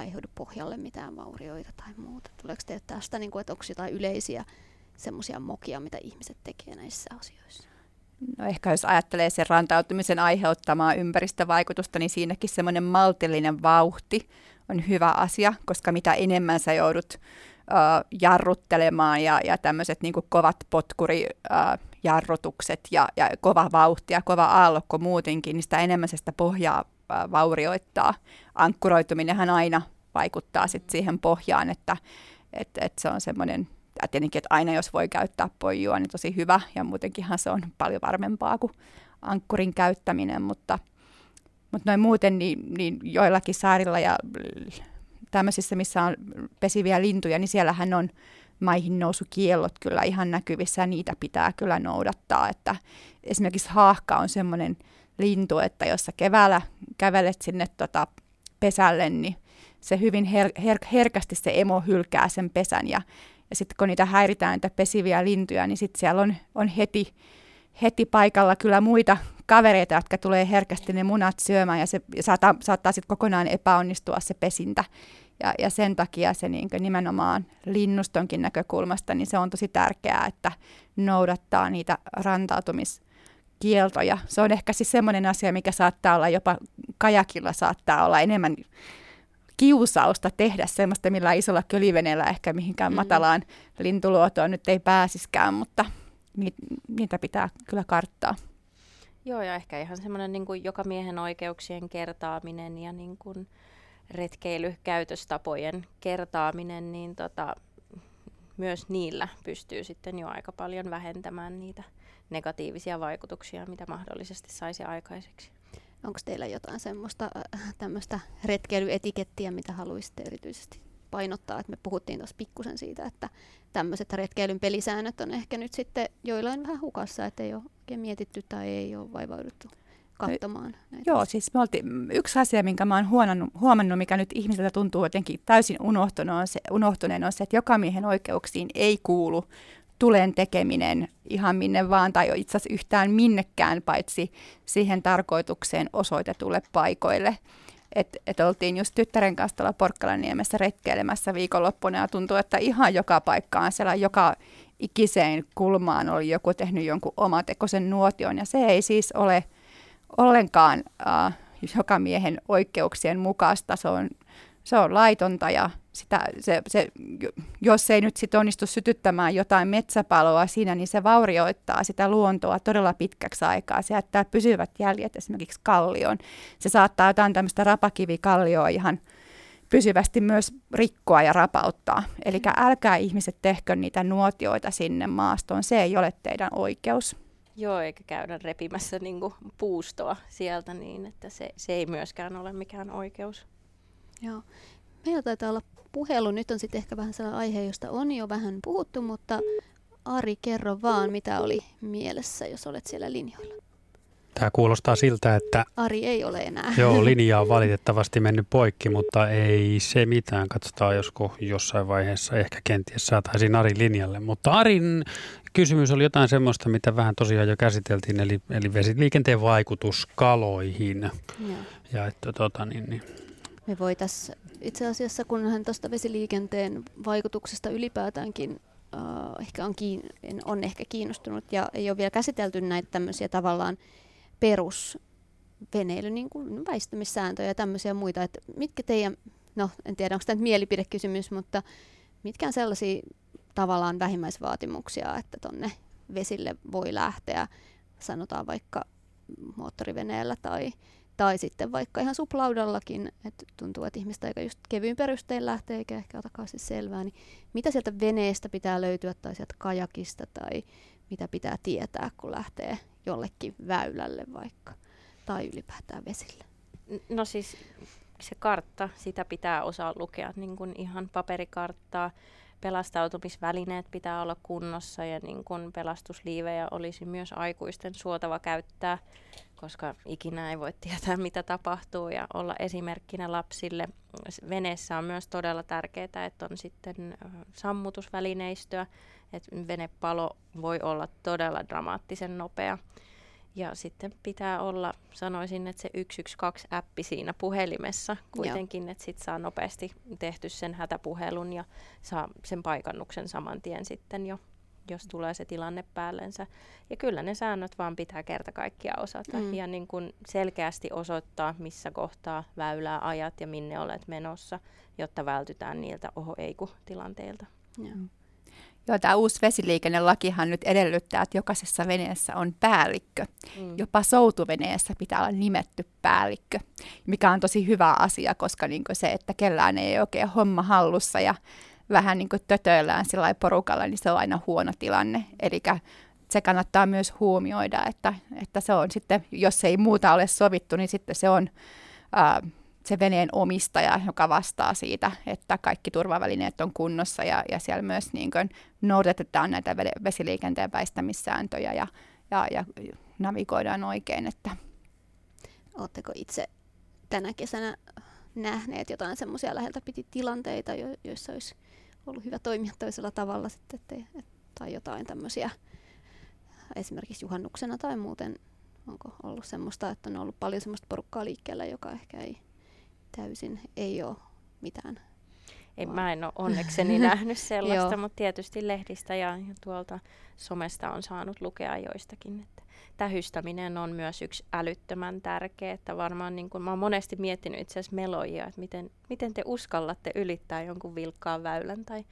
aiheudu pohjalle mitään vaurioita tai muuta. Tuleeko teille tästä, niin kuin, että onko jotain yleisiä semmoisia mokia, mitä ihmiset tekee näissä asioissa? No ehkä jos ajattelee sen rantautumisen aiheuttamaa ympäristövaikutusta, niin siinäkin semmoinen maltillinen vauhti on hyvä asia, koska mitä enemmän sä joudut uh, jarruttelemaan ja, ja tämmöiset niin kovat potkurijarrutukset ja, ja kova vauhti ja kova aallokko muutenkin, niin sitä enemmän se sitä pohjaa vaurioittaa. Ankkuroituminenhan aina vaikuttaa sit siihen pohjaan, että et, et se on semmoinen, ja tietenkin, että aina jos voi käyttää pojua, niin tosi hyvä, ja muutenkinhan se on paljon varmempaa kuin ankkurin käyttäminen, mutta, mutta noin muuten niin, niin joillakin saarilla ja tämmöisissä, missä on pesiviä lintuja, niin siellähän on maihin nousukiellot kyllä ihan näkyvissä ja niitä pitää kyllä noudattaa. Että esimerkiksi haahka on semmoinen lintu, että jos sä keväällä kävelet sinne tota pesälle, niin se hyvin her- her- herkästi se emo hylkää sen pesän ja, ja sitten kun niitä häiritään, niitä pesiviä lintuja, niin sitten siellä on, on heti, heti paikalla kyllä muita kavereita, jotka tulee herkästi ne munat syömään ja se saattaa, saattaa sitten kokonaan epäonnistua se pesintä. Ja, ja sen takia se niin nimenomaan linnustonkin näkökulmasta, niin se on tosi tärkeää, että noudattaa niitä rantautumis- kieltoja. Se on ehkä siis semmoinen asia, mikä saattaa olla jopa kajakilla saattaa olla enemmän kiusausta tehdä semmoista, millä isolla köliveneellä ehkä mihinkään mm. matalaan lintuluotoon nyt ei pääsiskään, mutta niitä pitää kyllä karttaa. Joo, ja ehkä ihan semmoinen niin kuin joka miehen oikeuksien kertaaminen ja niin kuin retkeilykäytöstapojen kertaaminen, niin tota, myös niillä pystyy sitten jo aika paljon vähentämään niitä negatiivisia vaikutuksia, mitä mahdollisesti saisi aikaiseksi. Onko teillä jotain semmoista äh, tämmöistä retkeilyetikettiä, mitä haluaisitte erityisesti painottaa? että me puhuttiin tuossa pikkusen siitä, että tämmöiset retkeilyn pelisäännöt on ehkä nyt sitten joillain vähän hukassa, että ei ole oikein mietitty tai ei ole vaivauduttu katsomaan. Näitä. Joo, siis me oltiin, yksi asia, minkä mä oon huomannut, huomannut, mikä nyt ihmiseltä tuntuu jotenkin täysin unohtuneen, on se, unohtuneen, on se, että jokamiehen oikeuksiin ei kuulu tulen tekeminen ihan minne vaan tai itse asiassa yhtään minnekään, paitsi siihen tarkoitukseen osoitetulle paikoille. Että et oltiin just tyttären kanssa tuolla Porkkalaniemessä retkeilemässä viikonloppuna ja tuntuu, että ihan joka paikkaan siellä joka ikiseen kulmaan oli joku tehnyt jonkun omatekoisen nuotion ja se ei siis ole ollenkaan äh, joka miehen oikeuksien mukaista. Se on, se on laitonta ja sitä, se, se, jos ei nyt sit onnistu sytyttämään jotain metsäpaloa siinä, niin se vaurioittaa sitä luontoa todella pitkäksi aikaa. Se jättää pysyvät jäljet esimerkiksi kallioon. Se saattaa jotain tämmöistä rapakivikallioa ihan pysyvästi myös rikkoa ja rapauttaa. Eli älkää ihmiset tehkö niitä nuotioita sinne maastoon. Se ei ole teidän oikeus. Joo, eikä käydä repimässä niin puustoa sieltä niin, että se, se ei myöskään ole mikään oikeus. Joo. Meillä taitaa olla puhelu. Nyt on sitten ehkä vähän sellainen aihe, josta on jo vähän puhuttu, mutta Ari, kerro vaan, mitä oli mielessä, jos olet siellä linjoilla. Tämä kuulostaa siltä, että Ari ei ole enää. joo, linja on valitettavasti mennyt poikki, mutta ei se mitään. Katsotaan, josko jossain vaiheessa ehkä kenties saataisiin Arin linjalle. Mutta Arin kysymys oli jotain semmoista, mitä vähän tosiaan jo käsiteltiin, eli, eli vesiliikenteen vaikutus kaloihin. Joo. Ja että tota niin, niin Me voitaisiin itse asiassa, kun hän tuosta vesiliikenteen vaikutuksesta ylipäätäänkin äh, ehkä on, kiin, on ehkä kiinnostunut ja ei ole vielä käsitelty näitä tämmöisiä tavallaan perusveneily, niin kuin väistymissääntöjä ja tämmöisiä muita, että mitkä teidän, no en tiedä onko tämä nyt mielipidekysymys, mutta mitkä on sellaisia tavallaan vähimmäisvaatimuksia, että tonne vesille voi lähteä, sanotaan vaikka moottoriveneellä tai, tai sitten vaikka ihan suplaudallakin, että tuntuu, että ihmistä aika just kevyin perustein lähtee eikä ehkä otakaan siis selvää, niin mitä sieltä veneestä pitää löytyä tai sieltä kajakista tai mitä pitää tietää, kun lähtee jollekin väylälle vaikka tai ylipäätään vesille? No siis se kartta, sitä pitää osaa lukea, niin kuin ihan paperikarttaa. Pelastautumisvälineet pitää olla kunnossa ja niin kuin pelastusliivejä olisi myös aikuisten suotava käyttää, koska ikinä ei voi tietää, mitä tapahtuu ja olla esimerkkinä lapsille. Veneessä on myös todella tärkeää, että on sitten sammutusvälineistöä, että venepalo voi olla todella dramaattisen nopea. Ja sitten pitää olla, sanoisin, että se 112-appi siinä puhelimessa kuitenkin, Joo. että sitten saa nopeasti tehty sen hätäpuhelun ja saa sen paikannuksen saman tien sitten jo, jos tulee se tilanne päällensä. Ja kyllä ne säännöt vaan pitää kerta kaikkiaan osata mm. ja niin kun selkeästi osoittaa, missä kohtaa väylää ajat ja minne olet menossa, jotta vältytään niiltä oho eiku tilanteilta. Joo. Joo, tämä uusi vesiliikennelakihan nyt edellyttää, että jokaisessa veneessä on päällikkö. Mm. Jopa soutuveneessä pitää olla nimetty päällikkö, mikä on tosi hyvä asia, koska niin se, että kellään ei ole oikein homma hallussa ja vähän niin tötöillään sillä porukalla, niin se on aina huono tilanne. Eli se kannattaa myös huomioida, että, että se on sitten, jos ei muuta ole sovittu, niin sitten se on ää, se veneen omistaja, joka vastaa siitä, että kaikki turvavälineet on kunnossa ja, ja siellä myös niin kuin noudatetaan näitä vesiliikenteen väistämissääntöjä ja, ja, ja navigoidaan oikein. Että. Oletteko itse tänä kesänä nähneet jotain semmoisia läheltä piti tilanteita, jo, joissa olisi ollut hyvä toimia toisella tavalla sitten, ettei, et, tai jotain tämmöisiä esimerkiksi juhannuksena tai muuten, onko ollut semmoista, että on ollut paljon semmoista porukkaa liikkeellä, joka ehkä ei täysin ei ole mitään. Ei, mä en ole onnekseni nähnyt sellaista, mutta tietysti lehdistä ja, ja tuolta somesta on saanut lukea joistakin, että tähystäminen on myös yksi älyttömän tärkeä, että varmaan niin kun, mä oon monesti miettinyt itse asiassa melojia, että miten, miten te uskallatte ylittää jonkun vilkkaan väylän tai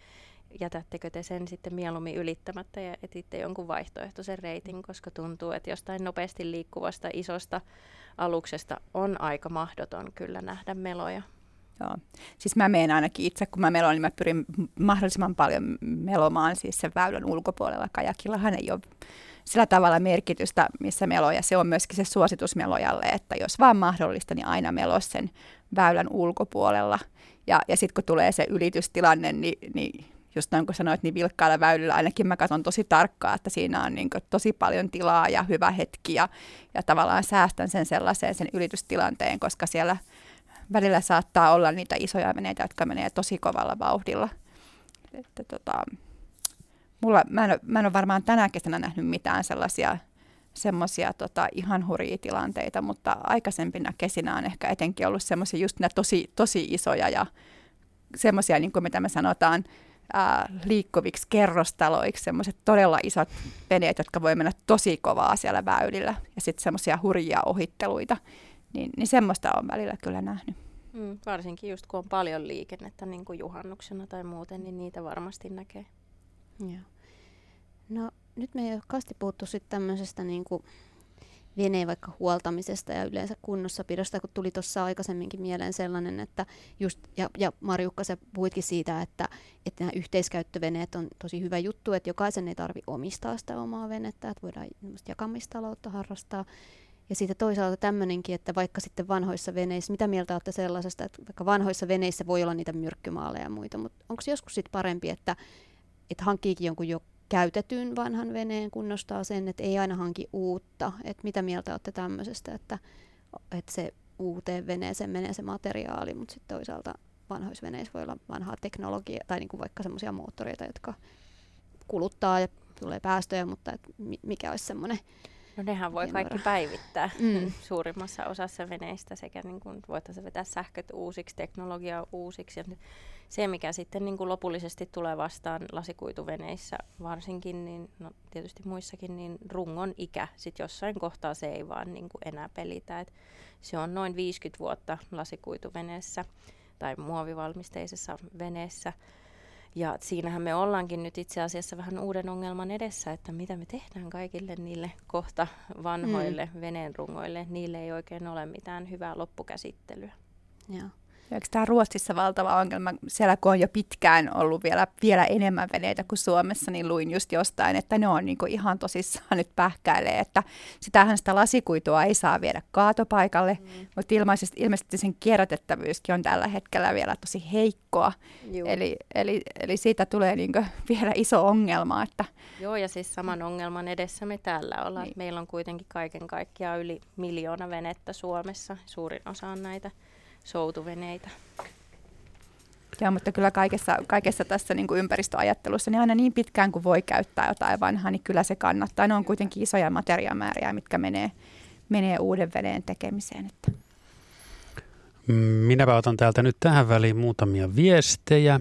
jätättekö te sen sitten mieluummin ylittämättä ja etitte jonkun vaihtoehtoisen reitin, koska tuntuu, että jostain nopeasti liikkuvasta isosta aluksesta on aika mahdoton kyllä nähdä meloja. Joo. Siis mä menen ainakin itse, kun mä melon, niin mä pyrin mahdollisimman paljon melomaan siis sen väylän ulkopuolella. Kajakillahan ei ole sillä tavalla merkitystä, missä meloja. Se on myöskin se suositus melojalle, että jos vaan mahdollista, niin aina melos sen väylän ulkopuolella. Ja, ja sitten kun tulee se ylitystilanne, niin, niin just noin kuin sanoit, niin vilkkailla väylillä ainakin mä katson tosi tarkkaa, että siinä on niin tosi paljon tilaa ja hyvä hetki ja, ja tavallaan säästän sen sellaiseen sen ylitystilanteen, koska siellä välillä saattaa olla niitä isoja veneitä, jotka menee tosi kovalla vauhdilla. Että tota, mulla, mä, en, mä en ole varmaan tänä kesänä nähnyt mitään sellaisia semmoisia tota, ihan hurjia tilanteita, mutta aikaisempina kesinä on ehkä etenkin ollut semmoisia just tosi, tosi isoja ja semmoisia, niin kuin mitä me sanotaan, ää, liikkuviksi kerrostaloiksi, semmoiset todella isot veneet, jotka voi mennä tosi kovaa siellä väylillä ja sitten semmoisia hurjia ohitteluita, niin, niin semmoista on välillä kyllä nähnyt. Mm, varsinkin just kun on paljon liikennettä niin kuin juhannuksena tai muuten, niin niitä varmasti näkee. Joo. No nyt me ei ole kasti puhuttu sitten tämmöisestä niin kuin veneen vaikka huoltamisesta ja yleensä kunnossapidosta, kun tuli tuossa aikaisemminkin mieleen sellainen, että just, ja, ja Marjukka, sä puhuitkin siitä, että, että nämä yhteiskäyttöveneet on tosi hyvä juttu, että jokaisen ei tarvi omistaa sitä omaa venettä, että voidaan jakamistaloutta harrastaa. Ja siitä toisaalta tämmöinenkin, että vaikka sitten vanhoissa veneissä, mitä mieltä olette sellaisesta, että vaikka vanhoissa veneissä voi olla niitä myrkkymaaleja ja muita, mutta onko joskus sitten parempi, että, että hankkiikin jonkun jo käytetyn vanhan veneen, kunnostaa sen, että ei aina hanki uutta. Että mitä mieltä olette tämmöisestä, että, että se uuteen veneeseen menee se materiaali, mutta sitten toisaalta vanhoissa veneissä voi olla vanhaa teknologiaa tai niin kuin vaikka semmoisia moottoreita, jotka kuluttaa ja tulee päästöjä, mutta et mikä olisi semmoinen No nehän voi kaikki päivittää mm. suurimmassa osassa veneistä sekä niin kuin voitaisiin vetää sähköt uusiksi, teknologiaa uusiksi. Ja se, mikä sitten niin kuin lopullisesti tulee vastaan lasikuituveneissä varsinkin, niin no, tietysti muissakin, niin rungon ikä. Sitten jossain kohtaa se ei vaan niin kuin enää pelitä. Et se on noin 50 vuotta lasikuituveneessä tai muovivalmisteisessa veneessä. Ja siinähän me ollaankin nyt itse asiassa vähän uuden ongelman edessä, että mitä me tehdään kaikille niille kohta vanhoille mm. veneenrungoille. Niille ei oikein ole mitään hyvää loppukäsittelyä. Joo. Eikö tämä Ruotsissa valtava ongelma? Siellä kun on jo pitkään ollut vielä, vielä enemmän veneitä kuin Suomessa, niin luin just jostain, että ne on niinku ihan tosissaan nyt pähkäilee, että sitähän sitä lasikuitua ei saa viedä kaatopaikalle, mm. mutta ilmeisesti, ilmeisesti sen kierrätettävyyskin on tällä hetkellä vielä tosi heikkoa. Eli, eli, eli siitä tulee niinku vielä iso ongelma. Että Joo, ja siis saman ongelman edessä me täällä ollaan. Niin. Meillä on kuitenkin kaiken kaikkiaan yli miljoona venettä Suomessa. Suurin osa on näitä soutuveneitä. Joo, mutta kyllä kaikessa, kaikessa tässä niin kuin ympäristöajattelussa, niin aina niin pitkään kuin voi käyttää jotain vanhaa, niin kyllä se kannattaa. Ne on kuitenkin isoja materiaamääriä, mitkä menee, menee uuden veneen tekemiseen. Että. Minäpä otan täältä nyt tähän väliin muutamia viestejä.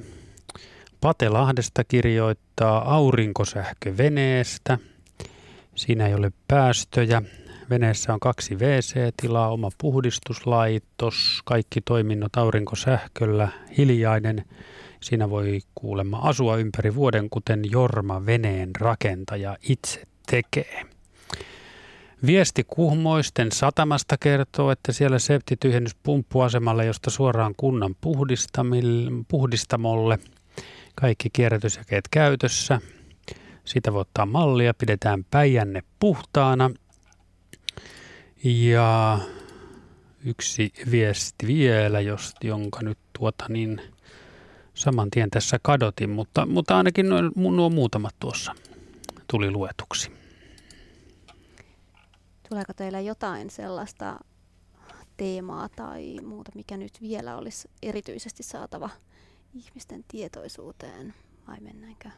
Pate Lahdesta kirjoittaa aurinkosähköveneestä. Siinä ei ole päästöjä. Veneessä on kaksi WC-tilaa, oma puhdistuslaitos, kaikki toiminnot aurinkosähköllä, hiljainen. Siinä voi kuulemma asua ympäri vuoden, kuten Jorma veneen rakentaja itse tekee. Viesti Kuhmoisten satamasta kertoo, että siellä septityhjennys pumppuasemalle, josta suoraan kunnan puhdistamolle. Kaikki kierrätysjakeet käytössä. Sitä voi ottaa mallia, pidetään päijänne puhtaana ja yksi viesti vielä, jos, jonka nyt tuota niin saman tien tässä kadotin, mutta, mutta ainakin nuo, nuo muutamat tuossa tuli luetuksi. Tuleeko teillä jotain sellaista teemaa tai muuta, mikä nyt vielä olisi erityisesti saatava ihmisten tietoisuuteen vai mennäänkö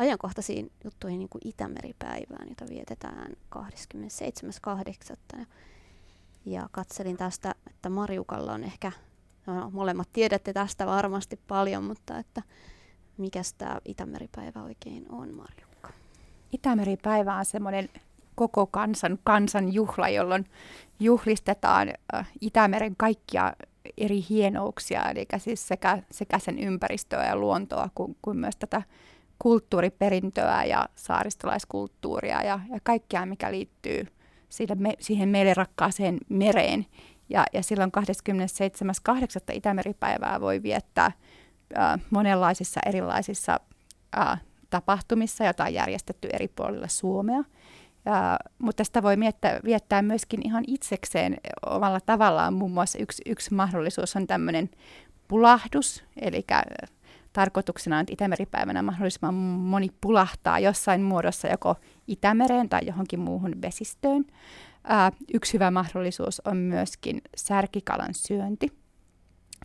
ajankohtaisiin juttuihin niin kuin Itämeripäivään, jota vietetään 27.8. Ja katselin tästä, että Marjukalla on ehkä, no, molemmat tiedätte tästä varmasti paljon, mutta että mikä tämä Itämeripäivä oikein on, Marjukka? Itämeripäivä on semmoinen koko kansan, juhla, jolloin juhlistetaan Itämeren kaikkia eri hienouksia, eli siis sekä, sekä sen ympäristöä ja luontoa kuin, kuin myös tätä kulttuuriperintöä ja saaristolaiskulttuuria ja, ja kaikkea, mikä liittyy siitä me, siihen meille rakkaaseen mereen. Ja, ja silloin 27.8. Itämeripäivää voi viettää ä, monenlaisissa erilaisissa ä, tapahtumissa, joita on järjestetty eri puolilla Suomea. Ja, mutta sitä voi miettää, viettää myöskin ihan itsekseen omalla tavallaan. Muun muassa yksi, yksi mahdollisuus on tämmöinen pulahdus, eli tarkoituksena on, että Itämeripäivänä mahdollisimman moni pulahtaa jossain muodossa joko Itämereen tai johonkin muuhun vesistöön. Ää, yksi hyvä mahdollisuus on myöskin särkikalan syönti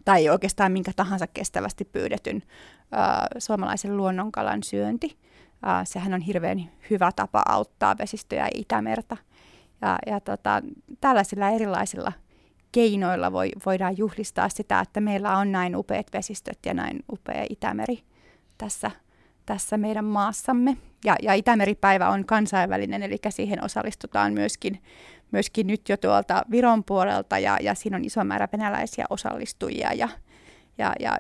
tai oikeastaan minkä tahansa kestävästi pyydetyn ää, suomalaisen luonnonkalan syönti. Ää, sehän on hirveän hyvä tapa auttaa vesistöjä ja Itämerta. Ja, ja tota, tällaisilla erilaisilla keinoilla voi, voidaan juhlistaa sitä, että meillä on näin upeat vesistöt ja näin upea Itämeri tässä, tässä meidän maassamme. Ja, ja Itämeripäivä on kansainvälinen, eli siihen osallistutaan myöskin, myöskin nyt jo tuolta Viron puolelta, ja, ja siinä on iso määrä venäläisiä osallistujia, ja, ja, ja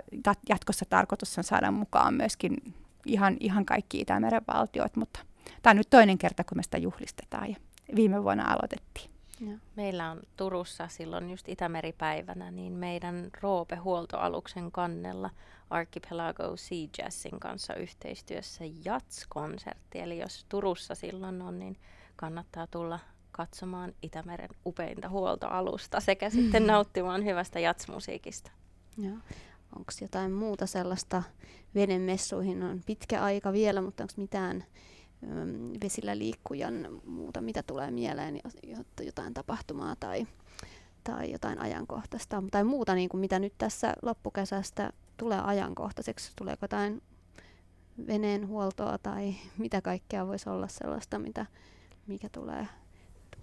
jatkossa tarkoitus on saada mukaan myöskin ihan, ihan kaikki Itämeren valtiot, mutta tämä on nyt toinen kerta, kun me sitä juhlistetaan, ja viime vuonna aloitettiin. Ja. Meillä on Turussa silloin just Itämeripäivänä, niin meidän Roope-huoltoaluksen kannella Archipelago Sea Jazzin kanssa yhteistyössä Jats-konsertti. Eli jos Turussa silloin on, niin kannattaa tulla katsomaan Itämeren upeinta huoltoalusta sekä sitten nauttimaan hyvästä jatsmusiikista. Joo. onko jotain muuta sellaista, venemessuihin on pitkä aika vielä, mutta onko mitään vesillä liikkujan muuta, mitä tulee mieleen, jotain tapahtumaa tai, tai jotain ajankohtaista tai muuta, niin kuin mitä nyt tässä loppukesästä tulee ajankohtaiseksi. Tuleeko jotain veneen huoltoa tai mitä kaikkea voisi olla sellaista, mitä, mikä tulee,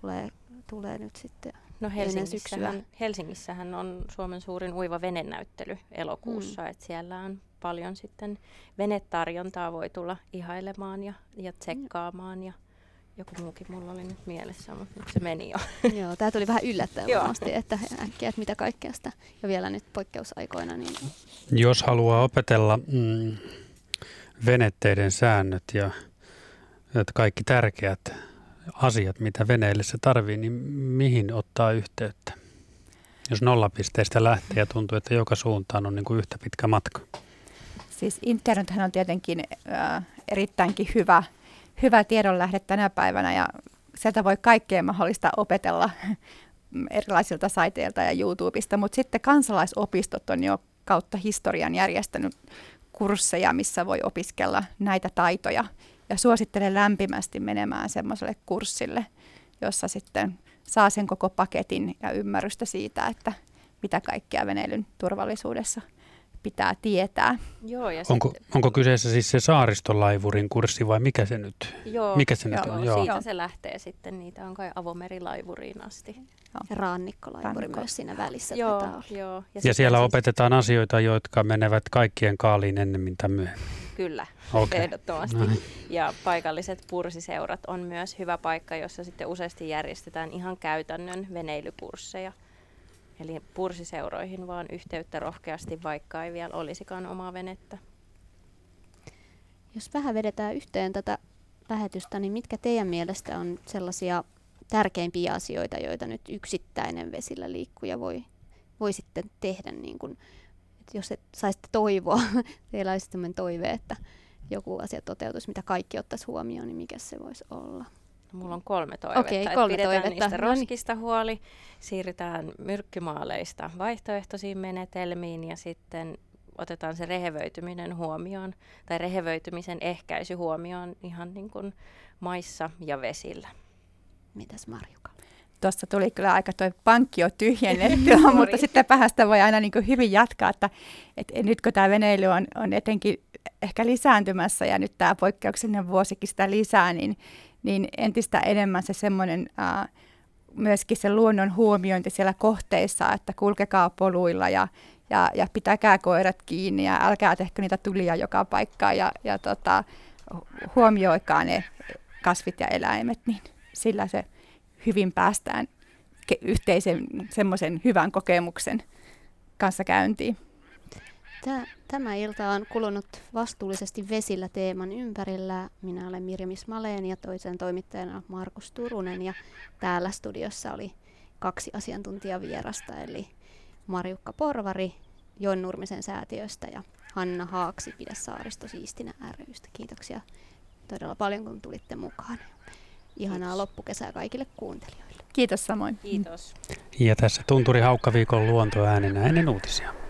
tulee, tulee nyt sitten No Helsingissähän, Helsingissähän on Suomen suurin uiva venenäyttely elokuussa, mm. että siellä on paljon sitten venetarjontaa voi tulla ihailemaan ja, ja tsekkaamaan ja joku muukin mulla oli nyt mielessä, mutta nyt se meni jo. Joo, tämä tuli vähän yllättäen varmasti, että äkkiä, että mitä kaikkea sitä. Ja vielä nyt poikkeusaikoina. Niin... Jos haluaa opetella mm, venetteiden säännöt ja että kaikki tärkeät asiat, mitä veneillessä tarvii, niin mihin ottaa yhteyttä? Jos nollapisteestä lähtee ja tuntuu, että joka suuntaan on niin kuin yhtä pitkä matka. Siis internethän on tietenkin äh, erittäinkin hyvä, hyvä tiedonlähde tänä päivänä ja sieltä voi kaikkea mahdollista opetella erilaisilta saiteilta ja YouTubesta, mutta sitten kansalaisopistot on jo kautta historian järjestänyt kursseja, missä voi opiskella näitä taitoja. Ja suosittelen lämpimästi menemään semmoiselle kurssille, jossa sitten saa sen koko paketin ja ymmärrystä siitä, että mitä kaikkea veneilyn turvallisuudessa pitää tietää. Joo, ja onko, sit... onko kyseessä siis se saaristolaivurin kurssi vai mikä se nyt, joo, mikä se joo, nyt on? Joo. Siitä se lähtee sitten, niitä on kai avomerilaivuriin asti. Ja rannikkolaivuri myös siinä välissä. Joo, joo. Ja, ja siellä siis... opetetaan asioita, jotka menevät kaikkien kaaliin ennemmin tai myöhemmin. Kyllä, okay. ehdottomasti. Noin. Ja paikalliset pursiseurat on myös hyvä paikka, jossa sitten useasti järjestetään ihan käytännön veneilykursseja. Eli pursiseuroihin vaan yhteyttä rohkeasti, vaikka ei vielä olisikaan omaa venettä. Jos vähän vedetään yhteen tätä lähetystä, niin mitkä teidän mielestä on sellaisia tärkeimpiä asioita, joita nyt yksittäinen vesillä liikkuja voi, voi sitten tehdä, niin kun, että jos et saisitte toivoa, teillä olisi sellainen toive, että joku asia toteutuisi, mitä kaikki ottaisi huomioon, niin mikä se voisi olla? Mulla on kolme toivetta. Okei, okay, kolme pidetään toivetta. niistä roskista huoli, siirrytään myrkkymaaleista vaihtoehtoisiin menetelmiin ja sitten otetaan se rehevöityminen huomioon tai rehevöitymisen ehkäisy huomioon ihan niin kuin maissa ja vesillä. Mitäs Marjuka? Tuossa tuli kyllä aika tuo pankki jo tyhjennettyä, mutta sitten päästä voi aina niin kuin hyvin jatkaa, että, että nyt kun tämä veneily on, on etenkin ehkä lisääntymässä ja nyt tämä poikkeuksellinen vuosikin sitä lisää, niin, niin entistä enemmän se semmoinen ää, myöskin se luonnon huomiointi siellä kohteissa, että kulkekaa poluilla ja, ja, ja pitäkää koirat kiinni ja älkää tehkö niitä tulia joka paikkaan ja, ja tota, huomioikaa ne kasvit ja eläimet, niin sillä se hyvin päästään yhteisen semmoisen hyvän kokemuksen kanssa käyntiin. Tämä ilta on kulunut vastuullisesti vesillä teeman ympärillä. Minä olen Mirjamis Maleen ja toisen toimittajana Markus Turunen ja täällä studiossa oli kaksi asiantuntijavierasta eli Marjukka Porvari Jon Nurmisen säätiöstä ja Hanna Haaksi Pidä saaristo siistinä rystä. Kiitoksia todella paljon kun tulitte mukaan. Ihanaa Kiitos. loppukesää kaikille kuuntelijoille. Kiitos samoin. Kiitos. Ja tässä Tunturi Haukkaviikon luontoäänenä ennen uutisia.